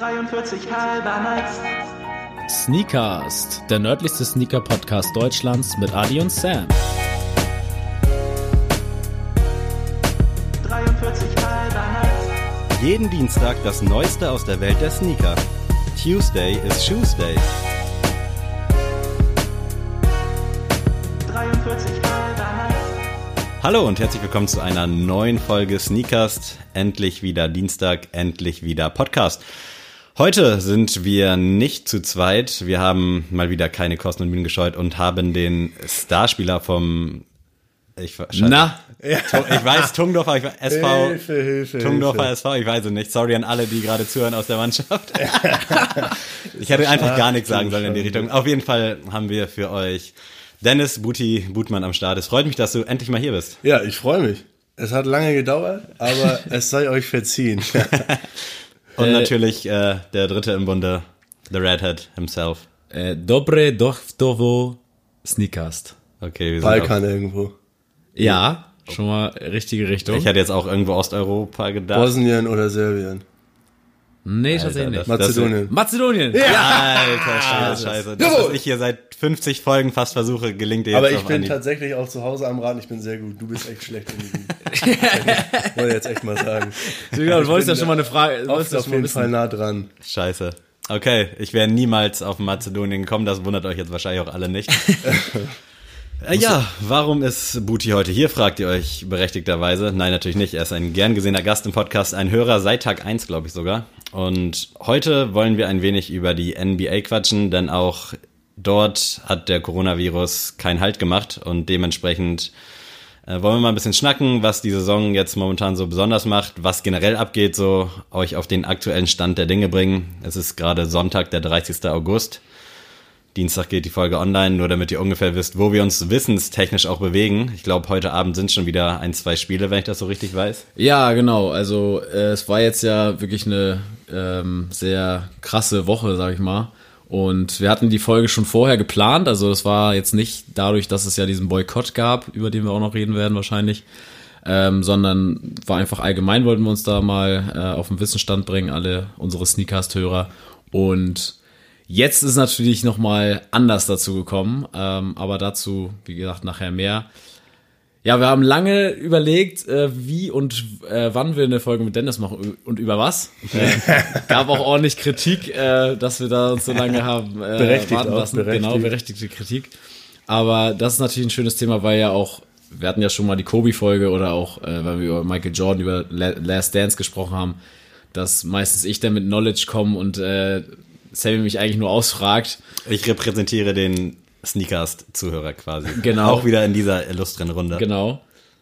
43 halber nice. Sneakast, der nördlichste Sneaker-Podcast Deutschlands mit Adi und Sam. 43 halber nice. Jeden Dienstag das Neueste aus der Welt der Sneaker. Tuesday is Shoes Day. 43 halber nice. Hallo und herzlich willkommen zu einer neuen Folge Sneakast. Endlich wieder Dienstag, endlich wieder Podcast. Heute sind wir nicht zu zweit. Wir haben mal wieder keine Kosten und Mühen gescheut und haben den Starspieler vom ich, Na, ich weiß, Tungdorfer, ich weiß, SV, Hilfe, Hilfe, Tungdorfer Hilfe. SV, ich weiß es nicht. Sorry an alle, die gerade zuhören aus der Mannschaft. ich hätte einfach gar nichts sagen sollen in die Richtung. Auf jeden Fall haben wir für euch Dennis Buti Butmann am Start. Es freut mich, dass du endlich mal hier bist. Ja, ich freue mich. Es hat lange gedauert, aber es sei euch verziehen. Und Äh, natürlich äh, der Dritte im Bunde, The Redhead himself. äh, Dobre Dochtovo Sneakast. Okay, wir sind Balkan irgendwo. Ja, schon mal richtige Richtung. Auf, ich hätte jetzt auch irgendwo Osteuropa gedacht. Bosnien oder Serbien. Nee, Alter, tatsächlich nicht. Mazedonien. Mazedonien. Alter, scheiße, scheiße. Das, was ich hier seit 50 Folgen fast versuche, gelingt dir jetzt Aber ich bin Anhieb. tatsächlich auch zu Hause am Raten. Ich bin sehr gut. Du bist echt schlecht in. Wollte ich jetzt echt mal sagen. Du, genau, du wolltest ja schon mal eine Frage. du ja auf jeden. Fall nah dran. Scheiße. Okay, ich wäre niemals auf Mazedonien gekommen, das wundert euch jetzt wahrscheinlich auch alle nicht. Äh, ja, warum ist Booty heute hier, fragt ihr euch berechtigterweise. Nein, natürlich nicht. Er ist ein gern gesehener Gast im Podcast, ein Hörer seit Tag 1, glaube ich sogar. Und heute wollen wir ein wenig über die NBA quatschen, denn auch dort hat der Coronavirus keinen Halt gemacht und dementsprechend äh, wollen wir mal ein bisschen schnacken, was die Saison jetzt momentan so besonders macht, was generell abgeht, so euch auf den aktuellen Stand der Dinge bringen. Es ist gerade Sonntag, der 30. August. Dienstag geht die Folge online, nur damit ihr ungefähr wisst, wo wir uns wissenstechnisch auch bewegen. Ich glaube, heute Abend sind schon wieder ein, zwei Spiele, wenn ich das so richtig weiß. Ja, genau. Also äh, es war jetzt ja wirklich eine ähm, sehr krasse Woche, sag ich mal. Und wir hatten die Folge schon vorher geplant. Also das war jetzt nicht dadurch, dass es ja diesen Boykott gab, über den wir auch noch reden werden wahrscheinlich, ähm, sondern war einfach allgemein wollten wir uns da mal äh, auf den Wissensstand bringen, alle unsere Sneakcast-Hörer. Und Jetzt ist natürlich nochmal anders dazu gekommen, ähm, aber dazu, wie gesagt, nachher mehr. Ja, wir haben lange überlegt, äh, wie und äh, wann wir eine Folge mit Dennis machen und über was. Äh, gab auch ordentlich Kritik, äh, dass wir da uns so lange haben äh, Berechtigt warten lassen. berechtigt. Genau, berechtigte Kritik. Aber das ist natürlich ein schönes Thema, weil ja auch, wir hatten ja schon mal die Kobe-Folge oder auch, äh, weil wir über Michael Jordan, über La Last Dance gesprochen haben, dass meistens ich dann mit Knowledge komme und äh, Sammy mich eigentlich nur ausfragt. Ich repräsentiere den Sneakers-Zuhörer quasi. Genau. Auch wieder in dieser illustren Runde. Genau.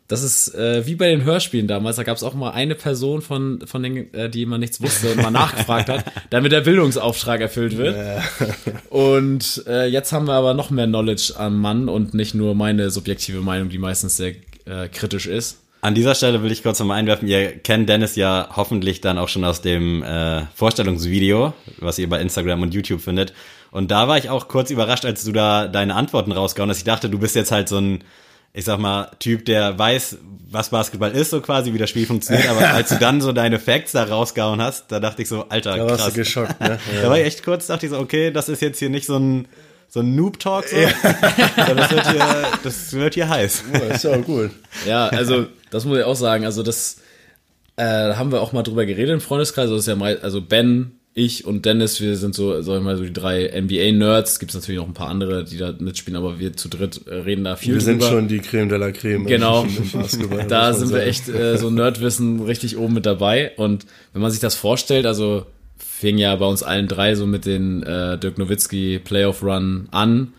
Das ist äh, wie bei den Hörspielen damals. Da gab es auch mal eine Person von, von den, äh, die immer nichts wusste und mal nachgefragt hat, damit der Bildungsauftrag erfüllt wird. Und äh, jetzt haben wir aber noch mehr Knowledge am Mann und nicht nur meine subjektive Meinung, die meistens sehr äh, kritisch ist. An dieser Stelle will ich kurz nochmal einwerfen, ihr kennt Dennis ja hoffentlich dann auch schon aus dem äh, Vorstellungsvideo, was ihr bei Instagram und YouTube findet. Und da war ich auch kurz überrascht, als du da deine Antworten rausgehauen hast. Ich dachte, du bist jetzt halt so ein, ich sag mal, Typ, der weiß, was Basketball ist, so quasi, wie das Spiel funktioniert. Aber als du dann so deine Facts da rausgehauen hast, da dachte ich so, Alter, Da warst krass. du geschockt, ne? Da war ich echt kurz, dachte ich so, okay, das ist jetzt hier nicht so ein, so ein Noob-Talk, so. sondern das wird hier, das wird hier heiß. Ja, ist ja auch gut. Ja, also das muss ich auch sagen. Also das äh, haben wir auch mal drüber geredet im Freundeskreis. Das ist ja mal, also Ben, ich und Dennis, wir sind so, sag ich mal, so die drei NBA-Nerds. Gibt es natürlich noch ein paar andere, die da mitspielen, aber wir zu dritt äh, reden da viel Wir sind drüber. schon die Creme de la Creme. Genau. Basketball, da sind wir echt äh, so Nerdwissen richtig oben mit dabei. Und wenn man sich das vorstellt, also fing ja bei uns allen drei so mit den äh, Dirk Nowitzki Playoff Run an,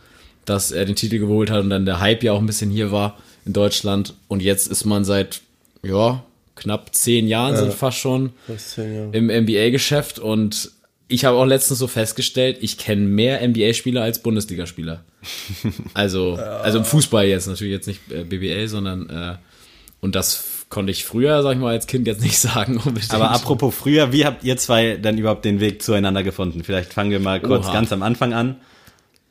dass er den Titel geholt hat und dann der Hype ja auch ein bisschen hier war in Deutschland. Und jetzt ist man seit, ja, knapp zehn Jahren sind fast schon Fast zehn Jahre. im NBA-Geschäft und ich habe auch letztens so festgestellt, ich kenne mehr NBA-Spieler als Bundesligaspieler. Also, also im Fußball jetzt natürlich jetzt nicht äh, BBL, sondern äh, und das konnte ich früher, sag ich mal, als Kind jetzt nicht sagen. Unbedingt. Aber apropos früher, wie habt ihr zwei dann überhaupt den Weg zueinander gefunden? Vielleicht fangen wir mal kurz Oha. ganz am Anfang an,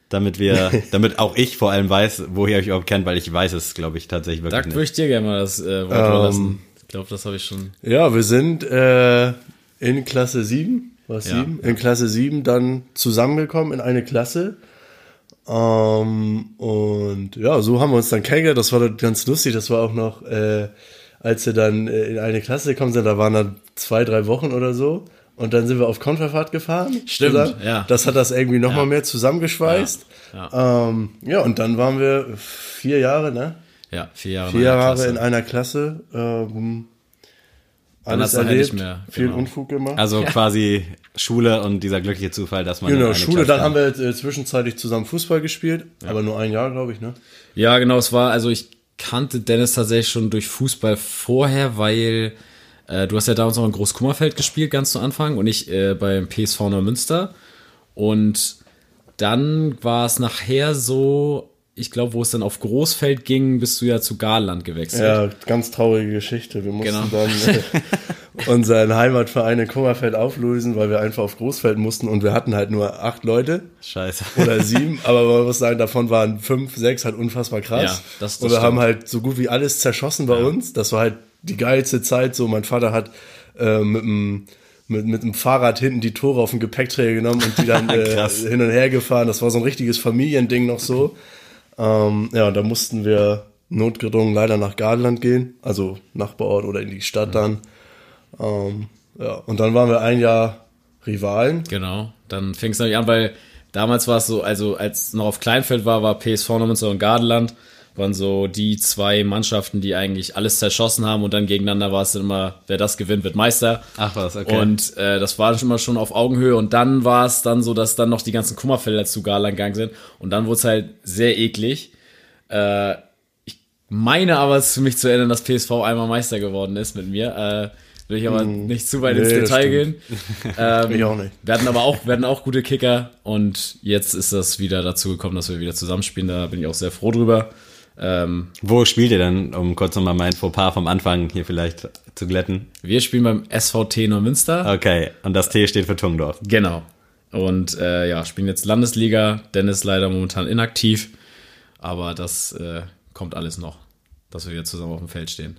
damit wir, damit auch ich vor allem weiß, woher ihr euch überhaupt kennt, weil ich weiß es, glaube ich, tatsächlich da wirklich würde nicht. ich dir gerne mal das äh, Wort Ähm, überlassen. Ich glaube, das habe ich schon. Ja, wir sind äh, in Klasse 7 war es Ja. sieben, in Klasse 7 dann zusammengekommen in eine Klasse. Ähm, und ja, so haben wir uns dann kennengelernt. Das war dann ganz lustig. Das war auch noch, äh, als wir dann äh, in eine Klasse gekommen sind, da waren dann zwei, drei Wochen oder so. Und dann sind wir auf Konterfahrt gefahren. Stimmt, zusammen. ja. Das hat das irgendwie nochmal Ja. mehr zusammengeschweißt. Ja, Ja. Ähm, ja, und dann waren wir vier Jahre, ne? Ja, vier Jahre. Vier in einer Jahre Klasse. in einer Klasse. Ähm, alles halt erlebt, nicht mehr, viel genau. Unfug gemacht. Also quasi Schule und dieser glückliche Zufall, dass man in Genau, Schule, Klasse dann haben wir äh, zwischenzeitlich zusammen Fußball gespielt, aber nur ein Jahr, glaube ich, ne? Ja, genau, es war, also ich kannte Dennis tatsächlich schon durch Fußball vorher, weil äh, du hast ja damals noch in Großkummerfeld gespielt, ganz zu Anfang, und ich äh, beim PSV Neumünster. Und dann war es nachher so, ich glaube, wo es dann auf Großfeld ging, bist du ja zu Garland gewechselt. Ja, ganz traurige Geschichte. Wir mussten Genau. dann äh, unseren Heimatverein in Kummerfeld auflösen, weil wir einfach auf Großfeld mussten und wir hatten halt nur acht Leute Scheiße. oder sieben, aber man muss sagen, davon waren fünf, sechs halt unfassbar krass. Ja, das- das und wir stimmt. haben halt so gut wie alles zerschossen bei uns. Das war halt die geilste Zeit. So, mein Vater hat äh, mit dem mit, mit dem Fahrrad hinten die Tore auf den Gepäckträger genommen und die dann äh, hin und her gefahren. Das war so ein richtiges Familiending noch so. Ähm, ja, da mussten wir notgedrungen leider nach Gardeland gehen, also Nachbarort oder in die Stadt dann. Ähm, ja, und dann waren wir ein Jahr Rivalen. Genau, dann fing es nämlich an, weil damals war es so, also als noch auf Kleinfeld war, war PSV Neumünster und Gardeland, waren so die zwei Mannschaften, die eigentlich alles zerschossen haben und dann gegeneinander war es dann immer, wer das gewinnt, wird Meister. Ach was, okay. Und äh, das war schon immer schon auf Augenhöhe und dann war es dann so, dass dann noch die ganzen Kummerfelder zu Garland gegangen sind und dann wurde es halt sehr eklig. Äh, ich meine aber es für mich zu erinnern, dass PSV einmal Meister geworden ist mit mir. Äh, will ich aber nicht zu weit ins nee, das Detail gehen. Ähm, Ich auch nicht. Wir hatten aber auch, wir hatten auch gute Kicker und jetzt ist das wieder dazu gekommen, dass wir wieder zusammenspielen. Da bin ich auch sehr froh drüber. Ähm, Wo spielt ihr denn, um kurz nochmal mein Fauxpas vom Anfang hier vielleicht zu glätten? wir spielen beim SVT Neumünster. Okay, und das T steht für Tungdorf. Genau. Und äh, ja, spielen jetzt Landesliga. Dennis leider momentan inaktiv. Aber das äh, kommt alles noch, dass wir wieder zusammen auf dem Feld stehen.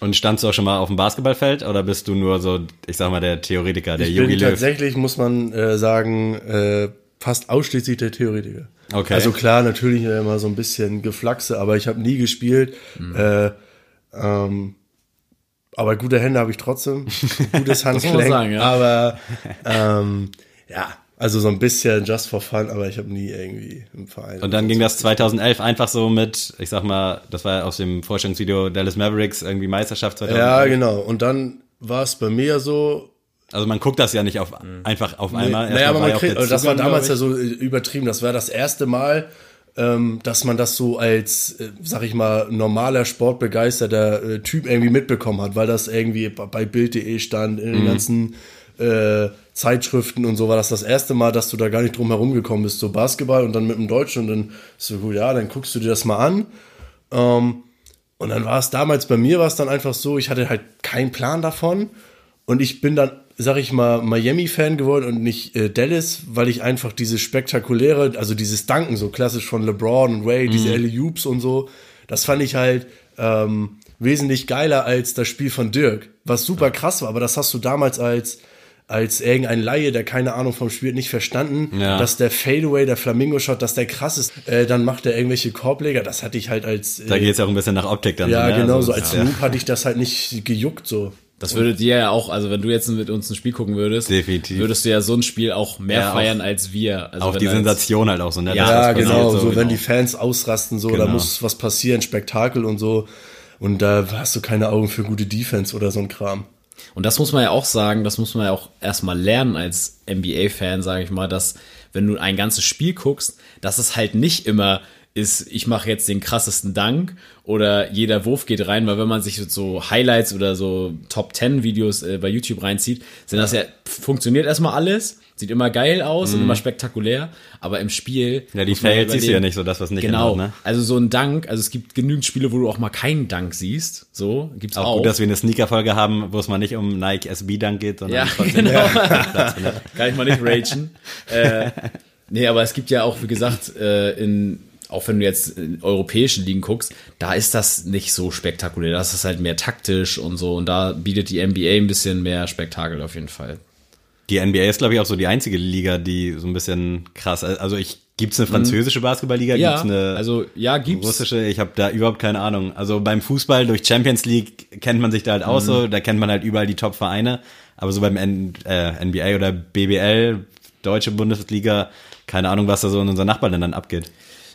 Und standst du auch schon mal auf dem Basketballfeld oder bist du nur so, ich sag mal, der Theoretiker, der Ich bin Löw? tatsächlich, muss man äh, sagen, äh, fast ausschließlich der Theoretiker. Okay. Also klar, natürlich äh, immer so ein bisschen Geflaxe, aber ich habe nie gespielt. Äh, ähm, aber gute Hände habe ich trotzdem. Gutes Handgelenk. sagen, ja. Aber ähm, ja, also so ein bisschen just for fun, aber ich habe nie irgendwie im Verein. Und dann ging das 2011 einfach so mit, ich sag mal, das war aus dem Vorstellungsvideo Dallas Mavericks irgendwie Meisterschaft 2011. Ja, genau. Und dann war es bei mir so, Also man guckt das ja nicht auf, einfach auf einmal. Naja, aber man kriegt, also das war damals ja so äh, übertrieben. Das war das erste Mal, ähm, dass man das so als, äh, sag ich mal, normaler, sportbegeisterter äh, Typ irgendwie mitbekommen hat, weil das irgendwie bei Bild.de stand, in den ganzen äh, Zeitschriften und so war das das erste Mal, dass du da gar nicht drum herum gekommen bist, so Basketball und dann mit dem Deutschen und dann so, gut, ja, dann guckst du dir das mal an. Ähm, und dann war es damals, bei mir war es dann einfach so, ich hatte halt keinen Plan davon. Und ich bin dann, sag ich mal, Miami-Fan geworden und nicht äh, Dallas, weil ich einfach diese spektakuläre, also dieses Danken, so klassisch von LeBron und Wade, diese Ellie Oops und so, das fand ich halt ähm, wesentlich geiler als das Spiel von Dirk, was super krass war, aber das hast du damals als als irgendein Laie, der keine Ahnung vom Spiel hat, nicht verstanden, Ja. dass der Fadeaway, der Flamingo-Shot, dass der krass ist. Äh, dann macht er irgendwelche Korbleger. Das hatte ich halt als äh, Da geht es ja auch ein bisschen nach Optik dann. ja, so, ne? genau, so Also, als ja. Noob hatte ich das halt nicht gejuckt so. Das würde dir ja auch, also wenn du jetzt mit uns ein Spiel gucken würdest, Definitiv. würdest du ja so ein Spiel auch mehr Ja, feiern als wir. Also Auf wenn die da jetzt- Sensation halt auch so, ne? Ja, genau, so, wenn genau. die Fans ausrasten, so, da Genau. muss was passieren, Spektakel und so. Und da hast du keine Augen für gute Defense oder so ein Kram. Und das muss man ja auch sagen, das muss man ja auch erstmal lernen als NBA-Fan, sage ich mal, dass wenn du ein ganzes Spiel guckst, dass es halt nicht immer ist, ich mache jetzt den krassesten Dank oder jeder Wurf geht rein, weil wenn man sich so Highlights oder so Top 10 Videos äh, bei YouTube reinzieht, sind das ja, funktioniert erstmal alles, sieht immer geil aus und immer spektakulär, aber im Spiel. Mhm. Ja, die Fails siehst du ja nicht so, das, was nicht Genau, hinhaut, ne? also so ein Dank, also es gibt genügend Spiele, wo du auch mal keinen Dank siehst, so, gibt's Auch auch. gut, dass wir eine Sneaker-Folge haben, wo es mal nicht um Nike SB-Dank geht, sondern Ja, genau. Kann ich mal nicht ragen. äh, nee, aber es gibt ja auch, wie gesagt, äh, in, auch wenn du jetzt in europäischen Ligen guckst, da ist das nicht so spektakulär. Das ist halt mehr taktisch und so. Und da bietet die NBA ein bisschen mehr Spektakel auf jeden Fall. Die NBA ist, glaube ich, auch so die einzige Liga, die so ein bisschen krass. Also ich gibt's eine französische Basketballliga, Ja, gibt's eine also ja, gibt's. russische. Ich habe da überhaupt keine Ahnung. Also beim Fußball durch Champions League kennt man sich da halt auch so. Da kennt man halt überall die Top-Vereine. Aber so beim N äh, NBA oder BBL, deutsche Bundesliga, keine Ahnung, was da so in unseren Nachbarländern abgeht.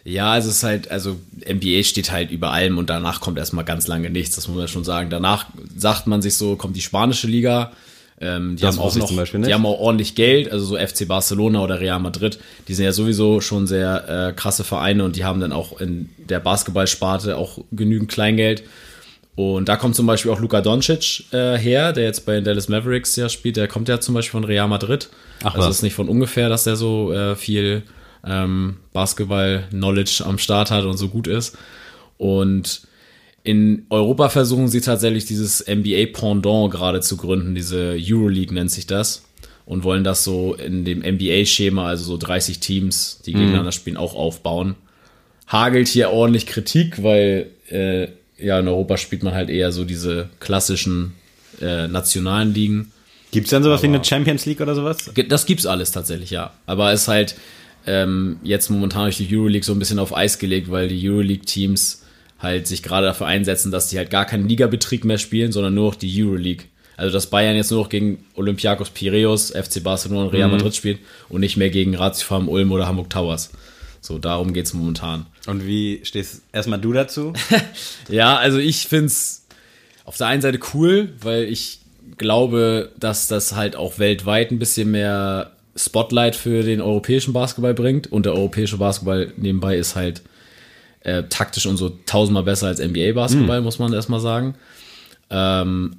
Ja, also es ist halt, also NBA steht halt über allem und danach kommt erstmal ganz lange nichts, das muss man schon sagen. Danach sagt man sich so, kommt die spanische Liga, ähm, die Das haben auch noch, die haben auch ordentlich Geld, also so FC Barcelona oder Real Madrid, die sind ja sowieso schon sehr äh, krasse Vereine und die haben dann auch in der Basketballsparte auch genügend Kleingeld. Und da kommt zum Beispiel auch Luka Doncic äh, her, der jetzt bei den Dallas Mavericks ja spielt. Der kommt ja zum Beispiel von Real Madrid. Ach also was. ist nicht von ungefähr, dass der so äh, viel ähm, Basketball-Knowledge am Start hat und so gut ist. Und in Europa versuchen sie tatsächlich dieses NBA-Pendant gerade zu gründen. Diese Euroleague nennt sich das. Und wollen das so in dem NBA-Schema, also so 30 Teams, die gegeneinander spielen, auch aufbauen. Hagelt hier ordentlich Kritik, weil äh, ja in Europa spielt man halt eher so diese klassischen äh, nationalen Ligen. Gibt's dann sowas wie eine Champions League oder sowas? Das gibt's alles tatsächlich, ja. Aber es ist halt ähm, jetzt momentan durch die Euroleague so ein bisschen auf Eis gelegt, weil die Euroleague-Teams halt sich gerade dafür einsetzen, dass die halt gar keinen Ligabetrieb mehr spielen, sondern nur noch die Euroleague. Also dass Bayern jetzt nur noch gegen Olympiakos Piraeus, FC Barcelona und Real Madrid spielt und nicht mehr gegen Ratio Farm Ulm oder Hamburg Towers. So, darum geht's momentan. Und wie stehst erstmal du dazu? Ja, also ich find's auf der einen Seite cool, weil ich glaube, dass das halt auch weltweit ein bisschen mehr Spotlight für den europäischen Basketball bringt. Und der europäische Basketball nebenbei ist halt äh, taktisch und so tausendmal besser als NBA-Basketball, muss man erstmal sagen. Ähm,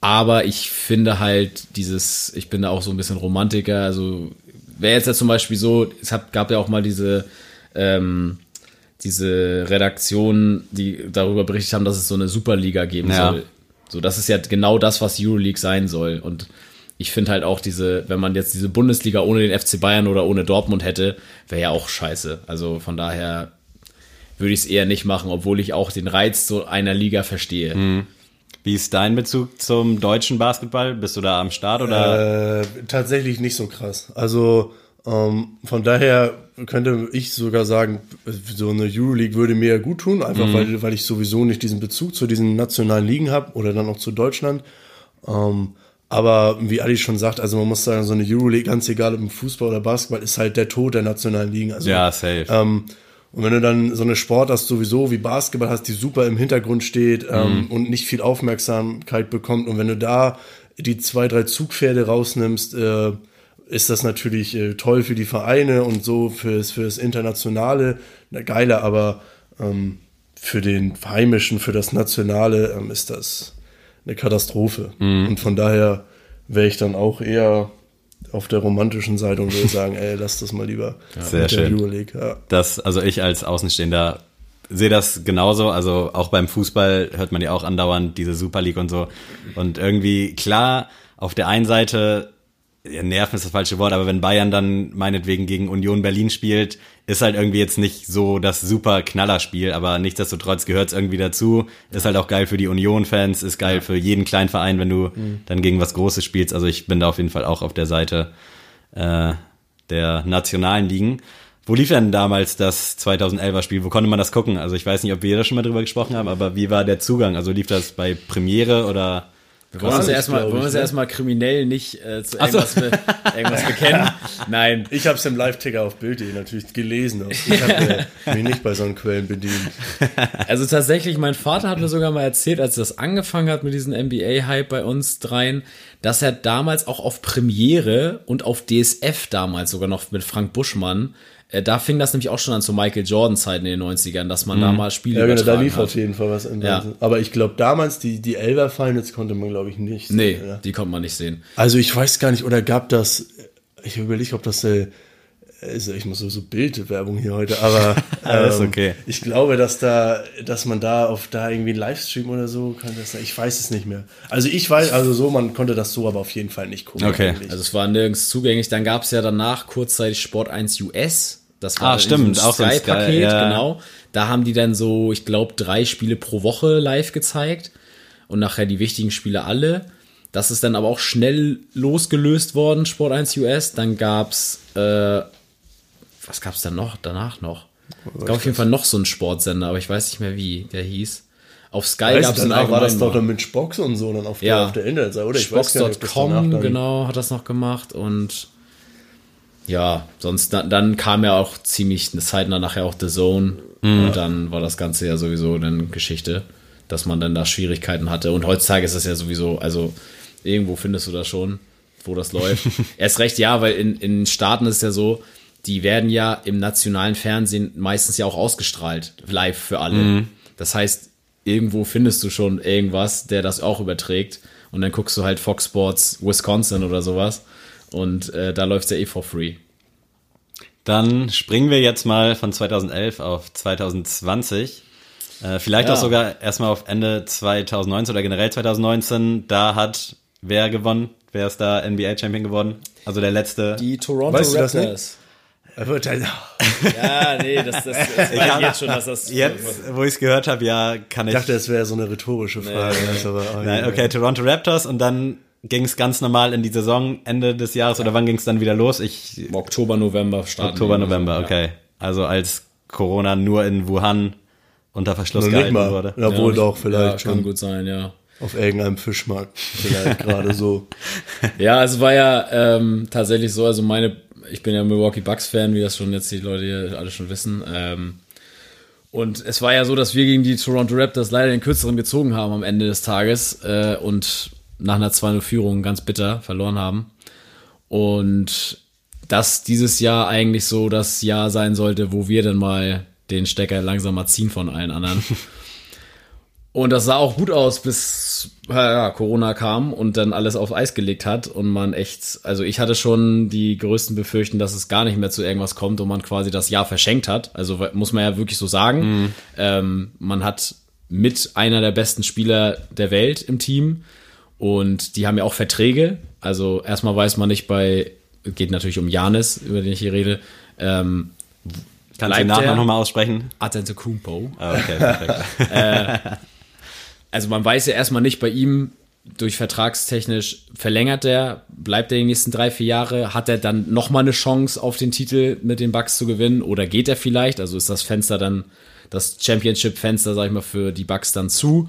aber ich finde halt dieses, ich bin da auch so ein bisschen Romantiker. Also wäre jetzt ja zum Beispiel so, es hat, gab ja auch mal diese, ähm, diese Redaktion, die darüber berichtet haben, dass es so eine Superliga geben Ja. soll. So, das ist ja genau das, was Euroleague sein soll. Und ich finde halt auch diese, wenn man jetzt diese Bundesliga ohne den FC Bayern oder ohne Dortmund hätte, wäre ja auch scheiße. Also von daher würde ich es eher nicht machen, obwohl ich auch den Reiz so einer Liga verstehe. Wie ist dein Bezug zum deutschen Basketball? Bist du da am Start oder? Äh, tatsächlich nicht so krass. Also ähm, von daher könnte ich sogar sagen, so eine Euroleague würde mir gut tun, einfach weil, weil ich sowieso nicht diesen Bezug zu diesen nationalen Ligen habe oder dann auch zu Deutschland. Ähm, aber wie Adi schon sagt, also man muss sagen, so eine Euroleague, ganz egal ob im Fußball oder Basketball, ist halt der Tod der nationalen Ligen. Also, ja, safe. ähm, und wenn du dann so eine Sport hast, sowieso wie Basketball hast, die super im Hintergrund steht ähm, und nicht viel Aufmerksamkeit bekommt, und wenn du da die zwei, drei Zugpferde rausnimmst, äh, ist das natürlich äh, toll für die Vereine und so fürs, fürs Internationale, na, geiler, aber ähm, für den Heimischen, für das Nationale ähm, ist das eine Katastrophe. Und von daher wäre ich dann auch eher auf der romantischen Seite und würde sagen, ey, lass das mal lieber Sehr mit der schön. Ja. Das, also ich als Außenstehender sehe das genauso. Also auch beim Fußball hört man ja auch andauernd diese Super League und so. Und irgendwie, klar, auf der einen Seite, ja, nerven ist das falsche Wort, aber wenn Bayern dann meinetwegen gegen Union Berlin spielt, ist halt irgendwie jetzt nicht so das super Knallerspiel, aber nichtsdestotrotz gehört es irgendwie dazu. Ist halt auch geil für die Union-Fans, ist geil für jeden kleinen Verein, wenn du dann gegen was Großes spielst. Also ich bin da auf jeden Fall auch auf der Seite äh, der nationalen Ligen. Wo lief denn damals das 2011er Spiel? Wo konnte man das gucken? Also ich weiß nicht, ob wir da schon mal drüber gesprochen haben, aber wie war der Zugang? Also lief das bei Premiere oder? Wir wollen uns erstmal, wollen uns ne? erstmal kriminell nicht äh, zu irgendwas, be irgendwas bekennen. Nein. Ich habe es im Live-Ticker auf Bild.de natürlich gelesen. aber Ich habe äh, mich nicht bei so Quellen bedient. Also tatsächlich, mein Vater hat mir sogar mal erzählt, als das angefangen hat mit diesem NBA-Hype bei uns dreien, dass er damals auch auf Premiere und auf DSF damals sogar noch mit Frank Buschmann, äh, da fing das nämlich auch schon an zu Michael Jordan-Zeiten in den 90ern, dass man da mal Spiele Ja, genau, da lief hat. auf jeden Fall was im Ja. Aber ich glaube, damals die, die Elver Finals konnte man, glaube ich, nicht. Nee, sehen, oder? die konnte man nicht sehen. Also ich weiß gar nicht, oder gab das, ich überlege, ob das, äh, also ich muss so, so Bildwerbung hier heute, aber ähm, okay. ich glaube, dass da, dass man da auf da irgendwie einen Livestream oder so kann das, ich weiß es nicht mehr. Also ich weiß, also so, man konnte das so, aber auf jeden Fall nicht gucken. Okay. eigentlich. Also es war nirgends zugänglich. Dann gab es ja danach kurzzeitig Sport 1 US. Das war Ah, stimmt, auch so ein Sky, Sky-Paket, ja. genau. Da haben die dann so, ich glaube, drei Spiele pro Woche live gezeigt und nachher die wichtigen Spiele alle. Das ist dann aber auch schnell losgelöst worden, Sport 1 US. Dann gab's äh, was gab's dann noch danach noch? Es gab auf jeden Fall noch so einen Sportsender, aber ich weiß nicht mehr wie der hieß. Auf Sky gab's du, einen danach war das doch dann mit Spox und so dann auf, der, Ja. auf der Internetseite, oder? Ich weiß gar nicht, ob das danach Spox.com, genau, hat das noch gemacht und ja, sonst dann, dann kam ja auch ziemlich eine Zeit nach nachher auch The Zone Mhm. und dann war das Ganze ja sowieso dann Geschichte, dass man dann da Schwierigkeiten hatte und heutzutage ist das ja sowieso, also irgendwo findest du das schon, wo das läuft. Erst recht ja, weil in, in Staaten ist es ja so, die werden ja im nationalen Fernsehen meistens ja auch ausgestrahlt, live für alle. Mhm. Das heißt, irgendwo findest du schon irgendwas, der das auch überträgt. Und dann guckst du halt Fox Sports Wisconsin oder sowas. Und äh, da läuft's ja eh for free. Dann springen wir jetzt mal von 2011 auf 2020. Äh, vielleicht Ja. auch sogar erstmal auf Ende 2019 oder generell 2019. Da hat wer gewonnen? Wer ist da NBA-Champion geworden? Also der letzte. Die Toronto Weißt du das nicht? Er wird halt, Ja, nee, das, das, das weiß ich jetzt schon, dass das. Jetzt, wo ich es gehört habe, ja, kann ich ich. dachte, es wäre so eine rhetorische Frage. Das ist aber, oh, Nein, ja. okay, Toronto Raptors und dann ging es ganz normal in die Saison Ende des Jahres oder wann ging es dann wieder los? Ich Oktober, November starten. Oktober, November, ja. okay. Also als Corona nur in Wuhan unter Verschluss nicht gehalten mal. wurde. Obwohl Ja, doch, Ja, vielleicht kann schon. gut sein, ja. Auf irgendeinem Fischmarkt. Vielleicht gerade so. Ja, es war ja ähm, tatsächlich so, also meine, ich bin ja Milwaukee Bucks Fan, wie das schon jetzt die Leute hier alle schon wissen. Ähm, und es war ja so, dass wir gegen die Toronto Raptors leider den kürzeren gezogen haben am Ende des Tages äh, und nach einer 2-0-Führung ganz bitter verloren haben. Und dass dieses Jahr eigentlich so das Jahr sein sollte, wo wir dann mal den Stecker langsam mal ziehen von allen anderen. Und das sah auch gut aus, bis ja, ja, Corona kam und dann alles auf Eis gelegt hat und man echt, also ich hatte schon die größten Befürchten, dass es gar nicht mehr zu irgendwas kommt und man quasi das Jahr verschenkt hat. Also muss man ja wirklich so sagen. Ähm, man hat mit einer der besten Spieler der Welt im Team und die haben ja auch Verträge. Also erstmal weiß man nicht bei, geht natürlich um Janis, über den ich hier rede, ähm, Kannst du den Nachnamen nochmal aussprechen? Antetokounmpo. Ah, okay, perfekt. also man weiß ja erstmal nicht bei ihm, durch vertragstechnisch verlängert er, bleibt er die nächsten drei, vier Jahre, hat er dann nochmal eine Chance auf den Titel mit den Bucks zu gewinnen oder geht er vielleicht? Also ist das Fenster dann, das Championship-Fenster, sag ich mal, für die Bucks dann zu,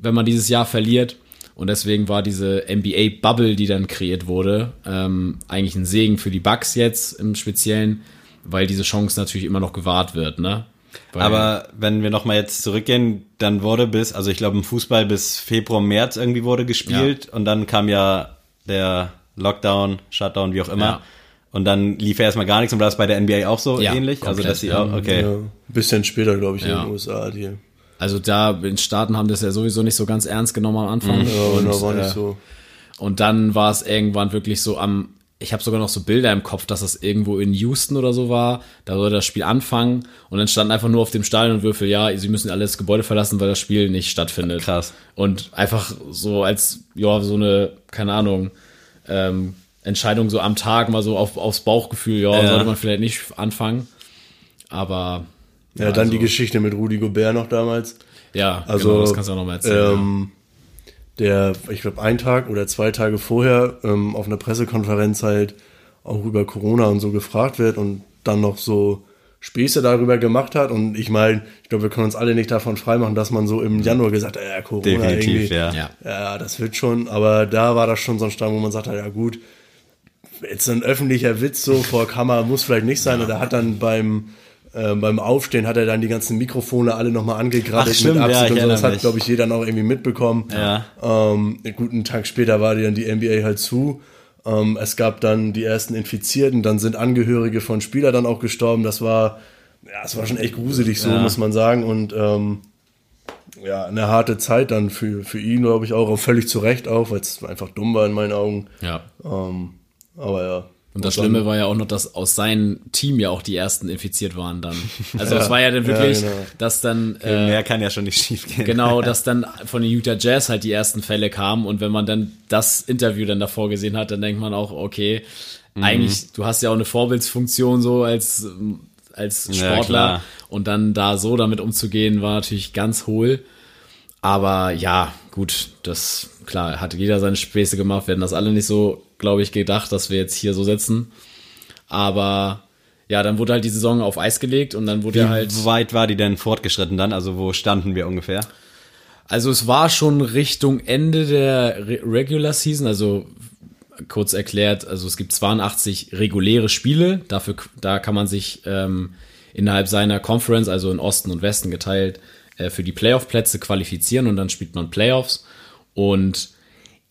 wenn man dieses Jahr verliert. Und deswegen war diese NBA-Bubble, die dann kreiert wurde, ähm, eigentlich ein Segen für die Bucks jetzt im Speziellen, weil diese Chance natürlich immer noch gewahrt wird, ne? Weil- Aber wenn wir nochmal jetzt zurückgehen, dann wurde bis, also ich glaube im Fußball bis Februar, März irgendwie wurde gespielt und dann kam ja der Lockdown, Shutdown, wie auch immer. Ja. Und dann lief ja erstmal gar nichts und war das bei der NBA auch so Ja, ähnlich? Also komplett, dass sie ja. auch, okay. Ja, ein bisschen später, glaube ich, in Ja. den USA. Die, Also da in Staaten haben das ja sowieso nicht so ganz ernst genommen am Anfang. ja, und, und, war nicht äh, so. und dann war es irgendwann wirklich so am, ich habe sogar noch so Bilder im Kopf, dass das irgendwo in Houston oder so war. Da sollte das Spiel anfangen und dann stand einfach nur auf dem Stadionwürfel, ja, sie müssen alles Gebäude verlassen, weil das Spiel nicht stattfindet. Krass. Und einfach so als, ja, so eine, keine Ahnung, ähm, Entscheidung so am Tag mal so auf, aufs Bauchgefühl, ja, Ja. sollte man vielleicht nicht anfangen. Aber Ja, dann also- die Geschichte mit Rudi Gobert noch damals. ja, Also, genau, das kannst du auch noch mal erzählen. Ähm, der, ich glaube, einen Tag oder zwei Tage vorher ähm, auf einer Pressekonferenz halt auch über Corona und so gefragt wird und dann noch so Späße darüber gemacht hat. Und ich meine, ich glaube, wir können uns alle nicht davon freimachen, dass man so im Januar gesagt hat, ja, Corona Definitiv, irgendwie. ja. ja. Ja, das wird schon, aber da war das schon so ein Stand, wo man sagt, ja gut, jetzt ein öffentlicher Witz so vor Kamera muss vielleicht nicht sein. Und er hat dann beim, äh, beim Aufstehen hat er dann die ganzen Mikrofone alle nochmal angegrabbelt Ach, stimmt, ja, und so. Das hat, glaube ich, jeder noch irgendwie mitbekommen. Ja. Ähm, guten Tag später war dann die NBA halt zu. Ähm, es gab dann die ersten Infizierten, dann sind Angehörige von Spieler dann auch gestorben. Das war, ja, es war schon echt gruselig so, Ja. muss man sagen. Und ähm, ja, eine harte Zeit dann für, für ihn, glaube ich, auch, auch völlig zu Recht auch, weil es einfach dumm war in meinen Augen. ja. Ähm, aber ja. Und das Schlimme war ja auch noch, dass aus seinem Team ja auch die ersten infiziert waren dann. Also es war ja dann wirklich, Ja, genau. dass dann äh, Mehr kann ja schon nicht schief gehen. genau, dass dann von den Utah Jazz halt die ersten Fälle kamen und wenn man dann das Interview dann davor gesehen hat, dann denkt man auch, okay, Mhm. eigentlich, du hast ja auch eine Vorbildsfunktion so als als Ja, Sportler klar. und dann da so damit umzugehen, war natürlich ganz hohl. Aber ja, gut, das klar, hat jeder seine Späße gemacht, hätten das alle nicht so, glaube ich, gedacht, dass wir jetzt hier so sitzen. Aber ja, dann wurde halt die Saison auf Eis gelegt und dann wurde Wie halt. weit war die denn fortgeschritten dann? Also wo standen wir ungefähr? Also es war schon Richtung Ende der Re Regular Season, also kurz erklärt, also es gibt 82 reguläre Spiele, dafür da kann man sich ähm, innerhalb seiner Conference, also in Osten und Westen geteilt, äh, für die Playoff-Plätze qualifizieren und dann spielt man Playoffs. Und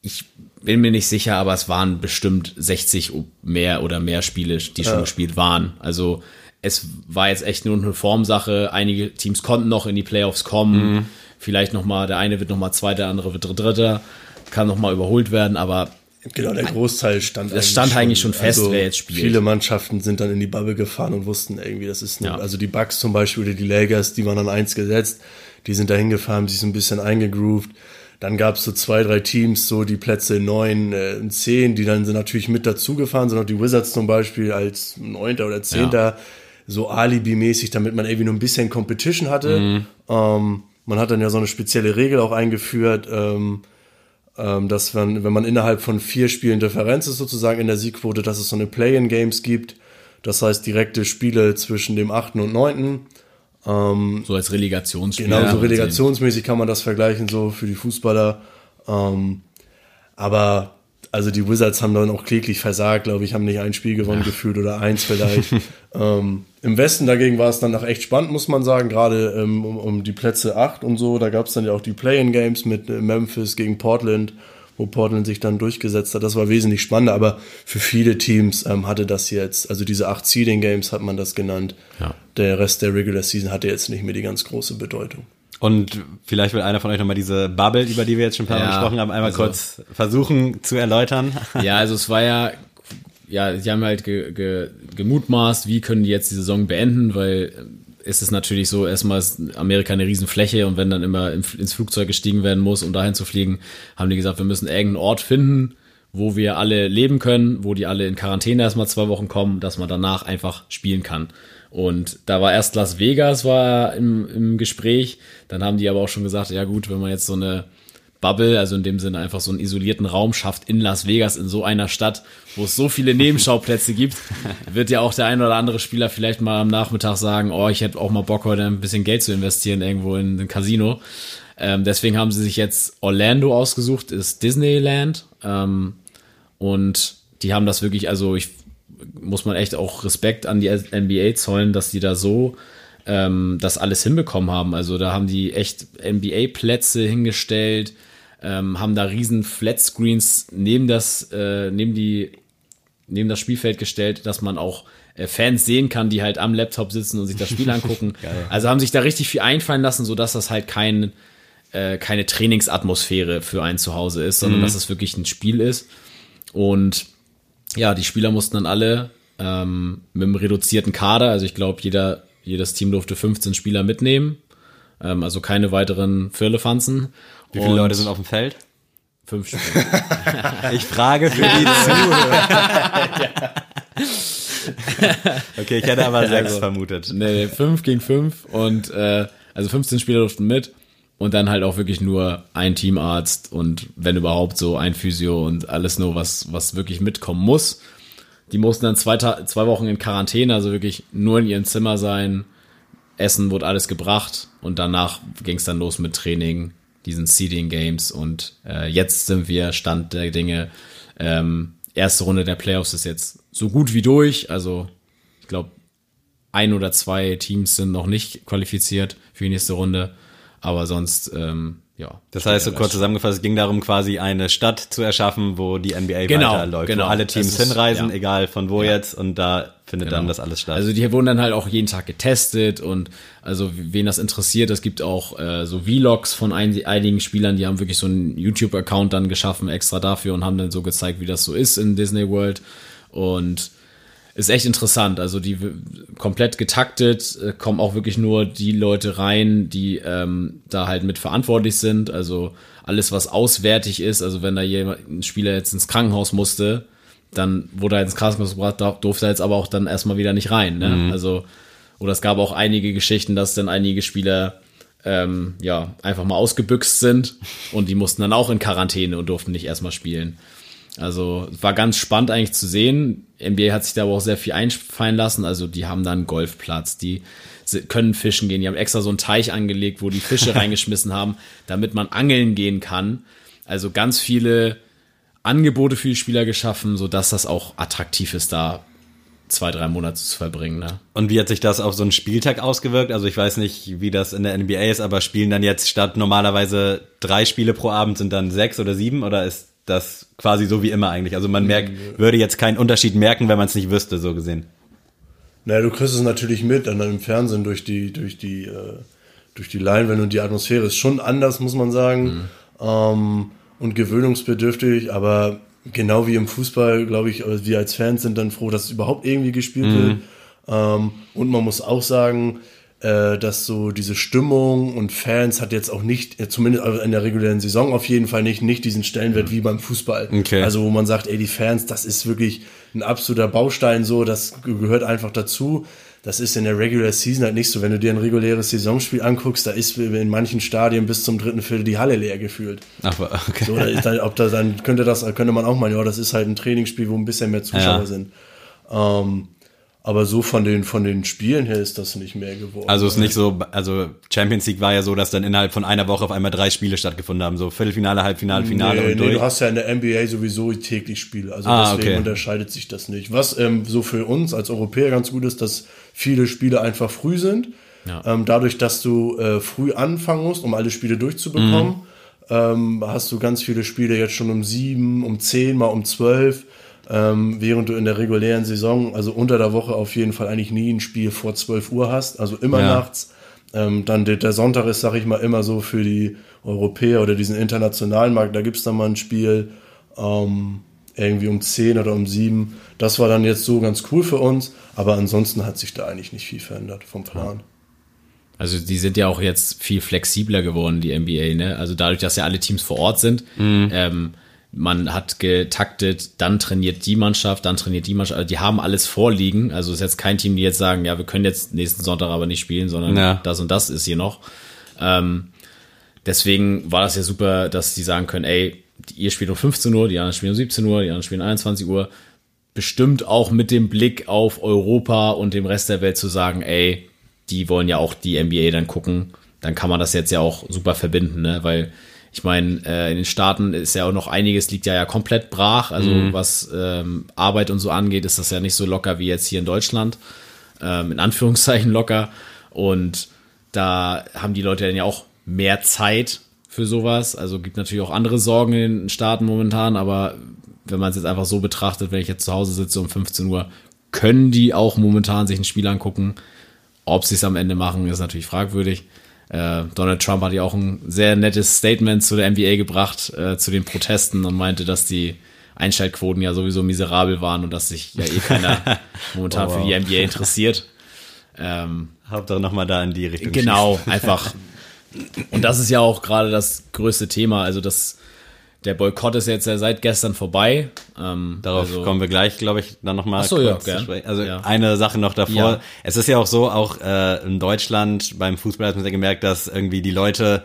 ich bin mir nicht sicher, aber es waren bestimmt 60 mehr oder mehr Spiele, die schon gespielt waren. Also es war jetzt echt nur eine Formsache. Einige Teams konnten noch in die Playoffs kommen. Vielleicht noch mal, der eine wird noch mal Zweiter, der andere wird Dritter, kann noch mal überholt werden, aber Genau, der Großteil stand Das stand eigentlich schon fest, wer jetzt spielt. Viele Mannschaften sind dann in die Bubble gefahren und wussten irgendwie, das ist eine, Ja. also die Bucks zum Beispiel oder die Lakers, die waren an eins gesetzt, die sind da hingefahren, haben sich so ein bisschen eingegroovt. Dann gab es so zwei, drei Teams, so die Plätze neun, äh, zehn, die dann sind natürlich mit dazugefahren, sind auch die Wizards zum Beispiel als neunter oder zehnter, so Alibi-mäßig, damit man irgendwie nur ein bisschen Competition hatte. Ähm, man hat dann ja so eine spezielle Regel auch eingeführt, ähm, ähm, dass man, wenn man innerhalb von vier Spielen Differenz ist sozusagen in der Siegquote, dass es so eine Play-in-Games gibt. Das heißt direkte Spiele zwischen dem achten und neunten. So als Relegationsspiel. Genau, so relegationsmäßig kann man das vergleichen, so für die Fußballer. Ähm, aber also die Wizards haben dann auch kläglich versagt, glaube ich, haben nicht ein Spiel gewonnen gefühlt oder eins vielleicht. ähm, Im Westen dagegen war es dann noch echt spannend, muss man sagen, gerade ähm, um, um die Plätze 8 und so. Da gab es dann ja auch die Play-in-Games mit äh, Memphis gegen Portland, wo Portland sich dann durchgesetzt hat. Das war wesentlich spannender, aber für viele Teams ähm, hatte das jetzt, also diese acht Seeding-Games hat man das genannt. Ja. Der Rest der Regular Season hatte jetzt nicht mehr die ganz große Bedeutung. Und vielleicht will einer von euch nochmal diese Bubble, über die wir jetzt schon ein paar Mal Ja, gesprochen haben, einmal also- kurz versuchen zu erläutern. Ja, also es war ja, ja, die haben halt ge, ge, gemutmaßt, wie können die jetzt die Saison beenden, weil es ist natürlich so, erstmal ist Amerika eine Riesenfläche und wenn dann immer im, ins Flugzeug gestiegen werden muss, um dahin zu fliegen, haben die gesagt, wir müssen irgendeinen Ort finden, wo wir alle leben können, wo die alle in Quarantäne erstmal zwei Wochen kommen, dass man danach einfach spielen kann. Und da war erst Las Vegas war im, im Gespräch, dann haben die aber auch schon gesagt, ja gut, wenn man jetzt so eine Bubble, also in dem Sinne einfach so einen isolierten Raum schafft in Las Vegas, in so einer Stadt, wo es so viele Nebenschauplätze gibt, wird ja auch der ein oder andere Spieler vielleicht mal am Nachmittag sagen, oh, ich hätte auch mal Bock, heute ein bisschen Geld zu investieren irgendwo in ein Casino. Ähm, deswegen haben sie sich jetzt Orlando ausgesucht, ist Disneyland. Ähm, und die haben das wirklich, also ich muss man echt auch Respekt an die NBA zollen, dass die da so ähm, das alles hinbekommen haben. Also da haben die echt NBA-Plätze hingestellt, ähm, haben da riesen Flatscreens neben das, äh, neben die, neben das Spielfeld gestellt, dass man auch äh, Fans sehen kann, die halt am Laptop sitzen und sich das Spiel angucken. also haben sich da richtig viel einfallen lassen, so dass das halt kein, äh, keine Trainingsatmosphäre für ein Zuhause ist, sondern dass es wirklich ein Spiel ist. Und ja, die Spieler mussten dann alle ähm, mit einem reduzierten Kader, also ich glaube, jeder, jedes Team durfte 15 Spieler mitnehmen, ähm, also keine weiteren Firlefanzen. Wie viele Und Leute sind auf dem Feld? Fünf Spieler. Ich frage für die Zuhörer. okay, ich hätte aber sechs Also, vermutet. Nee, nee, fünf gegen fünf und äh, also 15 Spieler durften mit und dann halt auch wirklich nur ein Teamarzt und wenn überhaupt so ein Physio und alles nur, was, was wirklich mitkommen muss. Die mussten dann zwei, Ta zwei Wochen in Quarantäne, also wirklich nur in ihrem Zimmer sein. Essen wurde alles gebracht und danach ging es dann los mit Training, diesen Seeding Games und äh, jetzt sind wir Stand der Dinge. Ähm, erste Runde der Playoffs ist jetzt so gut wie durch, also ich glaube ein oder zwei Teams sind noch nicht qualifiziert für die nächste Runde, aber sonst ähm, ja. Das heißt, so kurz zusammengefasst, es ging darum, quasi eine Stadt zu erschaffen, wo die NBA Genau, weiterläuft, genau. wo alle Teams ist- hinreisen, ja. egal von wo jetzt, und da findet dann Genau. das alles statt. Also die wurden dann halt auch jeden Tag getestet und also wen das interessiert, es gibt auch äh, so Vlogs von ein, einigen Spielern, die haben wirklich so einen YouTube-Account dann geschaffen extra dafür und haben dann so gezeigt, wie das so ist in Disney World und ist echt interessant. Also die komplett getaktet, äh, kommen auch wirklich nur die Leute rein, die ähm, da halt mit verantwortlich sind. Also alles, was auswärtig ist, also wenn da jemand, ein Spieler jetzt ins Krankenhaus musste, dann wurde er ins Krankenhaus gebracht, durfte er jetzt aber auch dann erstmal wieder nicht rein. Ne? Also, oder es gab auch einige Geschichten, dass dann einige Spieler ähm, ja, einfach mal ausgebüxt sind und die mussten dann auch in Quarantäne und durften nicht erstmal spielen. Also war ganz spannend eigentlich zu sehen. NBA hat sich da aber auch sehr viel einfallen lassen. Also die haben dann einen Golfplatz, die können fischen gehen. Die haben extra so einen Teich angelegt, wo die Fische reingeschmissen haben, damit man angeln gehen kann. Also ganz viele Angebote für die Spieler geschaffen, sodass das auch attraktiv ist, da zwei, drei Monate zu verbringen. Ne? Und wie hat sich das auf so einen Spieltag ausgewirkt? Also ich weiß nicht, wie das in der NBA ist, aber spielen dann jetzt statt normalerweise drei Spiele pro Abend sind dann sechs oder sieben oder ist das quasi so wie immer eigentlich? Also man merkt, würde jetzt keinen Unterschied merken, wenn man es nicht wüsste, so gesehen. Naja, du kriegst es natürlich mit, dann im Fernsehen durch die, durch die, äh, durch die Leinwände und die Atmosphäre ist schon anders, muss man sagen. Ähm, und gewöhnungsbedürftig, aber genau wie im Fußball, glaube ich, äh, wir als Fans sind dann froh, dass es überhaupt irgendwie gespielt wird. Ähm, und man muss auch sagen, dass so diese Stimmung und Fans hat jetzt auch nicht, äh, zumindest in der regulären Saison auf jeden Fall nicht, nicht diesen Stellenwert wie beim Fußball. Okay. Also wo man sagt, ey, die Fans, das ist wirklich ein absoluter Baustein so, das ge- gehört einfach dazu. Das ist in der Regular Season halt nicht so. Wenn du dir ein reguläres Saisonspiel anguckst, da ist in manchen Stadien bis zum dritten Viertel die Halle leer gefühlt. Aber okay. So, da ob da dann könnte das, könnte man auch mal, ja, das ist halt ein Trainingsspiel, wo ein bisschen mehr Zuschauer Ja. sind. Ähm, aber so von den, von den Spielen her ist das nicht mehr geworden. Also ist nicht so, also Champions League war ja so, dass dann innerhalb von einer Woche auf einmal drei Spiele stattgefunden haben, so Viertelfinale, Halbfinale, Finale nee, und nee, durch. du hast ja in der NBA sowieso täglich Spiele. Also Ah, deswegen okay. unterscheidet sich das nicht. Was ähm, so für uns als Europäer ganz gut ist, dass viele Spiele einfach früh sind. Ja. Ähm, dadurch, dass du äh, früh anfangen musst, um alle Spiele durchzubekommen, Mhm. ähm, hast du ganz viele Spiele jetzt schon um sieben, um zehn, mal um zwölf. Ähm, während du in der regulären Saison, also unter der Woche auf jeden Fall eigentlich nie ein Spiel vor 12 Uhr hast, also immer Ja. nachts. Ähm, dann der, der Sonntag ist, sag ich mal, immer so für die Europäer oder diesen internationalen Markt, da gibt's dann mal ein Spiel ähm, irgendwie um 10 oder um 7. Das war dann jetzt so ganz cool für uns, aber ansonsten hat sich da eigentlich nicht viel verändert vom Plan. Also die sind ja auch jetzt viel flexibler geworden, die NBA, ne? Also dadurch, dass ja alle Teams vor Ort sind, ähm, man hat getaktet, dann trainiert die Mannschaft, dann trainiert die Mannschaft, also die haben alles vorliegen. Also ist jetzt kein Team, die jetzt sagen, ja, wir können jetzt nächsten Sonntag aber nicht spielen, sondern Ja. das und das ist hier noch. Ähm, deswegen war das ja super, dass die sagen können, ey, ihr spielt um 15 Uhr, die anderen spielen um 17 Uhr, die anderen spielen um 21 Uhr. Bestimmt auch mit dem Blick auf Europa und dem Rest der Welt zu sagen, ey, die wollen ja auch die NBA dann gucken. Dann kann man das jetzt ja auch super verbinden, ne? Weil ich meine, äh, in den Staaten ist ja auch noch einiges, liegt ja ja komplett brach. Also was ähm, Arbeit und so angeht, ist das ja nicht so locker wie jetzt hier in Deutschland. Ähm, in Anführungszeichen locker. Und da haben die Leute dann ja auch mehr Zeit für sowas. Also gibt natürlich auch andere Sorgen in den Staaten momentan, aber wenn man es jetzt einfach so betrachtet, wenn ich jetzt zu Hause sitze um 15 Uhr, können die auch momentan sich ein Spiel angucken. Ob sie es am Ende machen, ist natürlich fragwürdig. Äh, Donald Trump hat ja auch ein sehr nettes Statement zu der NBA gebracht, äh, zu den Protesten und meinte, dass die Einschaltquoten ja sowieso miserabel waren und dass sich ja eh keiner momentan Oh, für wow. die NBA interessiert. Ähm, Hauptsache nochmal da in die Richtung. Genau, einfach. Und das ist ja auch gerade das größte Thema. Also das, der Boykott ist jetzt ja seit gestern vorbei. Ähm, Darauf also, kommen wir gleich, glaube ich, dann nochmal so, ja, gern. Also Ja. eine Sache noch davor. Ja. Es ist ja auch so, auch äh, in Deutschland beim Fußball hat man ja gemerkt, dass irgendwie die Leute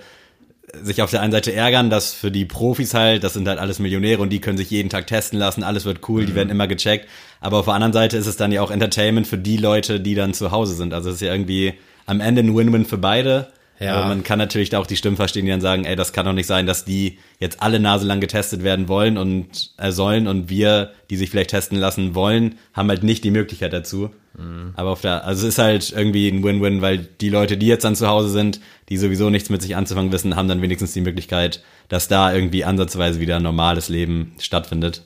sich auf der einen Seite ärgern, dass für die Profis halt, das sind halt alles Millionäre und die können sich jeden Tag testen lassen, alles wird cool, Mhm. die werden immer gecheckt. Aber auf der anderen Seite ist es dann ja auch Entertainment für die Leute, die dann zu Hause sind. Also es ist ja irgendwie am Ende ein Win-Win für beide. Ja. Aber man kann natürlich da auch die Stimmen verstehen, die dann sagen, ey, das kann doch nicht sein, dass die jetzt alle naselang getestet werden wollen und äh, sollen und wir, die sich vielleicht testen lassen wollen, haben halt nicht die Möglichkeit dazu. Aber auf der, also es ist halt irgendwie ein Win-Win, weil die Leute, die jetzt dann zu Hause sind, die sowieso nichts mit sich anzufangen wissen, haben dann wenigstens die Möglichkeit, dass da irgendwie ansatzweise wieder ein normales Leben stattfindet.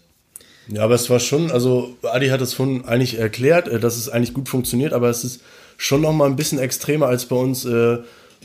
Ja, aber es war schon, also Adi hat es schon eigentlich erklärt, äh, dass es eigentlich gut funktioniert, aber es ist schon noch mal ein bisschen extremer als bei uns äh,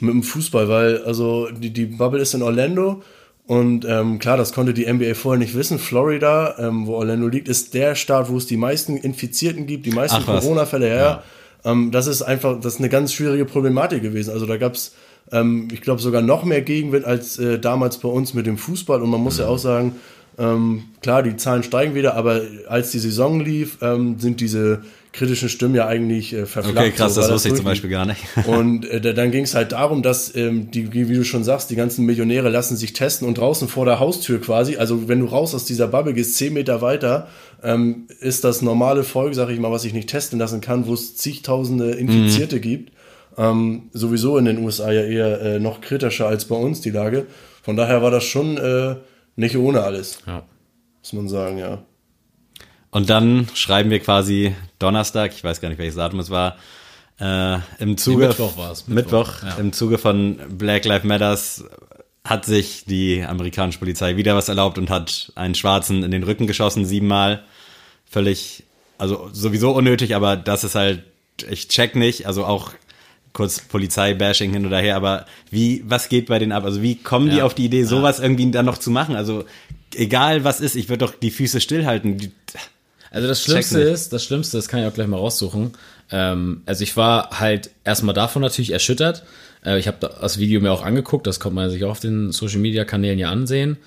mit dem Fußball, weil also die, die Bubble ist in Orlando und ähm, klar, das konnte die NBA vorher nicht wissen. Florida, ähm, wo Orlando liegt, ist der Staat, wo es die meisten Infizierten gibt, die meisten. Corona-Fälle. Ja, ja. Ähm, das ist einfach, das ist eine ganz schwierige Problematik gewesen. Also da gab's ähm, ich glaube, sogar noch mehr Gegenwind als äh, damals bei uns mit dem Fußball. Und man muss ja auch sagen, ähm, klar, die Zahlen steigen wieder, aber als die Saison lief, ähm, sind diese kritischen Stimmen ja eigentlich äh, verflacht. Okay, krass, so, das wusste ich zum Beispiel gar nicht. Und äh, da- dann ging es halt darum, dass, ähm, die, wie du schon sagst, die ganzen Millionäre lassen sich testen und draußen vor der Haustür quasi, also wenn du raus aus dieser Bubble gehst, zehn Meter weiter, ähm, ist das normale Volk, sag ich mal, was ich nicht testen lassen kann, wo es zigtausende Infizierte gibt. Ähm, sowieso in den USA ja eher äh, noch kritischer als bei uns die Lage. Von daher war das schon äh, nicht ohne alles, Ja. muss man sagen, ja. Und dann schreiben wir quasi Donnerstag, ich weiß gar nicht, welches Datum es war, äh, im Zuge. Mittwoch war es, Mittwoch, Mittwoch, ja. im Zuge von Black Lives Matters hat sich die amerikanische Polizei wieder was erlaubt und hat einen Schwarzen in den Rücken geschossen, siebenmal. Völlig, also sowieso unnötig, aber das ist halt, ich check nicht, also auch kurz Polizei-Bashing hin oder her, aber wie, was geht bei denen ab? Also wie kommen die Ja. auf die Idee, sowas irgendwie dann noch zu machen? Also egal was ist, ich würde doch die Füße stillhalten. Also das Schlimmste ist, das Schlimmste, das kann ich auch gleich mal raussuchen. Ähm, also ich war halt erstmal davon natürlich erschüttert. Äh, ich habe das Video mir auch angeguckt, das konnte man sich auch auf den Social Media Kanälen ja ansehen.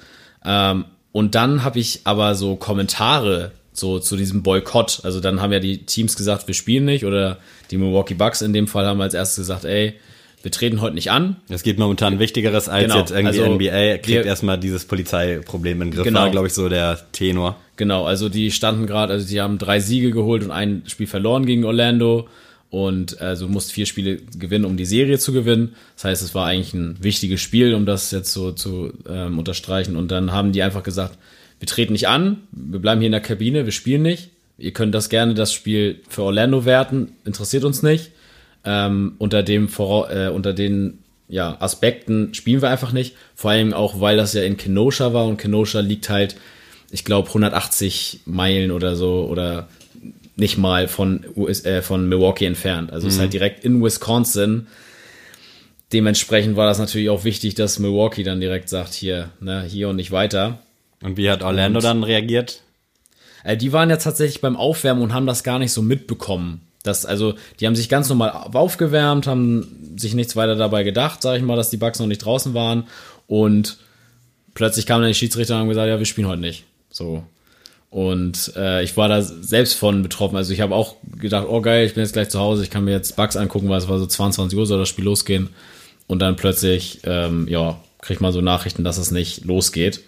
Ähm, und dann habe ich aber so Kommentare so zu diesem Boykott. Also dann haben ja die Teams gesagt, wir spielen nicht oder die Milwaukee Bucks in dem Fall haben als erstes gesagt, ey, wir treten heute nicht an. Es gibt momentan Wichtigeres als Genau, jetzt irgendwie also NBA. Kriegt wir- erstmal dieses Polizeiproblem in den Griff. Genau. War, glaube ich, so der Tenor. Genau, also die standen gerade, also die haben drei Siege geholt und ein Spiel verloren gegen Orlando und also musst vier Spiele gewinnen, um die Serie zu gewinnen. Das heißt, es war eigentlich ein wichtiges Spiel, um das jetzt so zu ähm, unterstreichen. Und dann haben die einfach gesagt, wir treten nicht an, wir bleiben hier in der Kabine, wir spielen nicht. Ihr könnt das gerne das Spiel für Orlando werten, interessiert uns nicht. Ähm, unter dem Vora äh, unter den ja, Aspekten spielen wir einfach nicht. Vor allem auch, weil das ja in Kenosha war und Kenosha liegt halt, ich glaube, 180 Meilen oder so oder nicht mal von, US, äh, von Milwaukee entfernt. Also es ist halt direkt in Wisconsin. Dementsprechend war das natürlich auch wichtig, dass Milwaukee dann direkt sagt, hier, ne, hier und nicht weiter. Und wie hat Orlando dann reagiert? Äh, die waren ja tatsächlich beim Aufwärmen und haben das gar nicht so mitbekommen. Das, also, die haben sich ganz normal aufgewärmt, haben sich nichts weiter dabei gedacht, sag ich mal, dass die Bugs noch nicht draußen waren. Und plötzlich kamen dann die Schiedsrichter und haben gesagt, ja, wir spielen heute nicht. So. Und äh, ich war da selbst von betroffen. Also ich habe auch gedacht, oh geil, ich bin jetzt gleich zu Hause, ich kann mir jetzt Bugs angucken, weil es war so 22 Uhr, soll das Spiel losgehen. Und dann plötzlich, ähm, ja, kriegt man so Nachrichten, dass es nicht losgeht.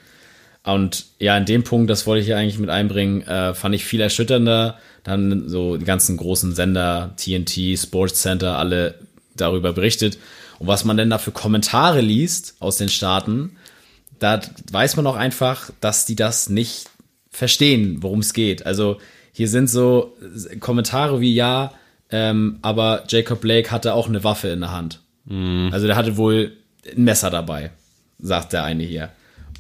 Und ja, in dem Punkt, das wollte ich ja eigentlich mit einbringen, äh, fand ich viel erschütternder. Dann so die ganzen großen Sender, TNT, Sports Center, alle darüber berichtet. Und was man denn da für Kommentare liest aus den Staaten, da weiß man auch einfach, dass die das nicht verstehen, worum es geht. Also hier sind so Kommentare wie ja, ähm, aber Jacob Blake hatte auch eine Waffe in der Hand. Also der hatte wohl ein Messer dabei, sagt der eine hier.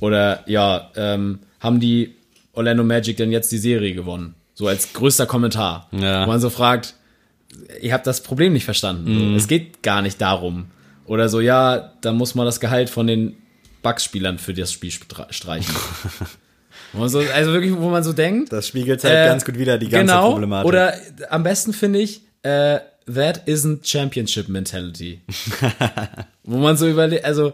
Oder ja, ähm, haben die Orlando Magic denn jetzt die Serie gewonnen? So als größter Kommentar. Ja. Wo man so fragt, ihr habt das Problem nicht verstanden. So, es geht gar nicht darum. Oder so, ja, da muss man das Gehalt von den Bugs-Spielern für das Spiel stre- streichen. So, also wirklich, wo man so denkt. Das spiegelt halt äh, ganz gut wieder die ganze genau, Problematik. Oder am besten finde ich, äh, that isn't Championship Mentality. wo man so überlegt, also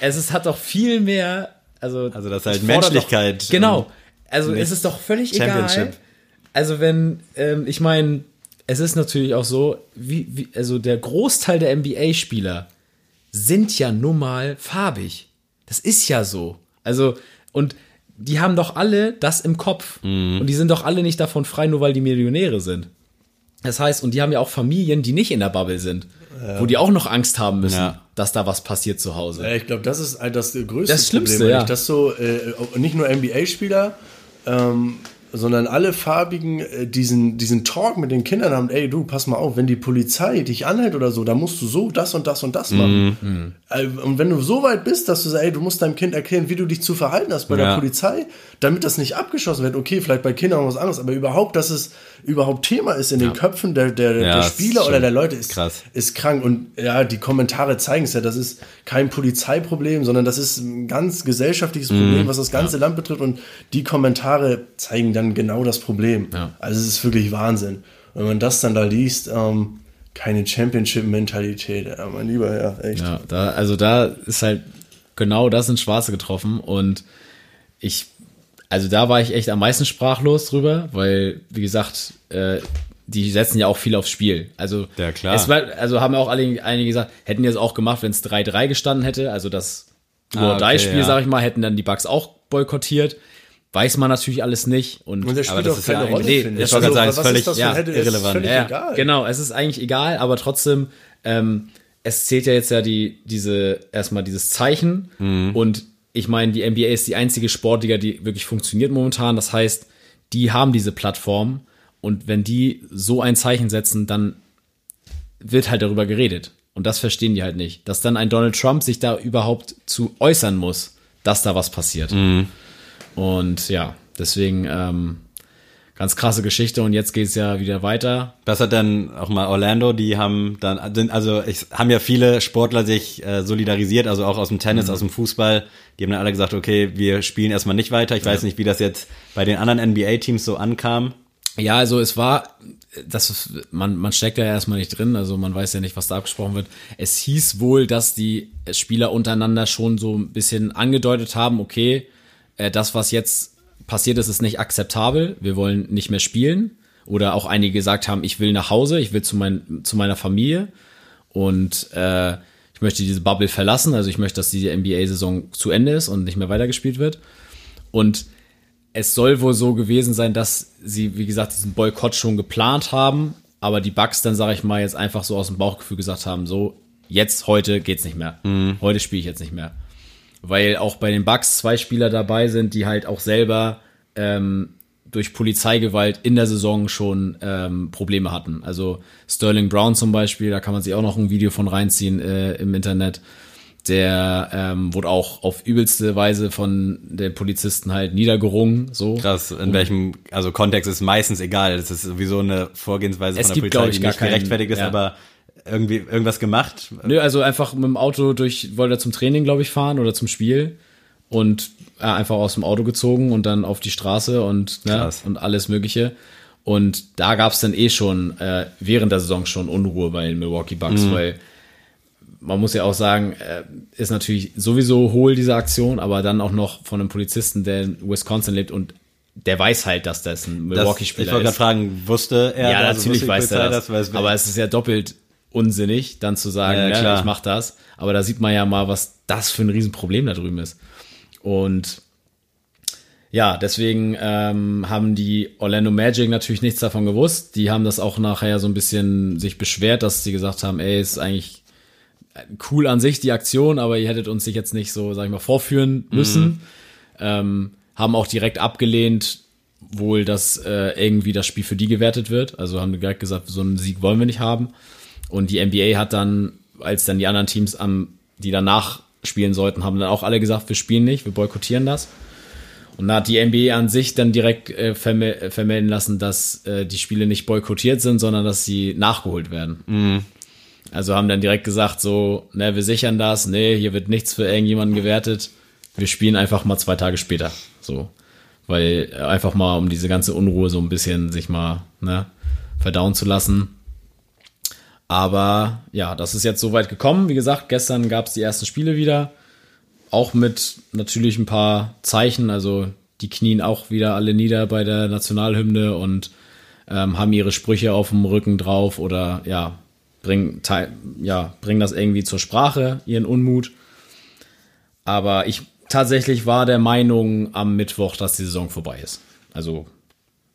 es ist, hat doch viel mehr, also, Also das ist halt Menschlichkeit Doch, genau. Also es ist doch völlig egal. Also wenn, ähm, ich meine, es ist natürlich auch so, wie, wie, also der Großteil der NBA-Spieler sind ja nun mal farbig. Das ist ja so. Also, und die haben doch alle das im Kopf. Und die sind doch alle nicht davon frei, nur weil die Millionäre sind. Das heißt, und die haben ja auch Familien, die nicht in der Bubble sind, wo die auch noch Angst haben müssen, Ja. dass da was passiert zu Hause. Ja, ich glaube, das ist halt das größte Das Schlimmste, Problem. ja. Dass so äh, nicht nur NBA-Spieler, ähm, sondern alle Farbigen äh, diesen, diesen Talk mit den Kindern haben, ey du, pass mal auf, wenn die Polizei dich anhält oder so, dann musst du so das und das und das machen. Äh, Und wenn du so weit bist, dass du sagst, ey, du musst deinem Kind erklären, wie du dich zu verhalten hast bei Ja. der Polizei, damit das nicht abgeschossen wird. Okay, vielleicht bei Kindern was anderes, aber überhaupt, dass es überhaupt Thema ist in den Köpfen der, der, Ja, der Spieler oder der Leute, ist, krass. ist krank. Und ja, die Kommentare zeigen es ja, das ist kein Polizeiproblem, sondern das ist ein ganz gesellschaftliches Mhm. Problem, was das ganze Land betrifft. Und die Kommentare zeigen dann genau das Problem. Ja. Also es ist wirklich Wahnsinn. Wenn man das dann da liest, ähm, keine Championship-Mentalität, ja, mein lieber Herr, echt. Ja, da, also da ist halt genau das ins Schwarze getroffen und ich, also da war ich echt am meisten sprachlos drüber, weil, wie gesagt, äh, die setzen ja auch viel aufs Spiel. Also, Ja, klar. Es war, also haben auch alle, einige gesagt, hätten die es auch gemacht, wenn es 3-3 gestanden hätte, also das Ah, okay, Spiel, ja. sag ich mal, hätten dann die Bugs auch boykottiert. Weiß man natürlich alles nicht. Und, Und der Aber spielt das auch ist ja keine Rolle, nee, ich wollte gerade sagen, was ist völlig- das für ja, ein Hätte, ist irrelevant. völlig ja, egal. genau, es ist eigentlich egal, aber trotzdem, ähm, es zählt ja jetzt ja die, diese, erstmal dieses Zeichen und ich meine, die NBA ist die einzige Sportliga, die wirklich funktioniert momentan. Das heißt, die haben diese Plattform und wenn die so ein Zeichen setzen, dann wird halt darüber geredet. Und das verstehen die halt nicht. Dass dann ein Donald Trump sich da überhaupt zu äußern muss, dass da was passiert. Und ja, deswegen ähm, ganz krasse Geschichte und jetzt geht's ja wieder weiter. Was hat dann auch mal Orlando, die haben dann, sind, also ich, haben ja viele Sportler sich äh, solidarisiert, also auch aus dem Tennis, aus dem Fußball. Die haben dann alle gesagt, okay, wir spielen erstmal nicht weiter. Ich weiß nicht, wie das jetzt bei den anderen NBA-Teams so ankam. Ja, also es war, das ist, man, man steckt ja erstmal nicht drin, also man weiß ja nicht, was da abgesprochen wird. Es hieß wohl, dass die Spieler untereinander schon so ein bisschen angedeutet haben, okay, äh, das, was jetzt passiert ist, ist nicht akzeptabel, wir wollen nicht mehr spielen. Oder auch einige gesagt haben, ich will nach Hause, ich will zu, mein, zu meiner Familie und äh, ich möchte diese Bubble verlassen, also ich möchte, dass diese NBA-Saison zu Ende ist und nicht mehr weitergespielt wird. Und es soll wohl so gewesen sein, dass sie, wie gesagt, diesen Boykott schon geplant haben, aber die Bugs dann, sage ich mal, jetzt einfach so aus dem Bauchgefühl gesagt haben, so, jetzt, heute geht's nicht mehr. Heute spiele ich jetzt nicht mehr. Weil auch bei den Bugs zwei Spieler dabei sind, die halt auch selber ähm, durch Polizeigewalt in der Saison schon ähm, Probleme hatten. Also Sterling Brown zum Beispiel, da kann man sich auch noch ein Video von reinziehen äh, im Internet. Der ähm, wurde auch auf übelste Weise von den Polizisten halt niedergerungen. So. Krass, in welchem, also Kontext ist meistens egal. Das ist sowieso eine Vorgehensweise von der gibt, Polizei, die gar nicht keinen- gerechtfertigt ist, ja. aber irgendwie irgendwas gemacht. Nö, also einfach mit dem Auto durch, wollte er zum Training, glaube ich, fahren oder zum Spiel und äh, einfach aus dem Auto gezogen und dann auf die Straße und, ne, Krass. und alles Mögliche. Und da gab es dann eh schon äh, während der Saison schon Unruhe bei den Milwaukee Bucks, weil man muss ja auch sagen, äh, ist natürlich sowieso hohl diese Aktion, aber dann auch noch von einem Polizisten, der in Wisconsin lebt und der weiß halt, dass das ein Das, ich Milwaukee-Spieler wollte gerade ist. fragen, wusste er, Ja, also natürlich wusste weiß er das. es- aber es ist ja doppelt unsinnig, dann zu sagen, Ja, ja, klar. ich mach das. Aber da sieht man ja mal, was das für ein Riesenproblem da drüben ist. Und ja, deswegen ähm, haben die Orlando Magic natürlich nichts davon gewusst. Die haben das auch nachher so ein bisschen sich beschwert, dass sie gesagt haben, ey, ist eigentlich cool an sich die Aktion, aber ihr hättet uns sich jetzt nicht so, sag ich mal, vorführen müssen. Ähm, haben auch direkt abgelehnt, wohl, dass äh, irgendwie das Spiel für die gewertet wird. Also haben direkt gesagt, so einen Sieg wollen wir nicht haben. Und die NBA hat dann, als dann die anderen Teams am, die danach spielen sollten, haben dann auch alle gesagt, wir spielen nicht, wir boykottieren das. Und da hat die NBA an sich dann direkt äh, vermel äh, vermelden lassen, dass äh, die Spiele nicht boykottiert sind, sondern dass sie nachgeholt werden. Also haben dann direkt gesagt, so, ne, wir sichern das, nee, hier wird nichts für irgendjemanden gewertet. Wir spielen einfach mal zwei Tage später. So. Weil äh, einfach mal, um diese ganze Unruhe so ein bisschen sich mal, ne, verdauen zu lassen. Aber ja, das ist jetzt soweit gekommen. Wie gesagt, gestern gab es die ersten Spiele wieder. Auch mit natürlich ein paar Zeichen. Also die knien auch wieder alle nieder bei der Nationalhymne und ähm, haben ihre Sprüche auf dem Rücken drauf oder ja, bringen, ja, bringen das irgendwie zur Sprache, ihren Unmut. Aber ich tatsächlich war der Meinung am Mittwoch, dass die Saison vorbei ist. Also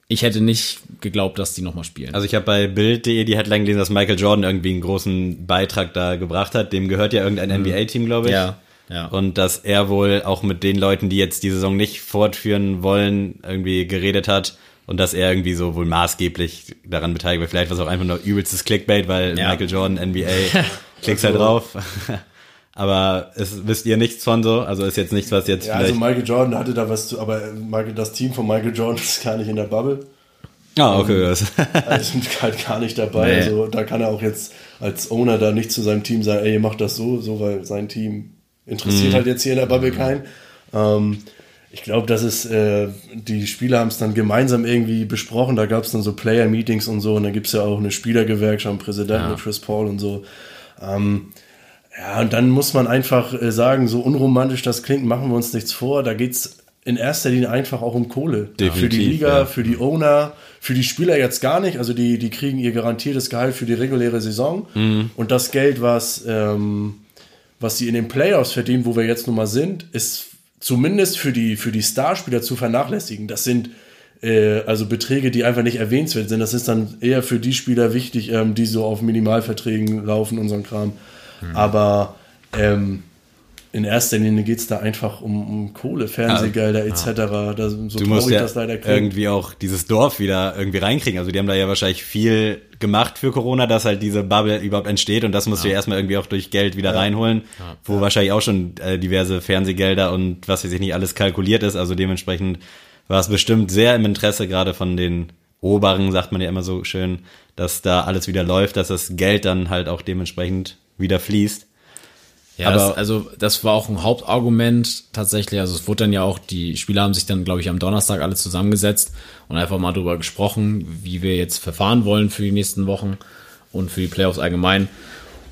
ich hätte nicht geglaubt, dass die nochmal spielen. Also ich habe bei Bild.de die Headline gelesen, dass Michael Jordan irgendwie einen großen Beitrag da gebracht hat. Dem gehört ja irgendein NBA-Team, glaube ich. Mhm. Ja, ja. Und dass er wohl auch mit den Leuten, die jetzt die Saison nicht fortführen wollen, irgendwie geredet hat. Und dass er irgendwie so wohl maßgeblich daran beteiligt war. Vielleicht war es auch einfach nur übelstes Clickbait, weil Ja. Michael Jordan, NBA, klickst halt drauf. Aber es wisst ihr nichts von so. Also ist jetzt nichts, was jetzt Ja, also vielleicht... Michael Jordan hatte da was zu, aber Michael, das Team von Michael Jordan ist gar nicht in der Bubble. ah, okay. das- Also sind halt gar nicht dabei. Nee. Also da kann er auch jetzt als Owner da nicht zu seinem Team sagen, ey, ihr macht das so, so, weil sein Team interessiert halt jetzt hier in der Bubble keinen. Ähm, ich glaube, das ist, äh, die Spieler haben es dann gemeinsam irgendwie besprochen. Da gab es dann so Player-Meetings und so. Und dann gibt es ja auch eine Spielergewerkschaft, einen Präsidenten mit Chris Paul und so. Ähm, ja, und dann muss man einfach äh, sagen, so unromantisch das klingt, machen wir uns nichts vor. Da geht's in erster Linie einfach auch um Kohle. für die Definitiv, Liga, ja. für die Owner, für die Spieler jetzt gar nicht. Also die, die kriegen ihr garantiertes Gehalt für die reguläre Saison. Mhm. Und das Geld, was, ähm, was sie in den Playoffs verdienen, wo wir jetzt nun mal sind, ist zumindest für die, für die Starspieler zu vernachlässigen. Das sind äh, also Beträge, die einfach nicht erwähnenswert sind. Das ist dann eher für die Spieler wichtig, ähm, die so auf Minimalverträgen laufen ein Kram. Mhm. Aber ähm, in erster Linie geht es da einfach um, um Kohle, Fernsehgelder etc. Da, so Du musst ja das irgendwie auch dieses Dorf wieder irgendwie reinkriegen. Also die haben da ja wahrscheinlich viel gemacht für Corona, dass halt diese Bubble überhaupt entsteht und das musst du ja erstmal irgendwie auch durch Geld wieder reinholen, wo wahrscheinlich auch schon äh, diverse Fernsehgelder und was weiß ich nicht alles kalkuliert ist. Also dementsprechend war es bestimmt sehr im Interesse gerade von den Oberen, sagt man ja immer so schön, dass da alles wieder läuft, dass das Geld dann halt auch dementsprechend wieder fließt. Ja, Aber- das, also das war auch ein Hauptargument tatsächlich. Also es wurde dann ja auch, die Spieler haben sich dann, glaube ich, am Donnerstag alle zusammengesetzt und einfach mal drüber gesprochen, wie wir jetzt verfahren wollen für die nächsten Wochen und für die Playoffs allgemein.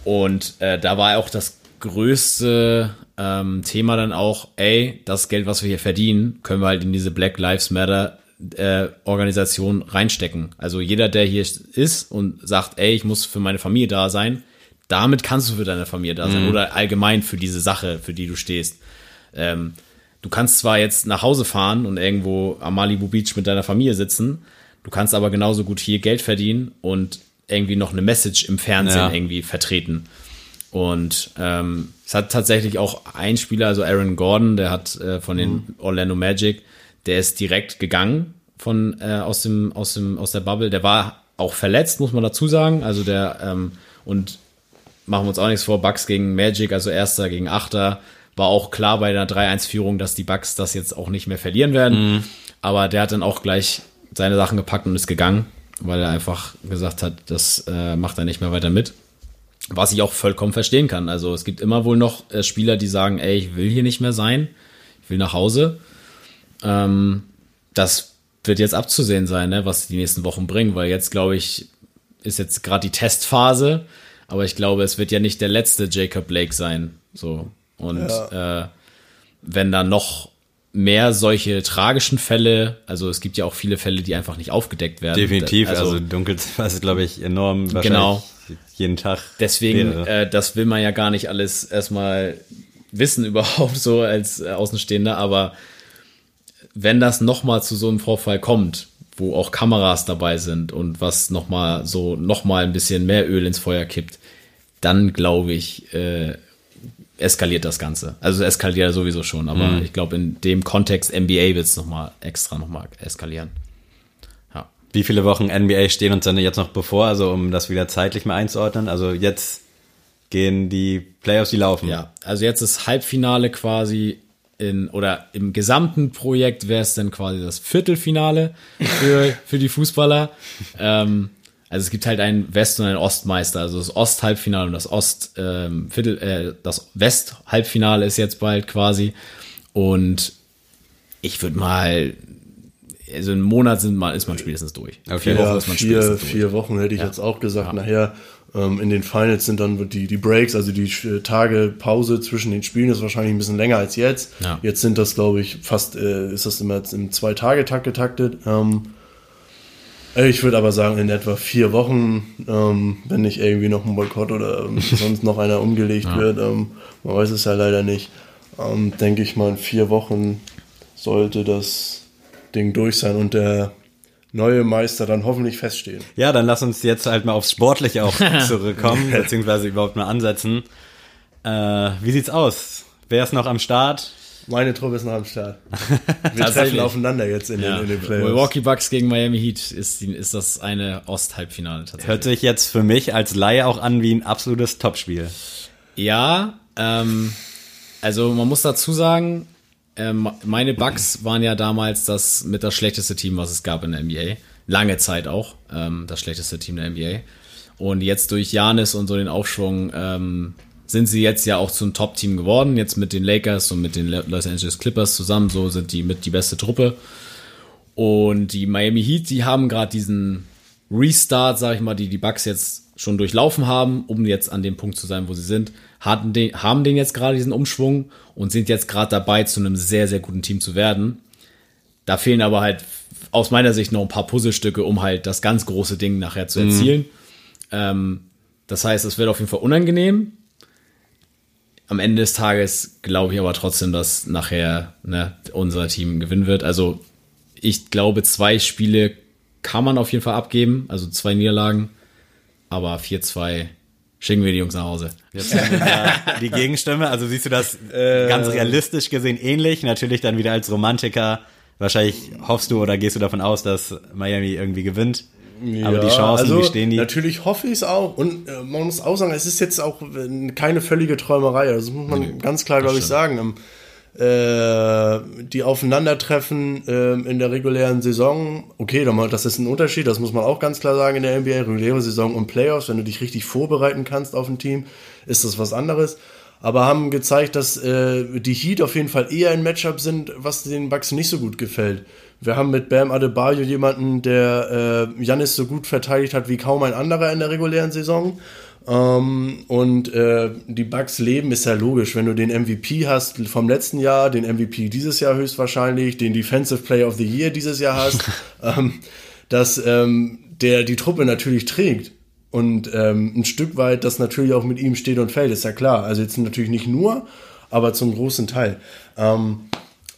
Und äh, da war auch das größte ähm, Thema dann auch, ey, das Geld, was wir hier verdienen, können wir halt in diese Black Lives Matter äh, Organisation reinstecken. Also jeder, der hier ist und sagt, ey, ich muss für meine Familie da sein, damit kannst du für deine Familie da sein oder allgemein für diese Sache, für die du stehst. Ähm, du kannst zwar jetzt nach Hause fahren und irgendwo am Malibu Beach mit deiner Familie sitzen, du kannst aber genauso gut hier Geld verdienen und irgendwie noch eine Message im Fernsehen Ja. irgendwie vertreten. Und ähm, es hat tatsächlich auch ein Spieler, also Aaron Gordon, der hat äh, von den Orlando Magic, der ist direkt gegangen von äh, aus dem aus dem aus der Bubble. Der war auch verletzt, muss man dazu sagen. Also der ähm, und machen wir uns auch nichts vor, Bucks gegen Magic, also Erster gegen Achter, war auch klar bei der 3-1-Führung, dass die Bucks das jetzt auch nicht mehr verlieren werden. Aber der hat dann auch gleich seine Sachen gepackt und ist gegangen, weil er einfach gesagt hat, das äh, macht er nicht mehr weiter mit. Was ich auch vollkommen verstehen kann. Also es gibt immer wohl noch äh, Spieler, die sagen, ey, ich will hier nicht mehr sein, ich will nach Hause. Ähm, das wird jetzt abzusehen sein, ne, was die nächsten Wochen bringen, weil jetzt, glaube ich, ist jetzt gerade die Testphase, aber ich glaube, es wird ja nicht der letzte Jacob Blake sein. So. Und äh, wenn da noch mehr solche tragischen Fälle, also es gibt ja auch viele Fälle, die einfach nicht aufgedeckt werden. Definitiv, also, also Dunkelziffer ist, glaube ich, enorm wahrscheinlich Genau. jeden Tag. Deswegen, äh, das will man ja gar nicht alles erstmal wissen überhaupt so als äh, Außenstehender, aber wenn das nochmal zu so einem Vorfall kommt, wo auch Kameras dabei sind und was nochmal so nochmal ein bisschen mehr Öl ins Feuer kippt, dann glaube ich, äh, eskaliert das Ganze. Also es eskaliert ja sowieso schon, aber Mhm. ich glaube in dem Kontext NBA wird es nochmal extra nochmal eskalieren. Ja. Wie viele Wochen NBA stehen uns denn jetzt noch bevor, also um das wieder zeitlich mal einzuordnen? Also jetzt gehen die Playoffs, die laufen. Ja, also jetzt ist Halbfinale quasi in, oder im gesamten Projekt wäre es dann quasi das Viertelfinale für, für die Fußballer. Ähm, also es gibt halt einen West- und einen Ostmeister, also das Ost-Halbfinale und das Ost, ähm, Viertel, äh, das West-Halbfinale ist jetzt bald quasi. Und ich würde mal, also einen Monat sind mal, ist man spätestens durch. Okay. Vier Wochen Ja, ist man vier, spätestens durch. vier Wochen hätte ich jetzt auch gesagt. Nachher ähm, in den Finals sind dann die, die Breaks, also die äh, Tage Pause zwischen den Spielen ist wahrscheinlich ein bisschen länger als jetzt. Ja. Jetzt sind das, glaube ich, fast, äh, ist das immer jetzt im Zwei-Tage-Takt getaktet. Ähm, ich würde aber sagen, in etwa vier Wochen, ähm, wenn nicht irgendwie noch ein Boykott oder ähm, sonst noch einer umgelegt wird, ähm, man weiß es ja leider nicht, ähm, denke ich mal, in vier Wochen sollte das Ding durch sein und der neue Meister dann hoffentlich feststehen. Ja, dann lass uns jetzt halt mal aufs Sportliche auch zurückkommen, beziehungsweise überhaupt mal ansetzen. Äh, wie sieht's aus? Wer ist noch am Start? Meine Truppe ist noch am Start. Wir treffen aufeinander jetzt in, Ja. den, in den Playoffs. Milwaukee Bucks gegen Miami Heat ist, die, ist das eine Ost-Halbfinale tatsächlich. Hört sich jetzt für mich als Laie auch an wie ein absolutes Topspiel. Ja, ähm, also man muss dazu sagen, ähm, meine Bucks waren ja damals das mit das schlechteste Team, was es gab in der NBA. Lange Zeit auch, ähm, das schlechteste Team der NBA. Und jetzt durch Janis und so den Aufschwung ähm, sind sie jetzt ja auch zum Top-Team geworden. Jetzt mit den Lakers und mit den Los Angeles Clippers zusammen, so sind die mit die beste Truppe. Und die Miami Heat, die haben gerade diesen Restart, sag ich mal, die die Bucks jetzt schon durchlaufen haben, um jetzt an dem Punkt zu sein, wo sie sind, hatten den, haben den jetzt gerade diesen Umschwung und sind jetzt gerade dabei, zu einem sehr, sehr guten Team zu werden. da fehlen aber halt aus meiner Sicht noch ein paar Puzzlestücke, um halt das ganz große Ding nachher zu erzielen. Ähm, das heißt, es wird auf jeden Fall unangenehm. Am Ende des Tages glaube ich aber trotzdem, dass nachher ne, unser Team gewinnen wird. Also ich glaube, zwei Spiele kann man auf jeden Fall abgeben, also zwei Niederlagen. Aber 4-2 schicken wir die Jungs nach Hause. Die Gegenstimme. Also siehst du das ganz realistisch gesehen ähnlich. Natürlich dann wieder als Romantiker. Wahrscheinlich hoffst du oder gehst du davon aus, dass Miami irgendwie gewinnt. Aber die Chancen, also, wie stehen die? Natürlich hoffe ich es auch. Und äh, man muss auch sagen, es ist jetzt auch äh, keine völlige Träumerei. Also, Das muss man ganz klar, glaube ich, sagen. Äh, die Aufeinandertreffen ähm, in der regulären Saison, okay, das ist ein Unterschied, das muss man auch ganz klar sagen in der NBA, reguläre Saison und Playoffs, wenn du dich richtig vorbereiten kannst auf ein Team, ist das was anderes. Aber haben gezeigt, dass äh, die Heat auf jeden Fall eher ein Matchup sind, was den Bucks nicht so gut gefällt. Wir haben mit Bam Adebayo jemanden, der äh, Janis so gut verteidigt hat wie kaum ein anderer in der regulären Saison. Ähm, und äh, die Bucks leben ist ja logisch, wenn du den MVP hast vom letzten Jahr, den MVP dieses Jahr höchstwahrscheinlich, den Defensive Player of the Year dieses Jahr hast, ähm, dass ähm, der die Truppe natürlich trägt und ähm, ein Stück weit das natürlich auch mit ihm steht und fällt, ist ja klar. Also jetzt natürlich nicht nur, aber zum großen Teil. Ähm,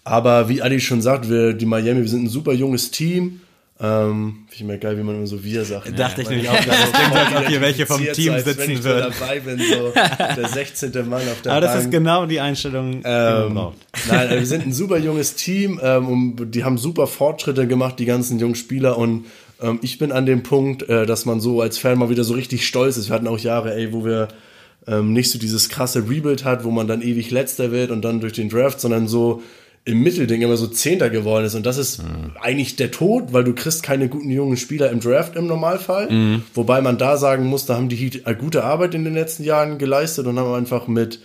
aber wie Adi schon sagt, wir, die Miami, wir sind ein super junges Team. Ähm, Finde ich mir geil, wie man immer so wir sagt. Dachte ich nämlich auch, das klingt, als ob hier welche vom Team als wenn sitzen ich würden. dabei bin, so der 16. Mann auf der Aber das Bank. ist genau die Einstellung, die man Ähm, braucht. Nein, also wir sind ein super junges Team ähm, und die haben super Fortschritte gemacht, die ganzen jungen Spieler und ähm, ich bin an dem Punkt, äh, dass man so als Fan mal wieder so richtig stolz ist. Wir hatten auch Jahre, ey, wo wir ähm, nicht so dieses krasse Rebuild hat, wo man dann ewig letzter wird und dann durch den Draft, sondern so im Mittelding immer so Zehnter geworden ist. Und das ist eigentlich der Tod, weil du kriegst keine guten jungen Spieler im Draft im Normalfall. Wobei man da sagen muss, da haben die Heat gute Arbeit in den letzten Jahren geleistet und haben einfach mit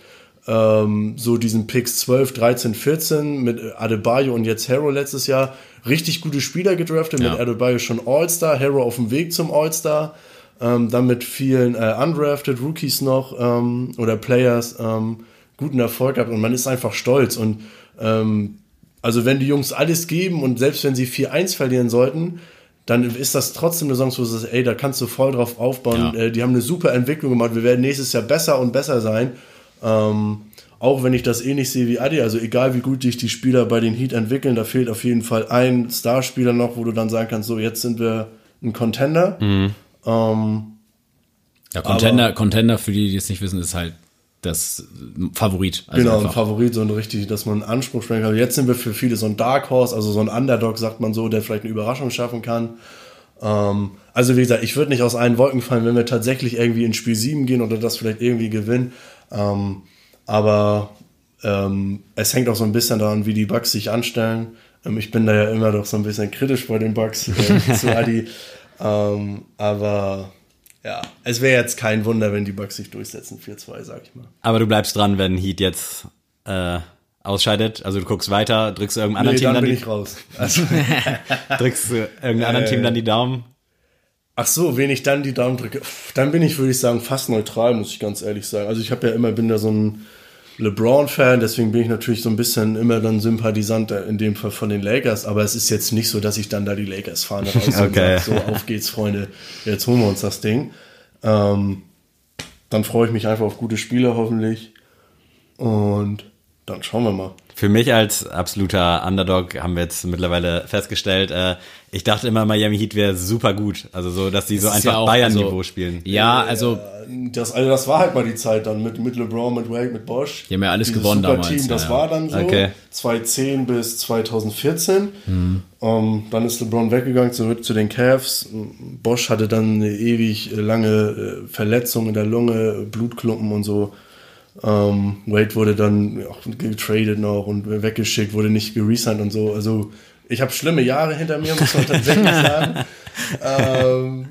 ähm, so diesen Picks 12, 13, 14 mit Adebayo und jetzt Harrow letztes Jahr richtig gute Spieler gedraftet. Ja. Mit Adebayo schon All-Star, Harrow auf dem Weg zum All-Star. Ähm, dann mit vielen äh, undrafted Rookies noch ähm, oder Players ähm, guten Erfolg gehabt und man ist einfach stolz. Und ähm, also wenn die Jungs alles geben und selbst wenn sie 4-1 verlieren sollten, dann ist das trotzdem eine Saison, wo du sagst, ey, da kannst du voll drauf aufbauen. Ja. Äh, die haben eine super Entwicklung gemacht. Wir werden nächstes Jahr besser und besser sein. Ähm, auch wenn ich das ähnlich sehe wie Adi, also egal wie gut sich die Spieler bei den Heat entwickeln, da fehlt auf jeden Fall ein Starspieler noch, wo du dann sagen kannst, so jetzt sind wir ein Contender. Ähm, Ja, Contender, Contender, für die, die es nicht wissen, ist halt das Favorit. Also genau, ein einfach- Favorit, so ein richtig, dass man einen Anspruch sprechen kann. Jetzt sind wir für viele so ein Dark Horse, also so ein Underdog, sagt man so, der vielleicht eine Überraschung schaffen kann. Ähm, also wie gesagt, ich würde nicht aus allen Wolken fallen, wenn wir tatsächlich irgendwie in Spiel 7 gehen oder das vielleicht irgendwie gewinnen. Ähm, aber ähm, es hängt auch so ein bisschen daran, wie die Bugs sich anstellen. Ähm, ich bin da ja immer doch so ein bisschen kritisch bei den Bugs äh, zu Adi. Ähm, aber ja, es wäre jetzt kein Wunder, wenn die Bugs sich durchsetzen, 4-2, sag ich mal. Aber du bleibst dran, wenn Heat jetzt äh, ausscheidet. Also du guckst weiter, drückst irgendeinem anderen Nee, Team dann dann bin die, ich raus. Also, drückst du irgendeinem anderen Team dann die Daumen. ach so, wen ich dann die Daumen drücke, dann bin ich, würde ich sagen, fast neutral, muss ich ganz ehrlich sagen. Also ich habe ja immer, bin da so ein LeBron-Fan, deswegen bin ich natürlich so ein bisschen immer dann Sympathisant in dem Fall von den Lakers, aber es ist jetzt nicht so, dass ich dann da die Lakers fahne raus und Okay. so auf geht's, Freunde, jetzt holen wir uns das Ding. Ähm, dann freue ich mich einfach auf gute Spiele hoffentlich und dann schauen wir mal. Für mich als absoluter Underdog haben wir jetzt mittlerweile festgestellt, äh, ich dachte immer, Miami Heat wäre super gut. Also so, dass die so einfach ja Bayern-Niveau also- spielen. Ja, also Das, also das war halt mal die Zeit dann mit, mit LeBron, mit Wade, mit Bosch. Die haben ja alles Dieses gewonnen damals, Das ja, war dann so. Okay. 2010 bis 2014. Mhm. Ähm, dann ist LeBron weggegangen, zurück zu den Cavs. Bosch hatte dann eine ewig lange äh, Verletzung in der Lunge, Blutklumpen und so. Ähm, Wade wurde dann auch getradet noch und weggeschickt, wurde nicht geresigned und so. Also ich habe schlimme Jahre hinter mir, muss man tatsächlich sagen. ähm,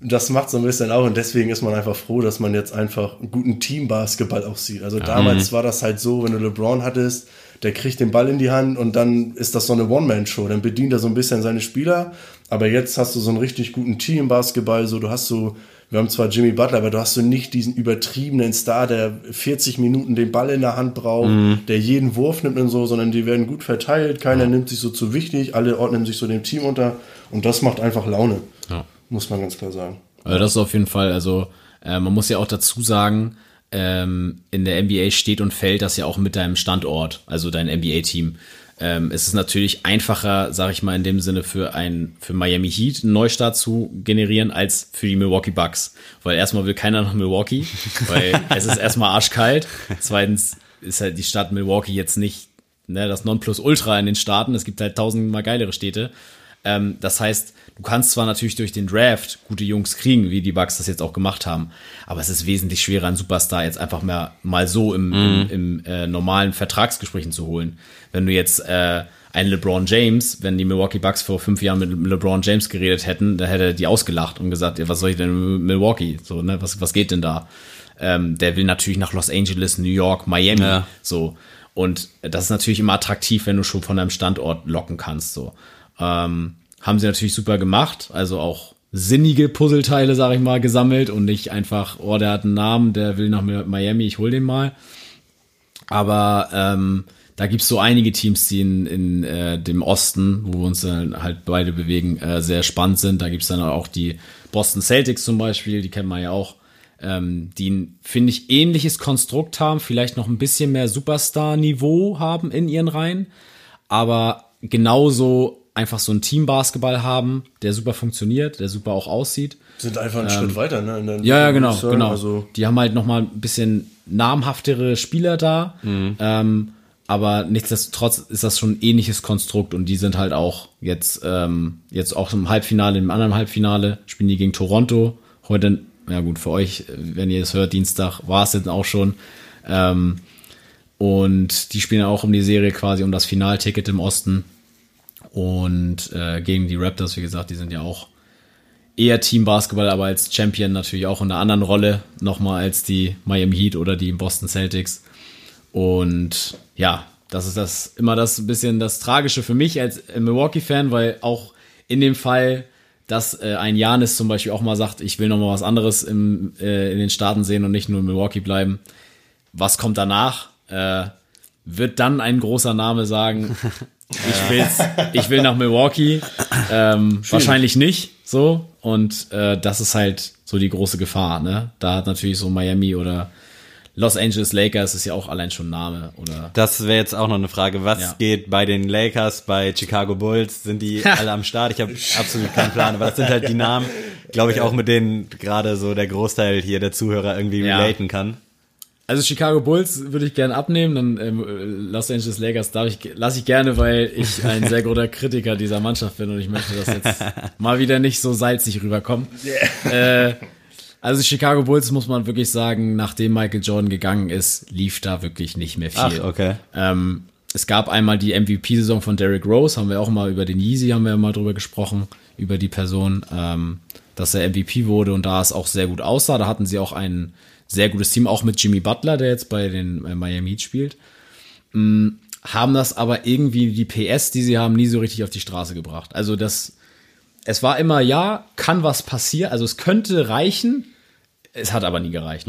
das macht so ein bisschen auch und deswegen ist man einfach froh, dass man jetzt einfach einen guten Teambasketball auch sieht. Also damals war das halt so, wenn du LeBron hattest, der kriegt den Ball in die Hand und dann ist das so eine One-Man-Show. Dann bedient er so ein bisschen seine Spieler. Aber jetzt hast du so einen richtig guten Teambasketball. So, du hast so wir haben zwar Jimmy Butler, aber du hast so nicht diesen übertriebenen Star, der 40 Minuten den Ball in der Hand braucht, der jeden Wurf nimmt und so, sondern die werden gut verteilt, keiner nimmt sich so zu wichtig, alle ordnen sich so dem Team unter und das macht einfach Laune. Ja. Muss man ganz klar sagen. Also das ist auf jeden Fall, also äh, man muss ja auch dazu sagen, ähm, in der NBA steht und fällt das ja auch mit deinem Standort, also dein NBA-Team. Ähm, es ist natürlich einfacher, sage ich mal in dem Sinne, für ein für Miami Heat einen Neustart zu generieren als für die Milwaukee Bucks, weil erstmal will keiner nach Milwaukee, weil es ist erstmal arschkalt. Zweitens ist halt die Stadt Milwaukee jetzt nicht ne, das Nonplusultra in den Staaten. Es gibt halt tausendmal geilere Städte. Ähm, das heißt, du kannst zwar natürlich durch den Draft gute Jungs kriegen, wie die Bucks das jetzt auch gemacht haben, aber es ist wesentlich schwerer, einen Superstar jetzt einfach mal, mal so im, im, im äh, normalen Vertragsgesprächen zu holen. Wenn du jetzt äh, einen LeBron James, wenn die Milwaukee Bucks vor fünf Jahren mit LeBron James geredet hätten, da hätte er die ausgelacht und gesagt, ja, was soll ich denn mit Milwaukee? So, ne, was, was geht denn da? Ähm, der will natürlich nach Los Angeles, New York, Miami, Ja. so. Und das ist natürlich immer attraktiv, wenn du schon von deinem Standort locken kannst, so. Ähm, haben sie natürlich super gemacht, also auch sinnige Puzzleteile, sag ich mal, gesammelt und nicht einfach, oh, der hat einen Namen, der will nach Miami, ich hol den mal. Aber ähm, da gibt's so einige Teams, die in, in äh, dem Osten, wo wir uns dann halt beide bewegen, äh, sehr spannend sind. Da gibt's dann auch die Boston Celtics zum Beispiel, die kennen wir ja auch, ähm, die ein, finde ich, ähnliches Konstrukt haben, vielleicht noch ein bisschen mehr Superstar-Niveau haben in ihren Reihen, aber genauso einfach so ein Team-Basketball haben, der super funktioniert, der super auch aussieht. Sind einfach einen Schritt weiter, ne? in Ähm, Ja, ja, genau, sagen. genau. Also, die haben halt noch mal ein bisschen namhaftere Spieler da, ähm, aber nichtsdestotrotz ist das schon ein ähnliches Konstrukt und die sind halt auch jetzt ähm, jetzt auch im Halbfinale, im anderen Halbfinale spielen die gegen Toronto. Heute, ja gut, für euch, wenn ihr es hört, Dienstag war es jetzt auch schon. Ähm, und die spielen auch um die Serie quasi um das Finalticket im Osten. Und äh, gegen die Raptors, wie gesagt, die sind ja auch eher Team Basketball, aber als Champion natürlich auch in einer anderen Rolle nochmal als die Miami Heat oder die Boston Celtics. Und ja, das ist das immer das bisschen das Tragische für mich als Milwaukee-Fan, weil auch in dem Fall, dass äh, ein Janis zum Beispiel auch mal sagt, ich will noch mal was anderes im, äh, in den Staaten sehen und nicht nur in Milwaukee bleiben. Was kommt danach? Äh, wird dann ein großer Name sagen, ich, will's, ich will nach Milwaukee. Ähm, wahrscheinlich nicht so. Und äh, das ist halt so die große Gefahr. Ne? Da hat natürlich so Miami oder Los Angeles Lakers ist ja auch allein schon ein Name. Oder Das wäre jetzt auch noch eine Frage. Was Ja. geht bei den Lakers, bei Chicago Bulls? Sind die alle am Start? Ich habe absolut keinen Plan, aber das sind halt die Namen, glaube ich, auch mit denen gerade so der Großteil hier der Zuhörer irgendwie Ja. relaten kann. Also Chicago Bulls würde ich gerne abnehmen, dann ähm, äh, Los Angeles Lakers darf ich lasse ich gerne, weil ich ein sehr großer Kritiker dieser Mannschaft bin und ich möchte, dass jetzt mal wieder nicht so salzig rüberkommen. Äh, also Chicago Bulls muss man wirklich sagen, nachdem Michael Jordan gegangen ist, lief da wirklich nicht mehr viel. Ach, okay. Ähm, es gab einmal die MVP-Saison von Derrick Rose, haben wir auch mal über den Yeezy, haben wir mal drüber gesprochen, über die Person, ähm, dass er MVP wurde und da es auch sehr gut aussah. Da hatten sie auch ein sehr gutes Team, auch mit Jimmy Butler, der jetzt bei den äh, Miami Heat spielt. Mm, haben das aber irgendwie die PS, die sie haben, nie so richtig auf die Straße gebracht. Also das, es war immer, ja, kann was passieren, also es könnte reichen, es hat aber nie gereicht.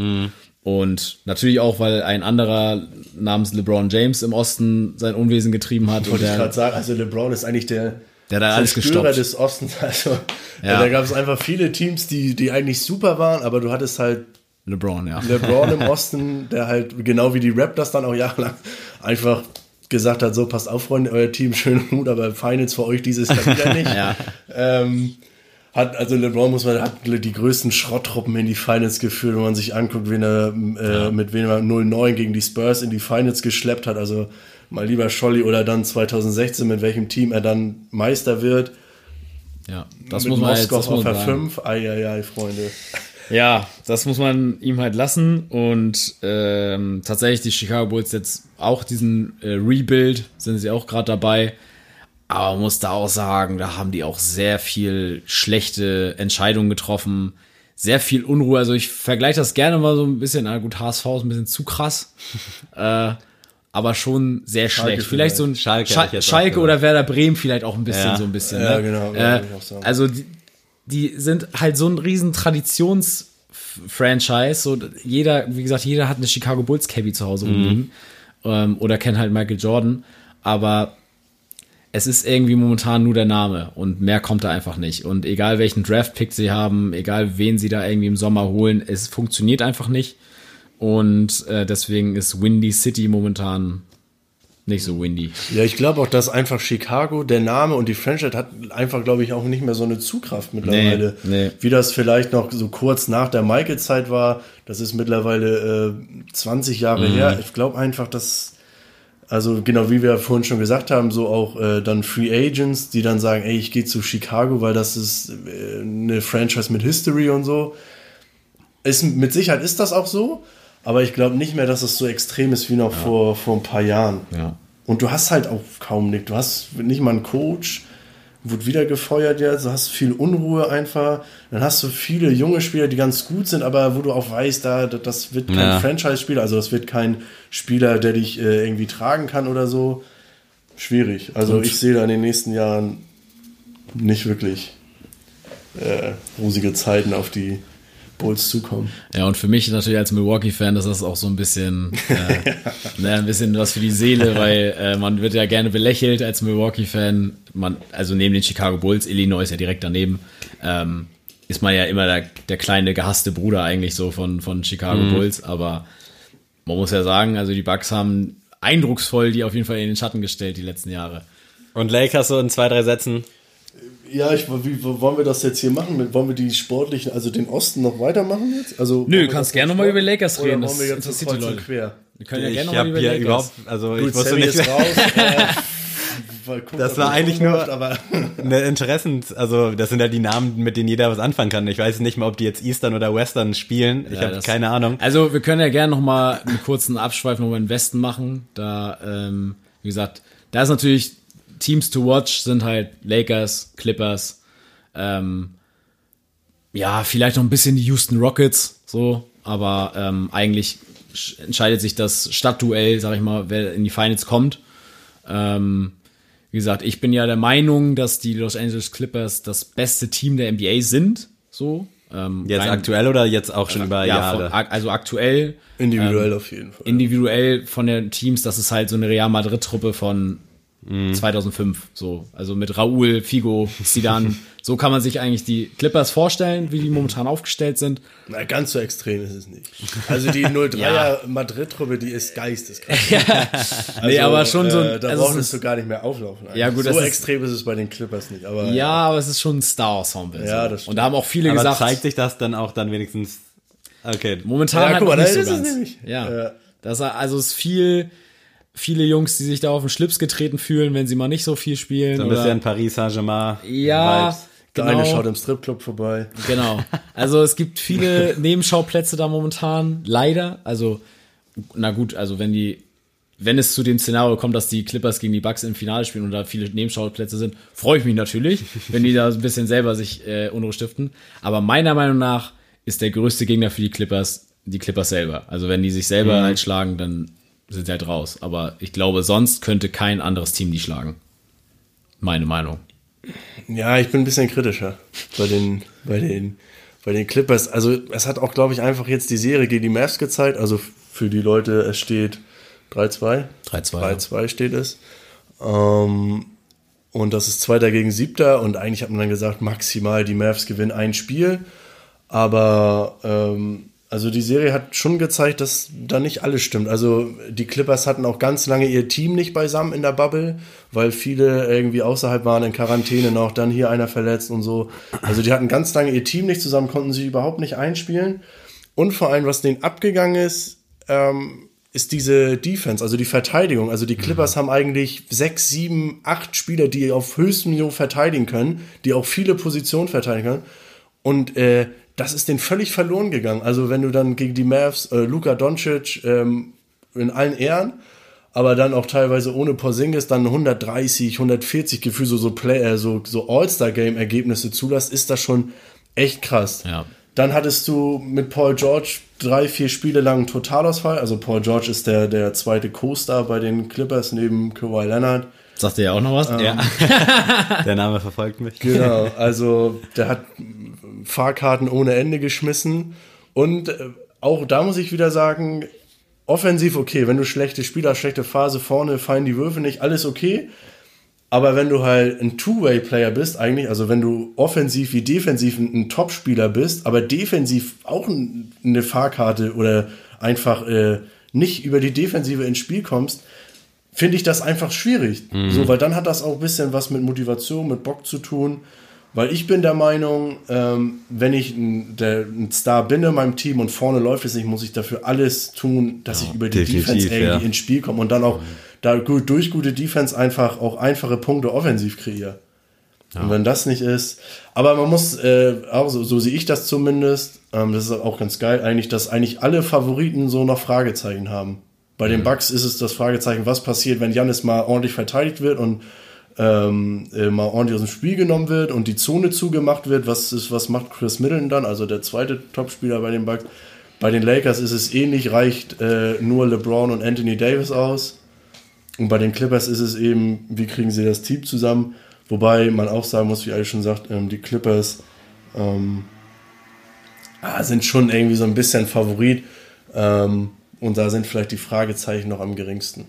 Und natürlich auch, weil ein anderer namens LeBron James im Osten sein Unwesen getrieben hat. Wollte ich gerade sagen, also LeBron ist eigentlich der, Der da alles gestoppt. des Ostens. Also, Ja. da gab es einfach viele Teams, die, die eigentlich super waren, aber du hattest halt LeBron, ja. LeBron im Osten, der halt genau wie die Raptors dann auch jahrelang einfach gesagt hat, so passt auf, Freunde, euer Team schön und gut, aber Finals für euch dieses Jahr wieder nicht. Ja. ähm, hat, also LeBron muss man, hat die größten Schrotttruppen in die Finals geführt, wenn man sich anguckt, wen er, äh, mit wem er 0-9 gegen die Spurs in die Finals geschleppt hat. Also mal lieber Scholli oder dann 2016, mit welchem Team er dann Meister wird. ja. Das mit muss man jetzt Moskau das muss auf man der sagen. 5. Eieiei, Freunde. Ja, das muss man ihm halt lassen. Und ähm, tatsächlich die Chicago Bulls jetzt auch diesen äh, Rebuild sind sie auch gerade dabei. Aber man muss da auch sagen, da haben die auch sehr viel schlechte Entscheidungen getroffen. Sehr viel Unruhe. Also ich vergleiche das gerne mal so ein bisschen. Na gut, HSV ist ein bisschen zu krass. äh, aber schon sehr schlecht. Vielleicht so ein Schalke Schalke gesagt. oder Werder Bremen vielleicht auch ein bisschen Ja. so ein bisschen. Ja, ne? genau, ja, Äh, auch sagen. also die, die sind halt so ein riesen F- Franchise. So, jeder, wie gesagt, jeder hat eine Chicago Bulls Cabby zu Hause rumliegen. Ähm, oder kennt halt Michael Jordan. Aber es ist irgendwie momentan nur der Name und mehr kommt da einfach nicht. Und egal welchen Draft-Pick sie haben, egal wen sie da irgendwie im Sommer holen, es funktioniert einfach nicht. Und äh, deswegen ist Windy City momentan nicht so windy. Ja, ich glaube auch, dass einfach Chicago, der Name und die Franchise hat einfach, glaube ich, auch nicht mehr so eine Zugkraft mittlerweile. Nee, nee. Wie das vielleicht noch so kurz nach der Michael-Zeit war. Das ist mittlerweile äh, 20 Jahre Mhm. her. Ich glaube einfach, dass, also genau wie wir vorhin schon gesagt haben, so auch äh, dann Free Agents, die dann sagen, ey, ich gehe zu Chicago, weil das ist äh, eine Franchise mit History und so. Ist, mit Sicherheit ist das auch so, aber ich glaube nicht mehr, dass es so extrem ist wie noch vor, vor ein paar Jahren. Ja. Und du hast halt auch kaum nichts. Du hast nicht mal einen Coach, wurde wieder gefeuert jetzt, du hast viel Unruhe einfach. Dann hast du viele junge Spieler, die ganz gut sind, aber wo du auch weißt, da, das wird kein Ja. Franchise-Spieler, also das wird kein Spieler, der dich äh, irgendwie tragen kann oder so. Schwierig. Also ich sehe da in den nächsten Jahren nicht wirklich äh, rosige Zeiten auf die Bulls zukommen. Ja, und für mich natürlich als Milwaukee-Fan ist das auch so ein bisschen, äh, ne, ein bisschen was für die Seele, weil äh, man wird ja gerne belächelt als Milwaukee-Fan. Man, also neben den Chicago Bulls, Illinois ist ja direkt daneben, ähm, ist man ja immer der, der kleine gehasste Bruder eigentlich so von, von Chicago Bulls. Aber man muss ja sagen, also die Bucks haben eindrucksvoll die auf jeden Fall in den Schatten gestellt die letzten Jahre. Und Lakers so in zwei, drei Sätzen. Ja, ich, wie, wollen wir das jetzt hier machen? Wollen wir die sportlichen, also den Osten noch weitermachen jetzt? Also, Nö, wir kannst das gerne jetzt noch mal über Lakers Oder reden, wollen wir das interessiert die Leute. quer? Wir können ja ich gerne noch mal habe über hier Lakers. überhaupt, also ich Gut, wusste Sammy nicht, ist raus. äh, guck, Das ob war eigentlich nur- Aber eine Interessens, also das sind ja die Namen, mit denen jeder was anfangen kann. Ich weiß nicht mal, ob die jetzt Eastern oder Western spielen. Ich Ja, habe das- keine Ahnung. Also wir können ja gerne noch mal einen kurzen Abschweif nochmal in den Westen machen. Da, ähm, wie gesagt, da ist natürlich Teams to watch sind halt Lakers, Clippers, ähm, ja, vielleicht noch ein bisschen die Houston Rockets, so, aber ähm, eigentlich sch- entscheidet sich das Stadtduell, sag ich mal, wer in die Finals kommt. Ähm, wie gesagt, ich bin ja der Meinung, dass die Los Angeles Clippers das beste Team der NBA sind, so. Ähm, Jetzt rein- aktuell oder jetzt auch schon über ja, Jahre? von, also aktuell, individuell auf jeden Fall. individuell von den Teams, das ist halt so eine Real Madrid-Truppe von 2005. So, also mit Raúl, Figo, Zidane. so kann man sich eigentlich die Clippers vorstellen, wie die momentan aufgestellt sind. Na, ganz so extrem ist es nicht. Also die 03er Madrid-Truppe, die ist geisteskrank. Also, nee, aber schon so. Äh, da also es brauchtest du gar nicht mehr auflaufen. eigentlich. Ja, gut, so das ist- extrem ist es bei den Clippers nicht. Aber ja, aber es ist schon ein Star-Ensemble. Ja, so. das stimmt. Und da haben auch viele Aber gesagt, zeigt sich das dann auch dann wenigstens, okay. momentan Ja, halt guck mal, nicht da so ist es ganz. nämlich. Ja. Ja. Das, also es ist viel, viele Jungs, die sich da auf den Schlips getreten fühlen, wenn sie mal nicht so viel spielen. So ein oder- bisschen Paris Saint-Germain. ja, Vibes. der genau. eine schaut im Stripclub vorbei. Genau. Also es gibt viele Nebenschauplätze da momentan, leider. Also, na gut, also wenn die, wenn es zu dem Szenario kommt, dass die Clippers gegen die Bucks im Finale spielen und da viele Nebenschauplätze sind, freue ich mich natürlich, wenn die da ein bisschen selber sich äh, Unruhe stiften. Aber meiner Meinung nach ist der größte Gegner für die Clippers die Clippers selber. Also wenn die sich selber halt schlagen, dann sind sie halt raus. Aber ich glaube, sonst könnte kein anderes Team die schlagen. Meine Meinung. Ja, ich bin ein bisschen kritischer bei den, bei den, bei den Clippers. Also es hat auch, glaube ich, einfach jetzt die Serie gegen die Mavs gezeigt. Also für die Leute, es steht 3-2. 3-2, ja. 3-2 steht es. Ähm, und das ist Zweiter gegen Siebter. Und eigentlich hat man dann gesagt, maximal die Mavs gewinnen ein Spiel. Aber ähm, also die Serie hat schon gezeigt, dass da nicht alles stimmt. Also die Clippers hatten auch ganz lange ihr Team nicht beisammen in der Bubble, weil viele irgendwie außerhalb waren in Quarantäne noch, dann hier einer verletzt und so. Also die hatten ganz lange ihr Team nicht zusammen, konnten sich überhaupt nicht einspielen. Und vor allem, was denen abgegangen ist, ähm, ist diese Defense, also die Verteidigung. Also die Clippers haben eigentlich sechs, sieben, acht Spieler, die auf höchstem Niveau verteidigen können, die auch viele Positionen verteidigen können. Und äh, das ist denen völlig verloren gegangen. Also wenn du dann gegen die Mavs, äh, Luka Doncic ähm, in allen Ehren, aber dann auch teilweise ohne Porzingis dann 130, 140 Gefühl so so Play, äh, so, so All-Star-Game-Ergebnisse zulässt, ist das schon echt krass. Ja. Dann hattest du mit Paul George drei, vier Spiele lang einen Totalausfall. Also Paul George ist der, der zweite Co-Star bei den Clippers neben Kawhi Leonard. Sagt ihr ja auch noch was? Ja. Der Name verfolgt mich. Genau, also der hat Fahrkarten ohne Ende geschmissen Und äh, auch da muss ich wieder sagen, offensiv okay, wenn du schlechte Spieler, schlechte Phase vorne, fallen die Würfe nicht, alles okay. Aber wenn du halt ein Two-Way-Player bist, eigentlich, also wenn du offensiv wie defensiv ein, ein Top-Spieler bist, aber defensiv auch ein, eine Fahrkarte oder einfach äh, nicht über die Defensive ins Spiel kommst, finde ich das einfach schwierig. So, weil dann hat das auch ein bisschen was mit Motivation, mit Bock zu tun. Weil ich bin der Meinung, ähm, wenn ich ein, der, ein Star bin in meinem Team und vorne läuft es nicht, muss ich dafür alles tun, dass ich über die Defense irgendwie ja. ins Spiel komme und dann auch da gut, durch gute Defense einfach auch einfache Punkte offensiv kreiere. Und wenn das nicht ist, aber man muss, äh, auch so, so sehe ich das zumindest, ähm, das ist auch ganz geil eigentlich, dass eigentlich alle Favoriten so noch Fragezeichen haben. Bei den Bucks ist es das Fragezeichen, was passiert, wenn Janis mal ordentlich verteidigt wird und ähm, äh, mal ordentlich aus dem Spiel genommen wird und die Zone zugemacht wird. Was ist, was macht Chris Middleton dann? Also der zweite Topspieler bei den Bucks. Bei den Lakers ist es ähnlich, reicht äh, nur LeBron und Anthony Davis aus. Und bei den Clippers ist es eben, wie kriegen sie das Team zusammen? Wobei man auch sagen muss, wie Ali schon sagt, ähm, die Clippers ähm, ah, sind schon irgendwie so ein bisschen Favorit. Ähm, und da sind vielleicht die Fragezeichen noch am geringsten.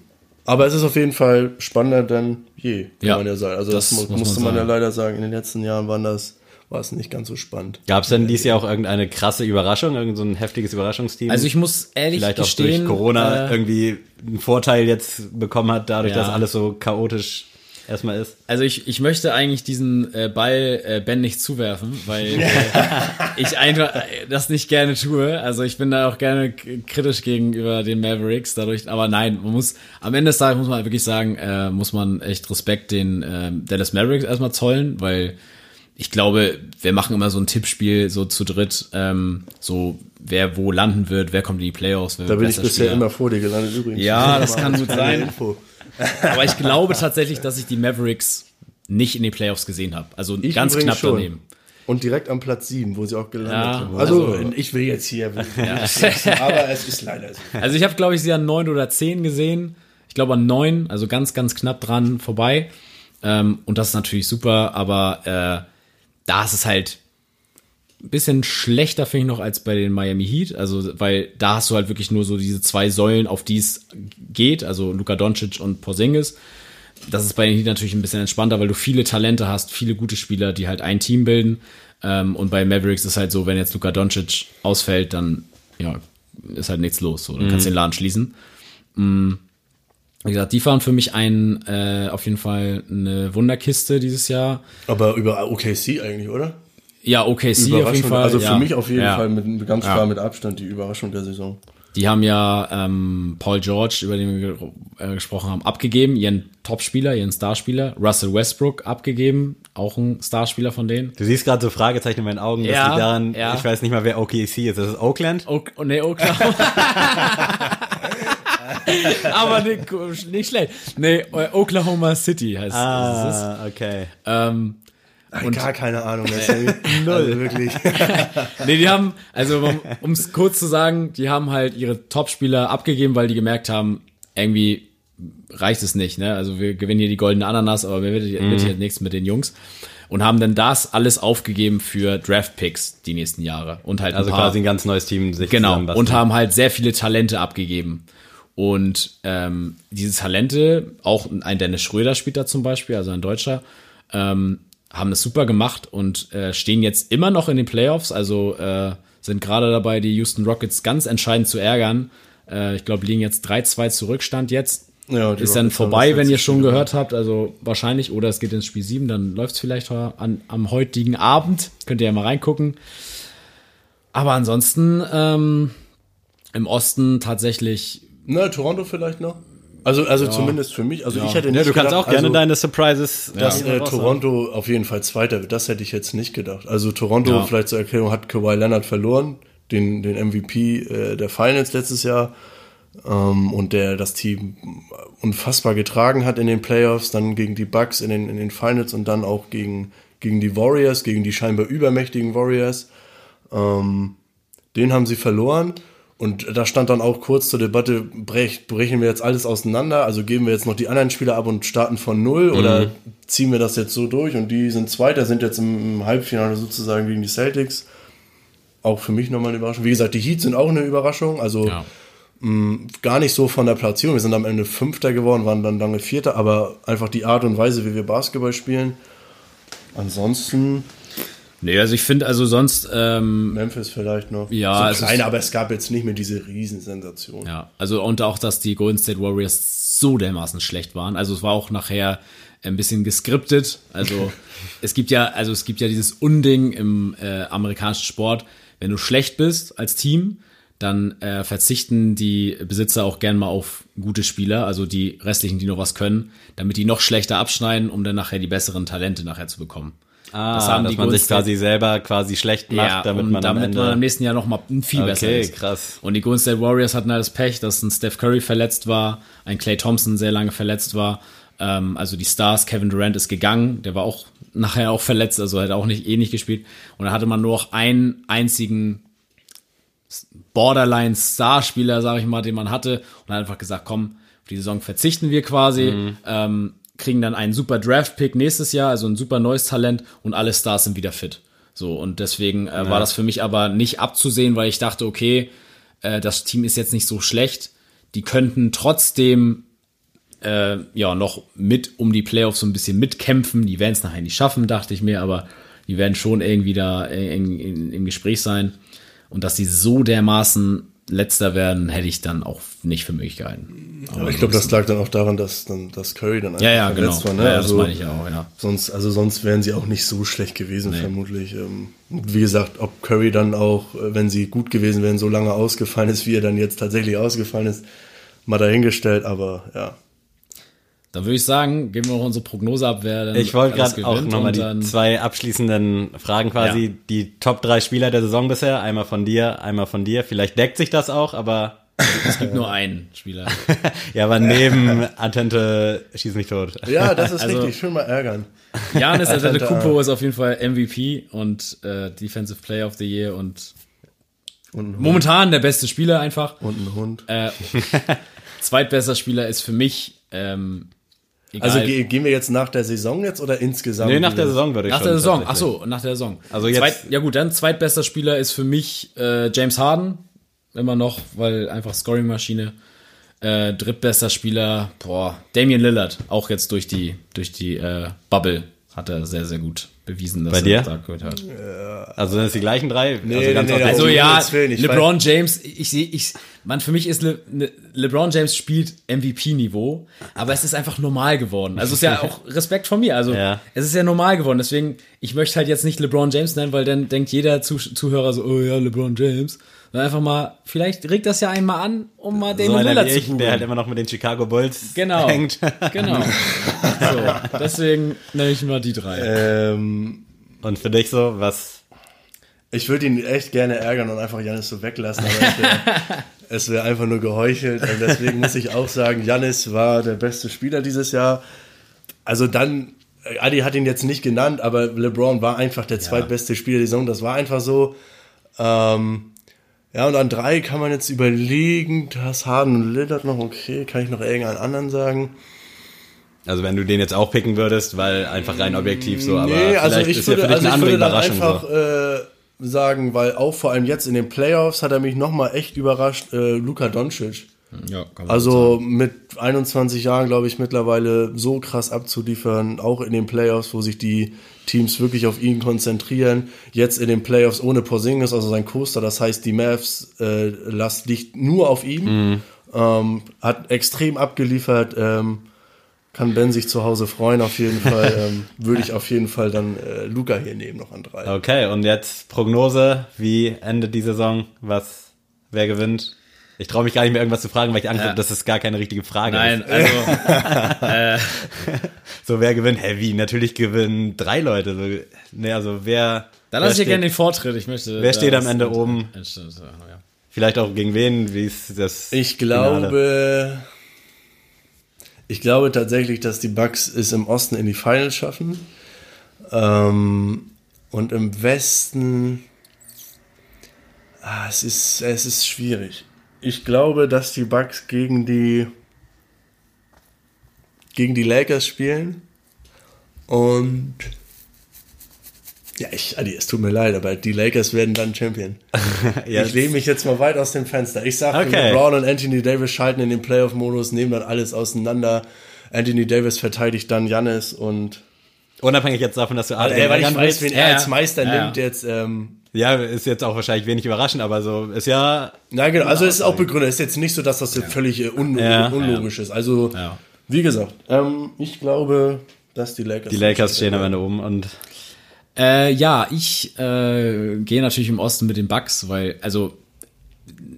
Aber es ist auf jeden Fall spannender denn je, kann Ja, man ja sagen. Also das, das mu- muss musste man man ja leider sagen. In den letzten Jahren waren das, war es nicht ganz so spannend. Gab es denn dieses Jahr auch irgendeine krasse Überraschung, irgend so ein heftiges Überraschungsteam? Also ich muss ehrlich vielleicht auch gestehen, durch Corona äh, irgendwie einen Vorteil jetzt bekommen hat, dadurch, Ja. dass alles so chaotisch erstmal ist. Also ich, ich möchte eigentlich diesen äh, Ball äh, Ben nicht zuwerfen, weil äh, ich einfach äh, das nicht gerne tue. Also ich bin da auch gerne kritisch gegenüber den Mavericks dadurch. Aber nein, man muss am Ende des Tages muss man wirklich sagen, äh, muss man echt Respekt den äh, Dallas Mavericks erstmal zollen, weil ich glaube, wir machen immer so ein Tippspiel so zu dritt, ähm, so wer wo landen wird, wer kommt in die Playoffs. Wer Da bin ich bisher Spieler. immer vor dir gelandet übrigens. Ja, das kann gut sein. Info. Aber ich glaube tatsächlich, dass ich die Mavericks nicht in den Playoffs gesehen habe. Also Ich ganz knapp schon. daneben. Und direkt am Platz 7, wo sie auch gelandet Ja, haben. Also, also- ich will jetzt hier. aber es ist leider so. Also ich habe, glaube ich, sie an neun oder zehn gesehen. Ich glaube an neun, also ganz, ganz knapp dran vorbei. Ähm, und das ist natürlich super, aber äh, da ist es halt bisschen schlechter, finde ich noch, als bei den Miami Heat. Also, weil da hast du halt wirklich nur so diese zwei Säulen, auf die es geht, also Luka Doncic und Porzingis. Das ist bei den Heat natürlich ein bisschen entspannter, weil du viele Talente hast, viele gute Spieler, die halt ein Team bilden. Ähm, und bei Mavericks ist halt so, wenn jetzt Luka Doncic ausfällt, dann ja, ist halt nichts los. So, dann kannst du den Laden schließen. Mm. Wie gesagt, die waren für mich ein äh, auf jeden Fall eine Wunderkiste dieses Jahr. Aber über OKC eigentlich, oder? Ja, OKC auf Überraschung. jeden Fall. also für ja. mich auf jeden ja. Fall mit, ganz Ja. klar mit Abstand die Überraschung der Saison. Die haben ja ähm, Paul George, über den wir äh, gesprochen haben, abgegeben, ihren Topspieler, ihren Starspieler. Russell Westbrook abgegeben, auch ein Starspieler von denen. Du siehst gerade so Fragezeichen in meinen Augen. Ja, liegt daran, ja. ich weiß nicht mal, wer OKC ist. Das ist Oakland? Oh, oh nee, Oklahoma. Aber nicht, nicht schlecht. Nee, äh, Oklahoma City heißt es. Ah, okay. Ähm, Und gar keine Ahnung. Das ist Null. Also wirklich. Nee, die haben, also um es kurz zu sagen, die haben halt ihre Topspieler abgegeben, weil die gemerkt haben, irgendwie reicht es nicht, ne? Also wir gewinnen hier die goldene Ananas, aber wir wird, wird hier nichts mit den Jungs. Und haben dann das alles aufgegeben für Draft-Picks die nächsten Jahre. Und halt ein Also paar, quasi ein ganz neues Team sich Genau, und haben halt sehr viele Talente abgegeben. Und ähm, diese Talente, auch ein Dennis Schröder spielt da zum Beispiel, also ein Deutscher, ähm, haben es super gemacht und äh, stehen jetzt immer noch in den Playoffs, also äh, sind gerade dabei, die Houston Rockets ganz entscheidend zu ärgern. Äh, ich glaube, liegen jetzt 3-2 Zurückstand jetzt. Ja, ist dann Rockets haben vorbei, wenn ihr schon Spiel gehört habt, also wahrscheinlich, oder es geht ins Spiel 7, dann läuft es vielleicht an, am heutigen Abend. Könnt ihr ja mal reingucken. Aber ansonsten ähm, im Osten tatsächlich Na, Toronto vielleicht noch? Also, also zumindest für mich. Also ich hätte nicht Ja, du kannst gedacht, auch gerne also, deine Surprises dass ja. äh, Toronto auf jeden Fall Zweiter wird. Das hätte ich jetzt nicht gedacht. Also Toronto, Ja. vielleicht zur Erklärung, hat Kawhi Leonard verloren, den, den MVP äh, der Finals letztes Jahr. Ähm, und der das Team unfassbar getragen hat in den Playoffs, dann gegen die Bucks in den, in den Finals und dann auch gegen, gegen die Warriors, gegen die scheinbar übermächtigen Warriors. Ähm, den haben sie verloren. Und da stand dann auch kurz zur Debatte, brech, brechen wir jetzt alles auseinander? Also geben wir jetzt noch die anderen Spieler ab und starten von null? Oder ziehen wir das jetzt so durch? Und die sind Zweiter, sind jetzt im, Halbfinale sozusagen gegen die Celtics. auch für mich nochmal eine Überraschung. Wie gesagt, die Heats sind auch eine Überraschung. Also Ja. gar nicht so von der Platzierung. Wir sind am Ende Fünfter geworden, waren dann lange Vierter, aber einfach die Art und Weise, wie wir Basketball spielen. Ansonsten Nee, also ich finde, also sonst, ähm, Memphis vielleicht noch. Ja, so es ist- klein, aber es gab jetzt nicht mehr diese Riesensensation. Ja, also und auch, dass die Golden State Warriors so dermaßen schlecht waren. Also es war auch nachher ein bisschen geskriptet. Also es gibt ja, also es gibt ja dieses Unding im äh, amerikanischen Sport, wenn du schlecht bist als Team, dann äh, verzichten die Besitzer auch gern mal auf gute Spieler, also die restlichen, die noch was können, damit die noch schlechter abschneiden, um dann nachher die besseren Talente nachher zu bekommen. Ah, Das haben dass die man sich quasi selber quasi schlecht macht, damit und man am damit Ende... man am nächsten Jahr noch mal viel besser okay, ist. krass. Und die Golden State Warriors hatten halt das Pech, dass ein Steph Curry verletzt war, ein Clay Thompson sehr lange verletzt war. Ähm, also die Stars, Kevin Durant ist gegangen, der war auch nachher auch verletzt, also hat auch nicht eh nicht gespielt. Und da hatte man nur noch einen einzigen Borderline-Starspieler, sage ich mal, den man hatte und hat einfach gesagt, komm, auf die Saison verzichten wir quasi, Mhm. ähm, kriegen dann einen super Draft-Pick nächstes Jahr, also ein super neues Talent und alle Stars sind wieder fit. So, und deswegen äh, war das für mich aber nicht abzusehen, weil ich dachte, okay, äh, das Team ist jetzt nicht so schlecht. Die könnten trotzdem äh, ja noch mit um die Playoffs so ein bisschen mitkämpfen. Die werden es nachher nicht schaffen, dachte ich mir, aber die werden schon irgendwie da in, in, im Gespräch sein. Und dass sie so dermaßen letzter werden, hätte ich dann auch nicht für möglich gehalten. Aber ich glaube, das lag dann auch daran, dass, dann, dass Curry dann einfach ja, ja, genau. war. Ne? ja, ja, das also, meine ich auch, ja. Sonst, also sonst wären sie auch nicht so schlecht gewesen, vermutlich. Ähm, wie gesagt, ob Curry dann auch, äh, wenn sie gut gewesen wären, so lange ausgefallen ist, wie er dann jetzt tatsächlich ausgefallen ist, mal dahingestellt, aber ja. Dann würde ich sagen, geben wir noch unsere Prognose ab, wer dann Ich wollte gerade auch nochmal die zwei abschließenden Fragen quasi. Ja. Die Top drei Spieler der Saison bisher. Einmal von dir, einmal von dir. Vielleicht deckt sich das auch, aber Es gibt nur einen Spieler. ja, aber neben Antente schieß mich tot. Ja, das ist Also- richtig. Schön mal ärgern. Janis Alter. Antetokounmpo ist auf jeden Fall MVP und äh, Defensive Player of the Year und Und ein Hund. momentan der beste Spieler einfach. Und ein Hund. Äh, zweitbester Spieler ist für mich ähm, egal. Also ge gehen wir jetzt nach der Saison jetzt oder insgesamt? Nee, nach der Saison würde ich nach schon. der Saison. Ach so, nach der Saison. Also jetzt- Zweit, ja gut, dann zweitbester Spieler ist für mich äh, James Harden immer noch, weil einfach Scoring Maschine. Äh, drittbester Spieler, boah, Damian Lillard, auch jetzt durch die durch die äh, Bubble hat er sehr sehr gut bewiesen, dass Bei er dir? da gehört hat. Also sind es die gleichen drei? Nee, also ganz nee, nee. Also ja, LeBron James, ich sehe, ich, man, für mich ist Le, ne, LeBron James spielt MVP-Niveau, aber es ist einfach normal geworden. Also es ist ja auch Respekt von mir. Also Ja. es ist ja normal geworden. Deswegen, ich möchte halt jetzt nicht LeBron James nennen, weil dann denkt jeder Zuh Zuhörer so, oh ja, LeBron James. Und einfach mal, vielleicht regt das ja einmal an, um mal so Damon Lillard wie zu ich, der googeln. halt immer noch mit den Chicago Bulls Genau. hängt. Genau. so, deswegen nenne ich mal die drei. Ähm, Und für dich so, was? Ich würde ihn echt gerne ärgern und einfach Janis so weglassen, aber es wäre wär einfach nur geheuchelt. Und deswegen muss ich auch sagen, Janis war der beste Spieler dieses Jahr. Also dann, äh, Adi hat ihn jetzt nicht genannt, aber LeBron war einfach der zweitbeste Spieler der Saison. Das war einfach so. Ähm, ja, und an drei kann man jetzt überlegen, du hast Harden und Lillard noch, okay, kann ich noch irgendeinen anderen sagen? Also wenn du den jetzt auch picken würdest, weil einfach rein objektiv so, aber Nee, also vielleicht ich ist würde, ja für dich also eine andere Überraschung einfach so. äh, sagen, weil auch vor allem jetzt in den Playoffs hat er mich nochmal echt überrascht, äh, Luka Doncic. Ja, kann man Also mit 21 Jahren, glaube ich, mittlerweile so krass abzuliefern, auch in den Playoffs, wo sich die Teams wirklich auf ihn konzentrieren. Jetzt in den Playoffs ohne Porzingis, also sein Coaster, das heißt, die Mavs äh, Last liegt nur auf ihm. Ähm, hat extrem abgeliefert. Ähm, kann Ben sich zu Hause freuen, auf jeden Fall. ähm, Würde ich auf jeden Fall dann äh, Luca hier nehmen, noch an drei. Okay, und jetzt Prognose, wie endet die Saison? Was, wer gewinnt? Ich traue mich gar nicht mehr irgendwas zu fragen, weil ich Angst Ja. habe, dass es gar keine richtige Frage Nein, ist. also So, wer gewinnt? Hä, wie? Natürlich gewinnen drei Leute. So, ne, also wer. da lasse ich ja steht- gerne den Vortritt. Ich möchte. Wer steht am Ende oben? Ja. Vielleicht auch gegen wen? Wie ist das? Ich Finale? Ich glaube tatsächlich, dass die Bucks es im Osten in die Finals schaffen. Ähm, und im Westen, ah, es ist, es ist schwierig. Ich glaube, dass die Bucks gegen die, gegen die Lakers spielen und Ja, ich, Adi, es tut mir leid, aber die Lakers werden dann Champion. Ja, Ich lehne mich jetzt mal weit aus dem Fenster. Ich sage, Okay. LeBron und Anthony Davis schalten in den Playoff-Modus, nehmen dann alles auseinander. Anthony Davis verteidigt dann Jannis und Unabhängig jetzt davon, dass du alle Ey, weil ich weiß, wen er Ja, als Meister ja. nimmt jetzt. Ähm, Ja, ist jetzt auch wahrscheinlich wenig überraschend, aber so ist ja. na genau, also es ist auch begründet. Es ist jetzt nicht so, dass das jetzt völlig äh, un Ja. unlogisch ist. Also, Ja. wie gesagt, ähm, ich glaube, dass die Lakers. Die Lakers stehen am Ende oben und Äh, ja, ich äh, gehe natürlich im Osten mit den Bucks, weil, also,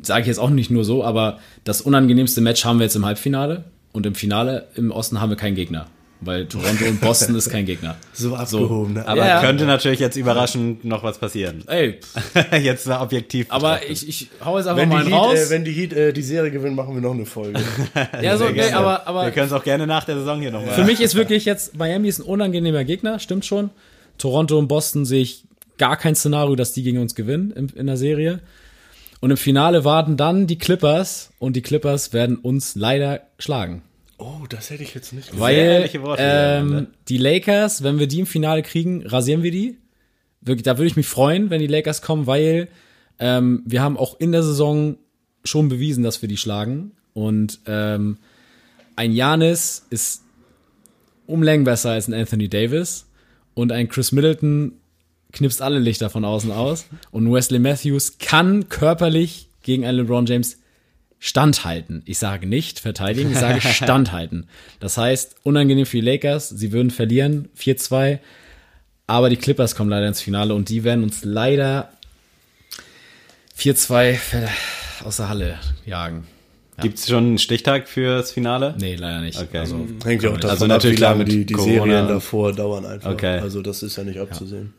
sage ich jetzt auch nicht nur so, aber das unangenehmste Match haben wir jetzt im Halbfinale und im Finale im Osten haben wir keinen Gegner, weil Toronto und Boston ist kein Gegner. So abgehoben, ne? aber Ja. könnte natürlich jetzt überraschend noch was passieren. Ey, jetzt mal objektiv. aber betrachtet. ich, ich hau jetzt einfach Wenn mal einen Heat, raus. äh, wenn die Heat äh, die Serie gewinnen, machen wir noch eine Folge. ja, so, nee, gerne. aber, aber wir können es auch gerne nach der Saison hier nochmal. Für mich ist wirklich jetzt, Miami ist ein unangenehmer Gegner, stimmt schon. Toronto und Boston sehe ich gar kein Szenario, dass die gegen uns gewinnen in, in der Serie. Und im Finale warten dann die Clippers und die Clippers werden uns leider schlagen. oh, das hätte ich jetzt nicht gesagt. Weil ähm, Ende. die Lakers, wenn wir die im Finale kriegen, rasieren wir die. Wirklich, da würde ich mich freuen, wenn die Lakers kommen, weil ähm, wir haben auch in der Saison schon bewiesen, dass wir die schlagen. Und ähm, ein Janis ist um Längen besser als ein Anthony Davis. Und ein Chris Middleton knipst alle Lichter von außen aus. Und Wesley Matthews kann körperlich gegen einen LeBron James standhalten. Ich sage nicht verteidigen, ich sage standhalten. Das heißt, unangenehm für die Lakers, sie würden verlieren, 4-2, aber die Clippers kommen leider ins Finale und die werden uns leider 4-2 ver- aus der Halle jagen. Gibt es schon einen Stichtag fürs Finale? Nee, leider nicht. Okay. Also, Hängt ja auch davon Also ab, natürlich wie klar mit die, die Corona Serien davor dauern einfach. Okay. Also das ist ja nicht abzusehen.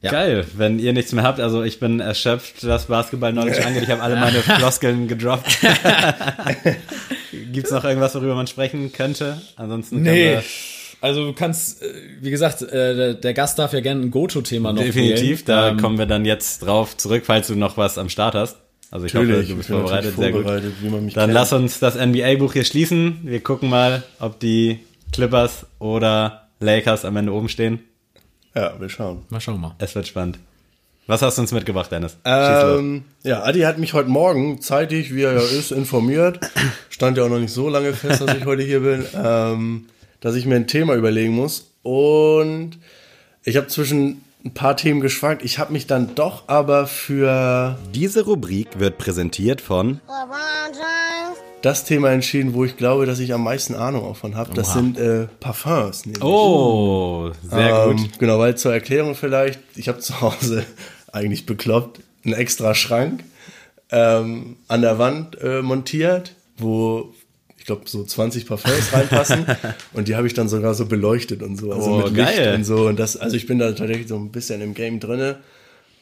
Ja. Geil, wenn ihr nichts mehr habt. Also ich bin erschöpft, was Basketball Knowledge angeht. Ich habe alle meine Floskeln gedroppt. Gibt's noch irgendwas, worüber man sprechen könnte? Ansonsten können Nee. wir Also du kannst, äh, wie gesagt, äh, der, der Gast darf ja gerne ein Goto-Thema noch definitiv, wählen. da Ähm, kommen wir dann jetzt drauf zurück, falls du noch was am Start hast. Also ich hoffe, du bist ich bin vorbereitet, natürlich sehr gut. vorbereitet, wie man mich Dann kennt. lass uns das NBA-Buch hier schließen. Wir gucken mal, ob die Clippers oder Lakers am Ende oben stehen. Ja, wir schauen. Mal schauen mal. Es wird spannend. Was hast du uns mitgebracht, Dennis? Ähm, ja, Adi hat mich heute Morgen zeitig, wie er ja ist, informiert. Stand ja auch noch nicht so lange fest, dass ich heute hier bin, ähm, dass ich mir ein Thema überlegen muss. Und ich habe zwischen ein paar Themen geschwankt. Ich habe mich dann doch aber für Diese Rubrik wird präsentiert von das Thema entschieden, wo ich glaube, dass ich am meisten Ahnung davon habe. Das sind äh, Parfums. nämlich. Oh, sehr Ähm, gut. Genau, weil zur Erklärung vielleicht, ich habe zu Hause eigentlich bekloppt einen extra Schrank ähm, an der Wand äh, montiert, wo glaube so 20 Parfums reinpassen. Und die habe ich dann sogar so beleuchtet und so, also Oh, mit Licht geil. und so. Und das, also ich bin da tatsächlich so ein bisschen im Game drinne.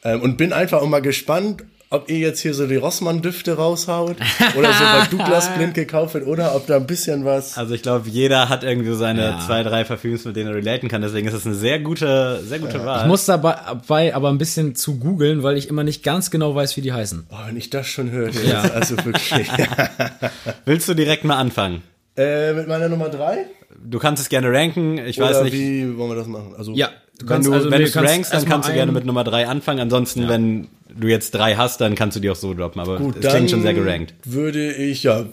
Ähm, und bin einfach auch mal gespannt, ob ihr jetzt hier so die Rossmann-Düfte raushaut oder so bei Douglas blind gekauft wird oder ob da ein bisschen was Also ich glaube, jeder hat irgendwie so seine Ja. zwei, drei Parfüms, mit denen er relaten kann. Deswegen ist es eine sehr gute, sehr gute Wahl. Ich muss dabei, aber ein bisschen zu googeln, weil ich immer nicht ganz genau weiß, wie die heißen. Oh, wenn ich das schon höre, Ja. also wirklich. Willst du direkt mal anfangen? äh, mit meiner Nummer drei? Du kannst es gerne ranken. Ich weiß Oder nicht. wie wollen wir das machen? Also, Ja, wenn du, also, wenn nee, du rankst, dann kannst du gerne mit Nummer drei anfangen. Ansonsten, wenn du jetzt drei hast, dann kannst du die auch so droppen. Aber Gut, es klingt schon sehr gerankt. Würde ich, ja,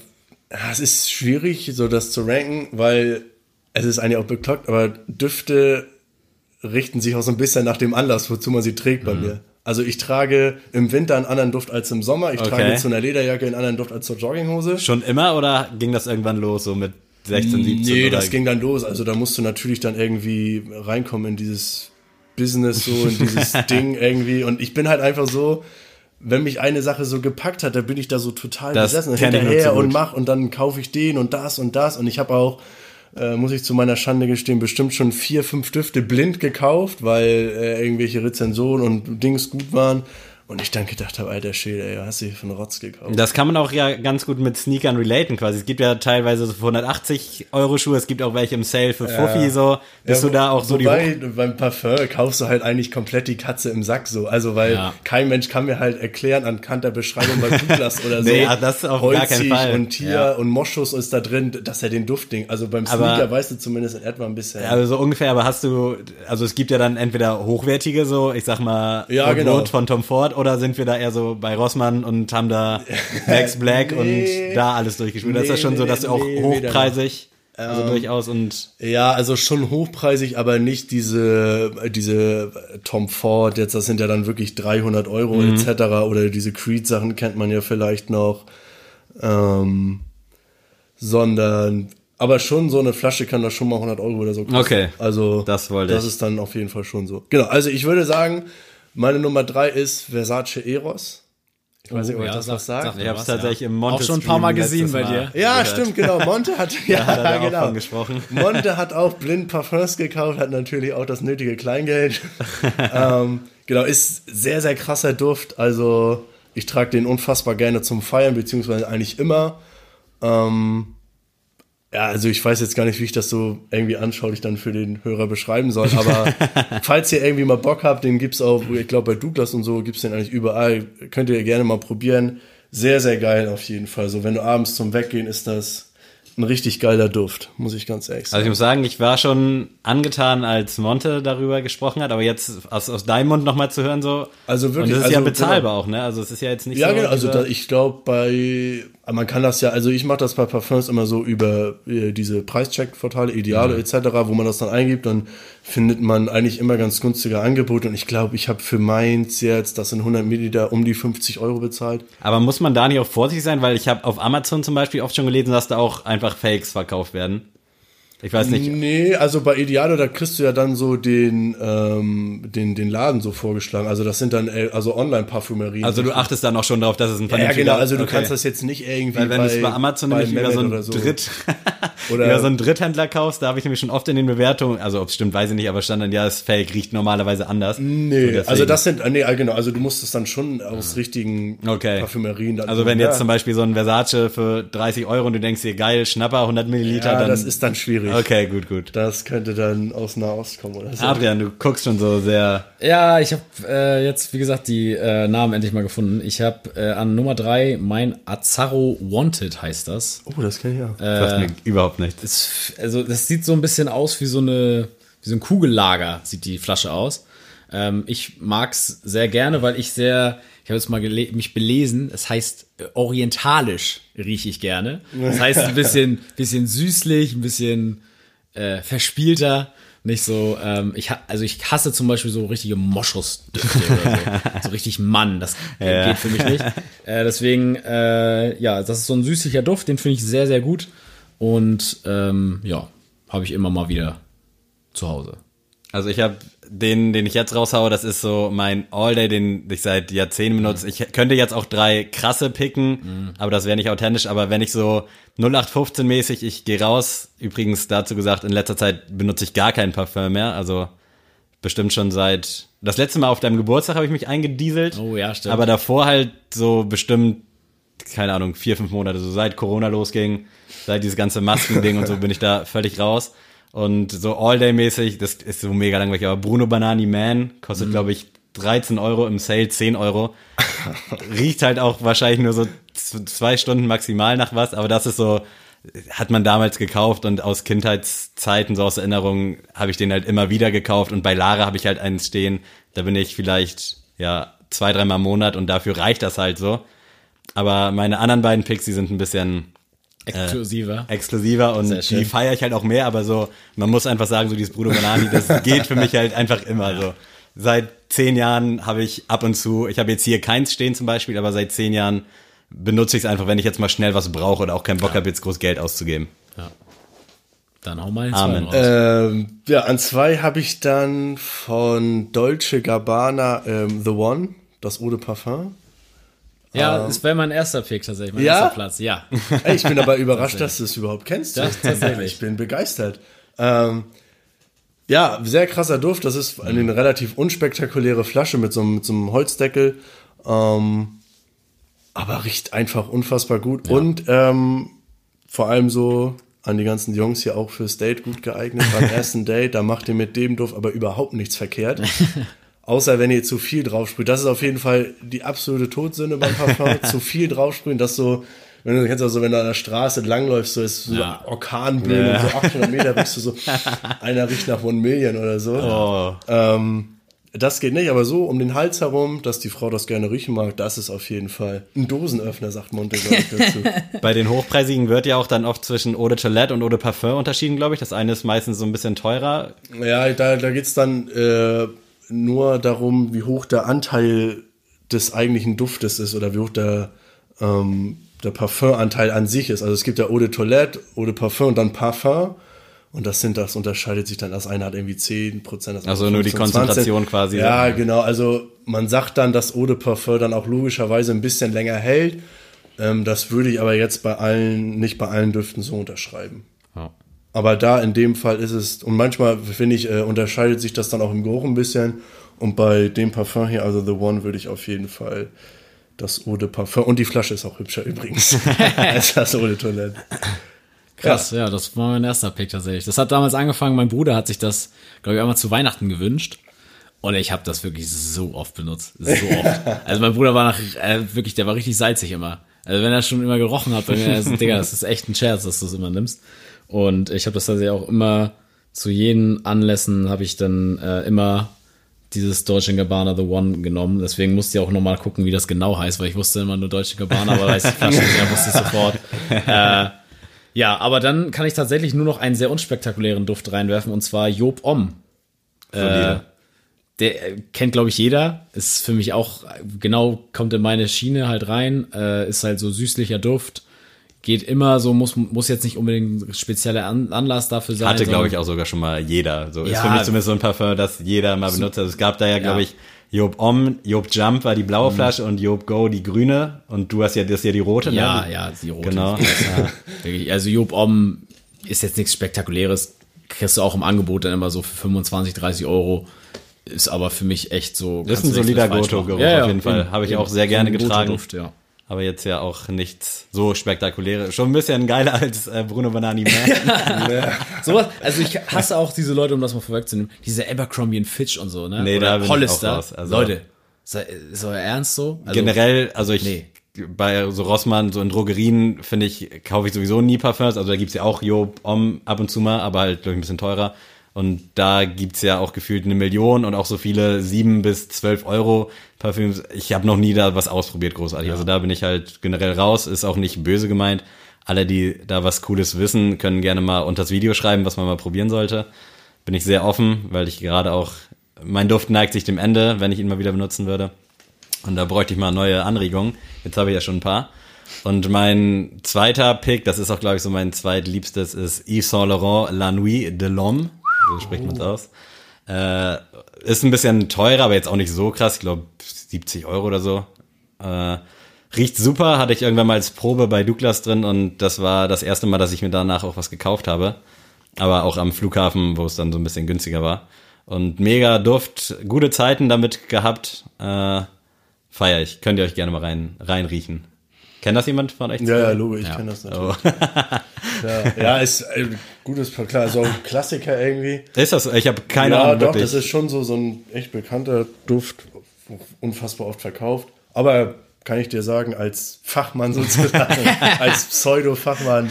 ja, es ist schwierig, so das zu ranken, weil es ist eigentlich auch bekloppt, aber Düfte richten sich auch so ein bisschen nach dem Anlass, wozu man sie trägt Mhm. bei mir. Also ich trage im Winter einen anderen Duft als im Sommer. Ich Okay. trage zu einer Lederjacke einen anderen Duft als zur Jogginghose. Schon immer oder ging das irgendwann los, so mit 16, 17? Nee, das ging dann los. Also da musst du natürlich dann irgendwie reinkommen in dieses Business, so in dieses Ding irgendwie. Und ich bin halt einfach so, wenn mich eine Sache so gepackt hat, da bin ich da so total Das besessen hinterher gut. und mach und dann kaufe ich den und das und das. Und ich habe auch, äh, muss ich zu meiner Schande gestehen, bestimmt schon vier, fünf Düfte blind gekauft, weil äh, irgendwelche Rezensionen und Dings gut waren. Und ich dann gedacht habe, alter Schäde, ey, hast du hier für einen Rotz gekauft? Das kann man auch ja ganz gut mit Sneakern relaten quasi. Es gibt ja teilweise so für 180 Euro Schuhe, es gibt auch welche im Sale für Fuffi so. Bist Ja, du da auch so die wobei, beim Parfum kaufst du halt eigentlich komplett die Katze im Sack so. Also, weil Ja. kein Mensch kann mir halt erklären anhand der Beschreibung bei Douglas oder so. Nee, ja, das auf gar keinen Holzig Fall. Und Tier Ja. und Moschus ist da drin, dass er den Duft denkt. Also beim Aber- Sneaker weißt du zumindest in etwa ein bisschen. Also so ungefähr, aber hast du, also es gibt ja dann entweder hochwertige, so, ich sag mal, Ja, genau. Von Tom Ford, oder sind wir da eher so bei Rossmann und haben da Max Black Nee. und da alles durchgespielt? das ist Nee, das schon so, nee, dass du auch nee, hochpreisig, also durchaus und Ja, also schon hochpreisig, aber nicht diese, diese Tom Ford, jetzt das sind ja dann wirklich 300 Euro Mhm. etc. Oder diese Creed-Sachen kennt man ja vielleicht noch. Ähm, sondern, aber schon so eine Flasche kann da schon mal 100 Euro oder so kosten. Okay. Also, Das wollte das ich. ist dann auf jeden Fall schon so. Genau, also ich würde sagen, meine Nummer drei ist Versace Eros. Ich weiß nicht, ob Oh, ja, das sag- was sagt. sag- ich habe es tatsächlich ja. im Monte Auch schon ein paar Mal gesehen bei dir. Ja, gehört. stimmt, genau. Monte hat, ja, hat er auch genau. von gesprochen. Monte hat auch blind Parfums gekauft, hat natürlich auch das nötige Kleingeld. ähm, genau, ist sehr, sehr krasser Duft. Also, ich trage den unfassbar gerne zum Feiern, beziehungsweise eigentlich immer. Ähm, ja, also ich weiß jetzt gar nicht, wie ich das so irgendwie anschaulich dann für den Hörer beschreiben soll, aber falls ihr irgendwie mal Bock habt, den gibt's auch, ich glaube bei Douglas und so gibt's den eigentlich überall, könnt ihr gerne mal probieren. Sehr, sehr geil auf jeden Fall. So, wenn du abends zum Weggehen ist das ein richtig geiler Duft, muss ich ganz ehrlich Also sagen. ich muss sagen, ich war schon angetan, als Monte darüber gesprochen hat, aber jetzt aus, aus deinem Mund nochmal zu hören so. Also wirklich, Und das ist ja also bezahlbar genau. auch, ne? Also es ist ja jetzt nicht Ja, so. genau. Also da, ich glaube, bei man kann das ja, also ich mache das bei Parfums immer so über äh, diese Preischeck-Portale, Ideale etc., wo man das dann eingibt, dann findet man eigentlich immer ganz günstige Angebote und ich glaube, ich habe für meins jetzt, das sind 100 Milliliter, um die 50 Euro bezahlt. Aber muss man da nicht auch vorsichtig sein, weil ich habe auf Amazon zum Beispiel oft schon gelesen, dass da auch einfach Fakes verkauft werden. Ich weiß nicht. Nee, also bei Idealo, da kriegst du ja dann so den, ähm, den, den Laden so vorgeschlagen. Also das sind dann äh, also Online-Parfümerien. Also du achtest dann auch schon darauf, dass es ein ja, vernünftiger genau, also du okay. kannst das jetzt nicht irgendwie Weil wenn du es bei Amazon nämlich über so einen Dritt Oder- über so einen Dritthändler kaufst, da habe ich nämlich schon oft in den Bewertungen, also ob es stimmt, weiß ich nicht, aber stand dann, ja, ist fake, riecht normalerweise anders. Nee, So, also das sind, nee, äh, genau, also du musst es dann schon aus richtigen Okay. Parfümerien dann Also wenn jetzt ja, zum Beispiel so ein Versace für 30 Euro und du denkst dir, geil, Schnapper, 100 Milliliter, ja, dann... das ist dann schwierig. Okay, gut, gut. Das könnte dann aus Nahost kommen oder so. Adrian, du guckst schon so sehr... Ja, ich habe äh, jetzt, wie gesagt, die äh, Namen endlich mal gefunden. Ich habe äh, an Nummer drei mein Azarro Wanted heißt das. Oh, das kann ich ja. sagt mir überhaupt nichts. Es, also das sieht so ein bisschen aus wie so eine wie so ein Kugellager sieht die Flasche aus. Ähm, ich mag's sehr gerne, weil ich sehr ich habe jetzt mal mich belesen. Es heißt äh, orientalisch rieche ich gerne. Das heißt ein bisschen bisschen süßlich, ein bisschen äh, verspielter. Nicht so, ähm, ich also ich hasse zum Beispiel so richtige Moschusdüfte oder so. so richtig Mann, das geht für mich nicht. Äh, deswegen, äh, ja, das ist so ein süßlicher Duft, den finde ich sehr, sehr gut. Und ähm, ja, habe ich immer mal wieder zu Hause. Also ich habe den, den ich jetzt raushaue, das ist so mein All-Day, den ich seit Jahrzehnten benutze. Ich könnte jetzt auch drei krasse picken, aber das wäre nicht authentisch. Aber wenn ich so 0815 mäßig, ich gehe raus. Übrigens dazu gesagt, in letzter Zeit benutze ich gar kein Parfum mehr. Also bestimmt schon seit das letzte Mal auf deinem Geburtstag habe ich mich eingedieselt. Oh ja, stimmt. Aber davor halt so bestimmt keine Ahnung vier fünf Monate, so seit Corona losging, seit dieses ganze Maskending und so bin ich da völlig raus. Und so All-Day-mäßig, das ist so mega langweilig, aber Bruno Banani Man Mhm. kostet, glaube ich, 13 Euro im Sale, 10 Euro. Riecht halt auch wahrscheinlich nur so zwei Stunden maximal nach was, aber das ist so, hat man damals gekauft und aus Kindheitszeiten, so aus Erinnerungen, habe ich den halt immer wieder gekauft und bei Lara habe ich halt einen stehen, da bin ich vielleicht, ja, zwei, dreimal im Monat und dafür reicht das halt so. Aber meine anderen beiden Picks, die sind ein bisschen, Exklusiver. exklusiver und die feiere ich halt auch mehr, aber so, man muss einfach sagen, so dieses Bruno Banani, das geht für mich halt einfach immer so. Seit zehn Jahren habe ich ab und zu, ich habe jetzt hier keins stehen zum Beispiel, aber seit zehn Jahren benutze ich es einfach, wenn ich jetzt mal schnell was brauche oder auch keinen Bock habe, jetzt groß Geld auszugeben. Dann hau mal Amen. Ähm, ja, an zwei habe ich dann von Dolce Gabbana ähm, The One, das Eau de Parfum. Ja, das wäre mein erster Pick tatsächlich, mein Ja? erster Platz. Ja. Ich bin aber überrascht, dass du es überhaupt kennst. Das tatsächlich. Ich bin begeistert. Ähm, ja, sehr krasser Duft. Das ist eine relativ unspektakuläre Flasche mit so, einem- mit so einem Holzdeckel. Ähm, aber riecht einfach unfassbar gut. Und ähm, vor allem so an die ganzen Jungs hier auch fürs Date gut geeignet. Beim ersten Date, da macht ihr mit dem Duft aber überhaupt nichts verkehrt. Außer wenn ihr zu viel draufsprüht. Das ist auf jeden Fall die absolute Todsünde beim Parfum. zu viel draufsprühen, das so, wenn du kennst auch so, wenn du an der Straße langläufst, so ist so Ja. Orkanböen und so 800 Meter riechst du so, einer riecht nach One Million oder so. Oh. Ähm, das geht nicht, aber so um den Hals herum, dass die Frau das gerne riechen mag, das ist auf jeden Fall ein Dosenöffner, sagt Monte ich, dazu. Bei den hochpreisigen wird ja auch dann oft zwischen Eau de Toilette und Eau de Parfum unterschieden, glaube ich. Das eine ist meistens so ein bisschen teurer. Ja, da, da geht's dann äh, nur darum, wie hoch der Anteil des eigentlichen Duftes ist oder wie hoch der, ähm, der Parfumanteil an sich ist. Also es gibt ja Eau de Toilette, Eau de Parfum und dann Parfum. Und das sind, das unterscheidet sich dann. Das eine hat irgendwie 10 Prozent. Also nur die 15, Konzentration quasi. Ja, genau. Also man sagt dann, dass Eau de Parfum dann auch logischerweise ein bisschen länger hält. Ähm, das würde ich aber jetzt bei allen, nicht bei allen Düften so unterschreiben. Ja. Aber da in dem Fall ist es, und manchmal finde ich, äh, unterscheidet sich das dann auch im Geruch ein bisschen. Und bei dem Parfum hier, also The One, würde ich auf jeden Fall das Eau de Parfum, und die Flasche ist auch hübscher übrigens, als das Eau de Toilette. Krass, ja. das war mein erster Pick tatsächlich. Das hat damals angefangen, mein Bruder hat sich das, glaube ich, einmal zu Weihnachten gewünscht. Und ich habe das wirklich so oft benutzt. So oft. Also mein Bruder war nach, äh, wirklich, der war richtig salzig immer. Also wenn er schon immer gerochen hat, mir, also, Digga, das ist echt ein Scherz, dass du es immer nimmst. Und ich habe das tatsächlich auch immer zu jeden Anlässen habe ich dann äh, immer dieses Deutsche Gabbana The One genommen. Deswegen musste ich auch nochmal gucken, wie das genau heißt, weil ich wusste immer nur Deutsche Gabbana, aber weiß die Flasche nicht, mehr, wusste ich sofort. Äh, ja, aber dann kann ich tatsächlich nur noch einen sehr unspektakulären Duft reinwerfen und zwar Job Om. Äh, der äh, kennt, glaube ich, jeder. Ist für mich auch äh, genau, kommt in meine Schiene halt rein. Äh, ist halt so süßlicher Duft. Geht immer so, muss, muss jetzt nicht unbedingt ein spezieller An Anlass dafür sein. Hatte, glaube ich, auch sogar schon mal jeder. So ist Ja. für mich zumindest so ein Parfum, das jeder mal benutzt hat. Es gab da ja, glaube Ja. ich, Job Om, Job Jump war die blaue Flasche und Job Go die grüne. Und du hast ja, das ist ja die rote, Ja, ne? ja, die rote. Genau. Ja. Also Job Om ist jetzt nichts Spektakuläres. Kriegst du auch im Angebot dann immer so für 25, 30 Euro. Ist aber für mich echt so. Das ist ein solider Goto-Geruch machen. auf jeden Fall. Habe ich auch sehr gerne So getragen. Ja. Aber jetzt ja auch nichts so spektakuläres. Schon ein bisschen geiler als äh, Bruno Banani Man. Sowas, also ich hasse auch diese Leute, um das mal vorwegzunehmen, diese Abercrombie und Fitch und so, ne? Nee, da bin ich Hollister. auch raus. Also- Leute, ist, ist euer Ernst so? Also, Generell, also ich Nee. bei so Rossmann, so in Drogerien, finde ich, kaufe ich sowieso nie Parfums. Also da gibt's ja auch Job Om ab und zu mal, aber halt, glaube ich, ein bisschen teurer. Und da gibt's ja auch gefühlt eine Million und auch so viele sieben bis zwölf Euro Parfüms. Ich habe noch nie da was ausprobiert, großartig. Also da bin ich halt generell raus, ist auch nicht böse gemeint. Alle, die da was Cooles wissen, können gerne mal unter das Video schreiben, was man mal probieren sollte. Bin ich sehr offen, weil ich gerade auch, mein Duft neigt sich dem Ende, wenn ich ihn mal wieder benutzen würde. Und da bräuchte ich mal neue Anregungen. Jetzt habe ich ja schon ein paar. Und mein zweiter Pick, das ist auch, glaube ich, so mein zweitliebstes, ist Yves Saint Laurent La Nuit de l'Homme. So spricht man es aus. Äh, ist ein bisschen teurer, aber jetzt auch nicht so krass. Ich glaube 70 Euro oder so. Äh, riecht super, hatte ich irgendwann mal als Probe bei Douglas drin und das war das erste Mal, dass ich mir danach auch was gekauft habe. Aber auch am Flughafen, wo es dann so ein bisschen günstiger war. Und mega Duft, gute Zeiten damit gehabt. Äh, feier ich. Könnt ihr euch gerne mal rein, reinriechen. Kennt das jemand von euch? Ja, ja, Logo, ich kenne das natürlich. Oh. Ja, ja, ist ein gutes, klar, so ein Klassiker irgendwie. Ist das? Ich habe keine ja, Ahnung. doch, wirklich. das ist schon so, so ein echt bekannter Duft, unfassbar oft verkauft. Aber kann ich dir sagen, als Fachmann sozusagen, als Pseudo-Fachmann,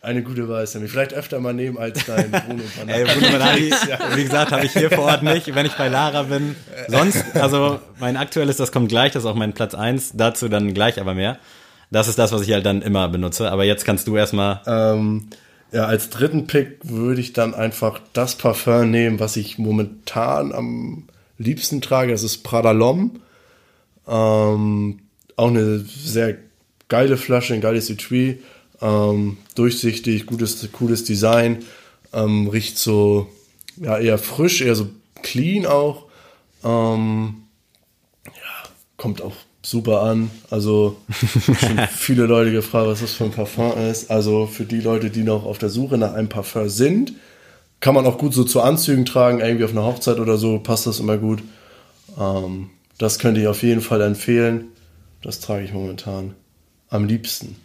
eine gute Wahl ist nämlich. Vielleicht öfter mal nehmen als dein Bruno Banani. Ey, Bruno Banani, wie gesagt, habe ich hier vor Ort nicht, wenn ich bei Lara bin. Sonst, also mein aktuelles, das kommt gleich, das ist auch mein Platz eins. dazu dann gleich aber mehr. Das ist das, was ich halt dann immer benutze. Aber jetzt kannst du erstmal. Ähm, ja, als dritten Pick würde ich dann einfach das Parfum nehmen, was ich momentan am liebsten trage. Das ist Prada L'Homme. Ähm, auch eine sehr geile Flasche, ein geiles Etui. Ähm, durchsichtig, gutes, cooles Design. Ähm, riecht so, ja, eher frisch, eher so clean auch. Ähm, ja, kommt auch super an. Also schon viele Leute gefragt, was das für ein Parfum ist. Also für die Leute, die noch auf der Suche nach einem Parfum sind, kann man auch gut so zu Anzügen tragen, irgendwie auf einer Hochzeit oder so, passt das immer gut. Ähm, Das könnte ich auf jeden Fall empfehlen. Das trage ich momentan am liebsten.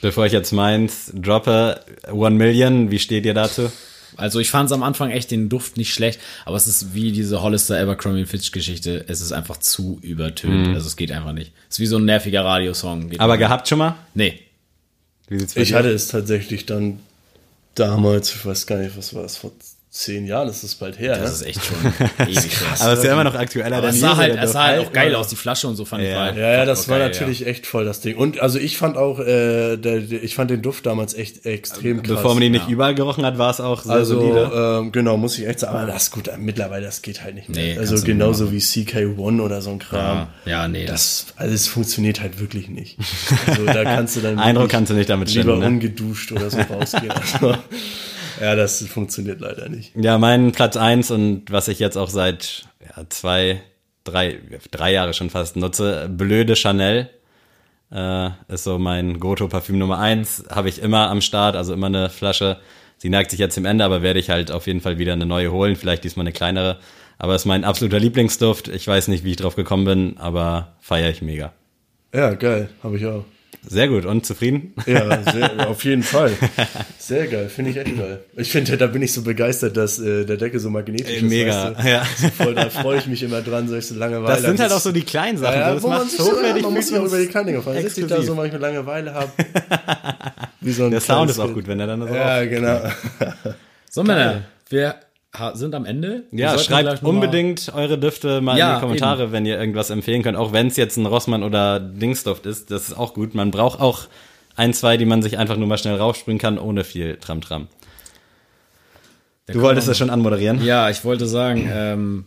Bevor ich jetzt meins droppe, One Million, wie steht ihr dazu? Also ich fand es am Anfang echt den Duft nicht schlecht, aber es ist wie diese Hollister Abercrombie Fitch Geschichte. Es ist einfach zu übertönt. Also es geht einfach nicht. Es ist wie so ein nerviger Radiosong. Geht Aber gehabt schon mal? nicht. Nee. Ich dir hatte es tatsächlich dann damals, ich weiß gar nicht, was war es, vor zehn Jahren ist es bald her. Das ne? ist echt schon ewig her. Aber es ist ja immer noch aktueller Aber denn es sah halt, es sah halt auch geil ja. aus, die Flasche und so fand Ja. ich halt. Ja, ja, das war geil, natürlich echt voll das Ding. Und also ich fand auch, äh, der, der, ich fand den Duft damals echt extrem krass. Bevor man die nicht überall gerochen hat, war es auch sehr also, solide. ähm, genau, muss ich echt sagen. Aber das ist gut, mittlerweile, das geht halt nicht mehr. Nee, also genauso wie CK1 oder so ein Kram. Ja, ja, nee, das, also es funktioniert halt wirklich nicht. Also da kannst du dann Eindruck kannst du nicht damit lieber schinden, ne? ungeduscht oder so rausgehen. Also, ja, das funktioniert leider nicht. Ja, mein Platz eins und was ich jetzt auch seit ja, zwei, drei, drei Jahre schon fast nutze, Blöde Chanel. Äh, ist so mein Goto-Parfüm Nummer eins. Habe ich immer am Start, also immer eine Flasche. Sie neigt sich jetzt im Ende, aber werde ich halt auf jeden Fall wieder eine neue holen. Vielleicht diesmal eine kleinere. Aber ist mein absoluter Lieblingsduft. Ich weiß nicht, wie ich drauf gekommen bin, aber feiere ich mega. Ja, geil, habe ich auch. Sehr gut und zufrieden? Ja, sehr, auf jeden Fall. Sehr geil, finde ich echt geil. Ich finde, da bin ich so begeistert, dass äh, der Deckel so magnetisch ist. Mega, weißt du? ja. Voll, da freue ich mich immer dran, solche Langeweile. Das sind halt Das- auch so die kleinen Sachen. Ja, das wo man macht sich so so, ja, fertig, man muss sich auch über die Dinge freuen. Sitze ich da so, wenn ich Langeweile habe. Wie so ein Der Sound ist auch gut, wenn er dann so Ja, genau. So, Männer, wir sind am Ende. Ja, schreibt unbedingt eure Düfte mal in Ja, die Kommentare, wenn ihr irgendwas empfehlen könnt. Auch wenn es jetzt ein Rossmann oder Dingsduft ist, das ist auch gut. Man braucht auch ein, zwei, die man sich einfach nur mal schnell raufspringen kann, ohne viel Tram-Tram. Du wolltest das schon anmoderieren? Ja, ich wollte sagen, ähm,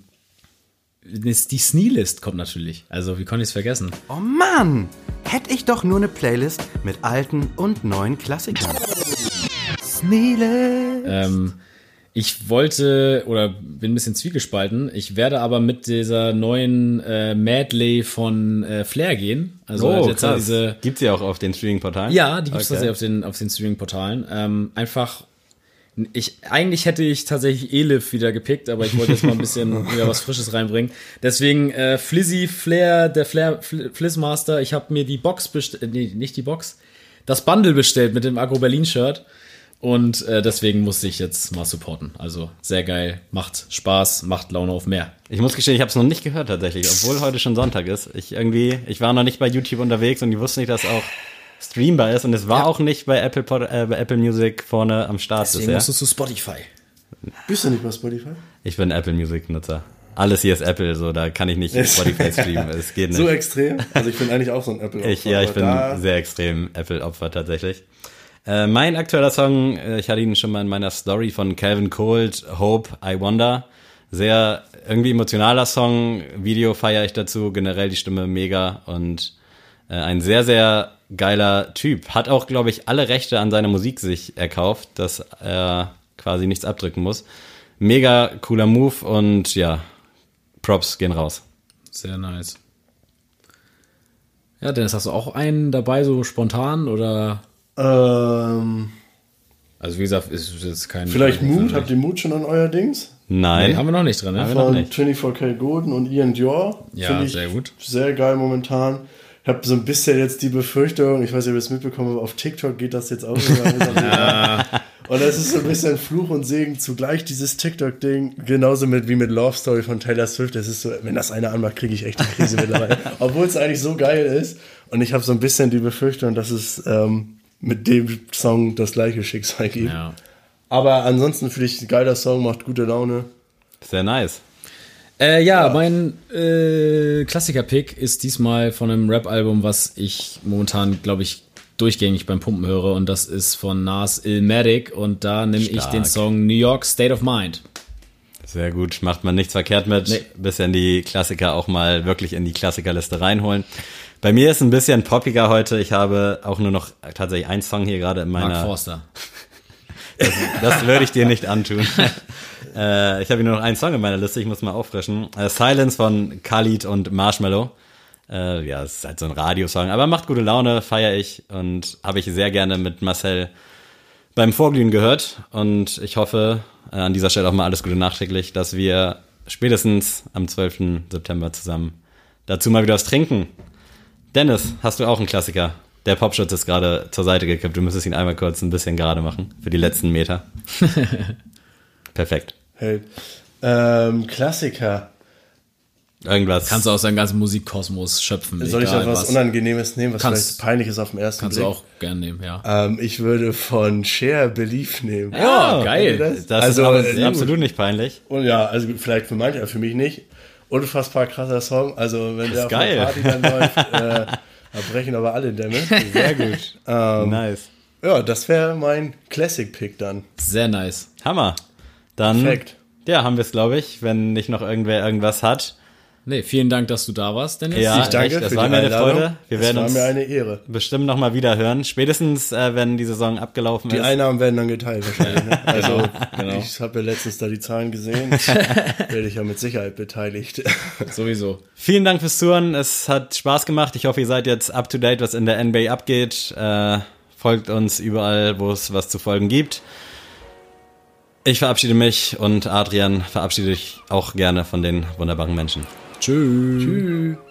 die Sneelist kommt natürlich. Also, wie konnte ich es vergessen? Oh Mann! Hätte ich doch nur eine Playlist mit alten und neuen Klassikern. Sneele. Ähm, ich wollte oder bin ein bisschen zwiegespalten. Ich werde aber mit dieser neuen äh, Medley von äh, Flair gehen. Also Oh, jetzt ja krass. diese Gibt's ja auch auf den Streaming-Portalen? Ja, die gibt es Okay. tatsächlich auf den, auf den Streaming-Portalen. Ähm, einfach, ich, eigentlich hätte ich tatsächlich Elif wieder gepickt, aber ich wollte jetzt mal ein bisschen wieder was Frisches reinbringen. Deswegen äh, Flizzy Flair, der Flair Fl Flizzmaster, ich habe mir die Box bestellt, nee, nicht die Box, das Bundle bestellt mit dem Agro Berlin Shirt. Und äh, deswegen musste ich jetzt mal supporten. Also sehr geil, macht Spaß, macht Laune auf mehr. Ich muss gestehen, ich habe es noch nicht gehört tatsächlich, obwohl heute schon Sonntag ist. Ich irgendwie, ich war noch nicht bei YouTube unterwegs und ich wusste nicht, dass auch streambar ist und es war auch nicht bei Apple Pod, äh, bei Apple Music vorne am Start Deswegen bisher. musstest du Spotify. Bist du nicht bei Spotify? Ich bin Apple Music Nutzer. Alles hier ist Apple, so da kann ich nicht Spotify streamen. Es geht nicht. So extrem? Also ich bin eigentlich auch so ein Apple. Ich, ja, ich bin sehr extrem Apple-Opfer tatsächlich. Äh, mein aktueller Song, äh, ich hatte ihn schon mal in meiner Story von Calvin Cold, Hope, I Wonder. Sehr irgendwie emotionaler Song, Video feiere ich dazu, generell die Stimme mega und äh, ein sehr, sehr geiler Typ. Hat auch, glaube ich, alle Rechte an seiner Musik sich erkauft, dass er quasi nichts abdrücken muss. Mega cooler Move und ja, Props gehen raus. Sehr nice. Ja, Dennis, hast du auch einen dabei, so spontan oder? Ähm, Also wie gesagt, ist jetzt kein. vielleicht Mut? Habt ihr Mut schon an euer Dings? Nein. Nee, haben wir noch nicht drin, ne? Haben wir noch Von nicht. 24K Golden und Ian Dior. Ja, sehr gut. Sehr geil momentan. Ich habe so ein bisschen jetzt die Befürchtung, ich weiß nicht, ob ihr es mitbekommen habt, auf TikTok geht das jetzt auch wieder. Und das ist so ein bisschen Fluch und Segen zugleich, dieses TikTok-Ding. Genauso mit, wie mit Love Story von Taylor Swift. Das ist so, wenn das einer anmacht, kriege ich echt eine Krise mittlerweile. Obwohl es eigentlich so geil ist. Und ich habe so ein bisschen die Befürchtung, dass es ähm, mit dem Song das gleiche Schicksal gibt. Ja. Aber ansonsten finde ich ein geiler Song, macht gute Laune. Sehr nice. Äh, ja, mein äh, Klassiker-Pick ist diesmal von einem Rap-Album, was ich momentan, glaube ich, durchgängig beim Pumpen höre. Und das ist von Nas Illmatic. Und da nehme ich den Song New York State of Mind. Sehr gut, macht man nichts verkehrt mit. Nee. Bisschen die Klassiker auch mal wirklich in die Klassikerliste reinholen. Bei mir ist ein bisschen poppiger heute. Ich habe auch nur noch tatsächlich einen Song hier gerade in Mark meiner. Forster. Das würde ich dir nicht antun. äh, ich habe hier nur noch einen Song in meiner Liste, ich muss mal auffrischen. Äh, Silence von Khalid und Marshmallow. Äh, ja, es ist halt so ein Radiosong, aber macht gute Laune, feiere ich und habe ich sehr gerne mit Marcel beim Vorglühen gehört. Und ich hoffe, an dieser Stelle auch mal alles Gute nachträglich, dass wir spätestens am 12. September zusammen Dazu mal wieder was trinken. Dennis, hast du auch einen Klassiker? Der Popschutz ist gerade zur Seite gekippt. Du müsstest ihn einmal kurz ein bisschen gerade machen. Für die letzten Meter. Perfekt. Hey. Ähm, Klassiker. Irgendwas. Kannst du aus deinem ganzen Musikkosmos schöpfen. Soll ich auch was, was. Unangenehmes nehmen, was Kannst- vielleicht peinlich ist auf den ersten Kannst Blick? du auch gern nehmen, ja. Ähm, ich würde von Cher Belief nehmen. Ja, geil. Das- Das Also, ist äh, absolut nicht peinlich. Und ja, also gut, vielleicht für manche, aber für mich nicht. Unfassbar krasser Song. Also wenn der auf geil. der Party dann läuft, äh, da brechen aber alle Dämme. Sehr gut. Ähm, nice. Ja, das wäre mein Classic-Pick dann. Sehr nice. Hammer. Dann Perfekt. ja, haben wir es, glaube ich, wenn nicht noch irgendwer irgendwas hat. Nee, vielen Dank, dass du da warst, Dennis. Ja, ich danke echt, das für war die mir eine. Freude. Wir das werden war uns mir eine Ehre. bestimmt noch mal wieder hören. Spätestens, äh, wenn die Saison abgelaufen Die ist. Einnahmen werden dann geteilt wahrscheinlich. Ne? Also genau. ich habe ja letztens da die Zahlen gesehen. Werde ich ja mit Sicherheit beteiligt. Sowieso. Vielen Dank fürs Zuhören. Es hat Spaß gemacht. Ich hoffe, ihr seid jetzt up to date, was in der NBA abgeht. Äh, folgt uns überall, wo es was zu folgen gibt. Ich verabschiede mich und Adrian verabschiede dich auch gerne von den wunderbaren Menschen. Tschüss. Tschüss.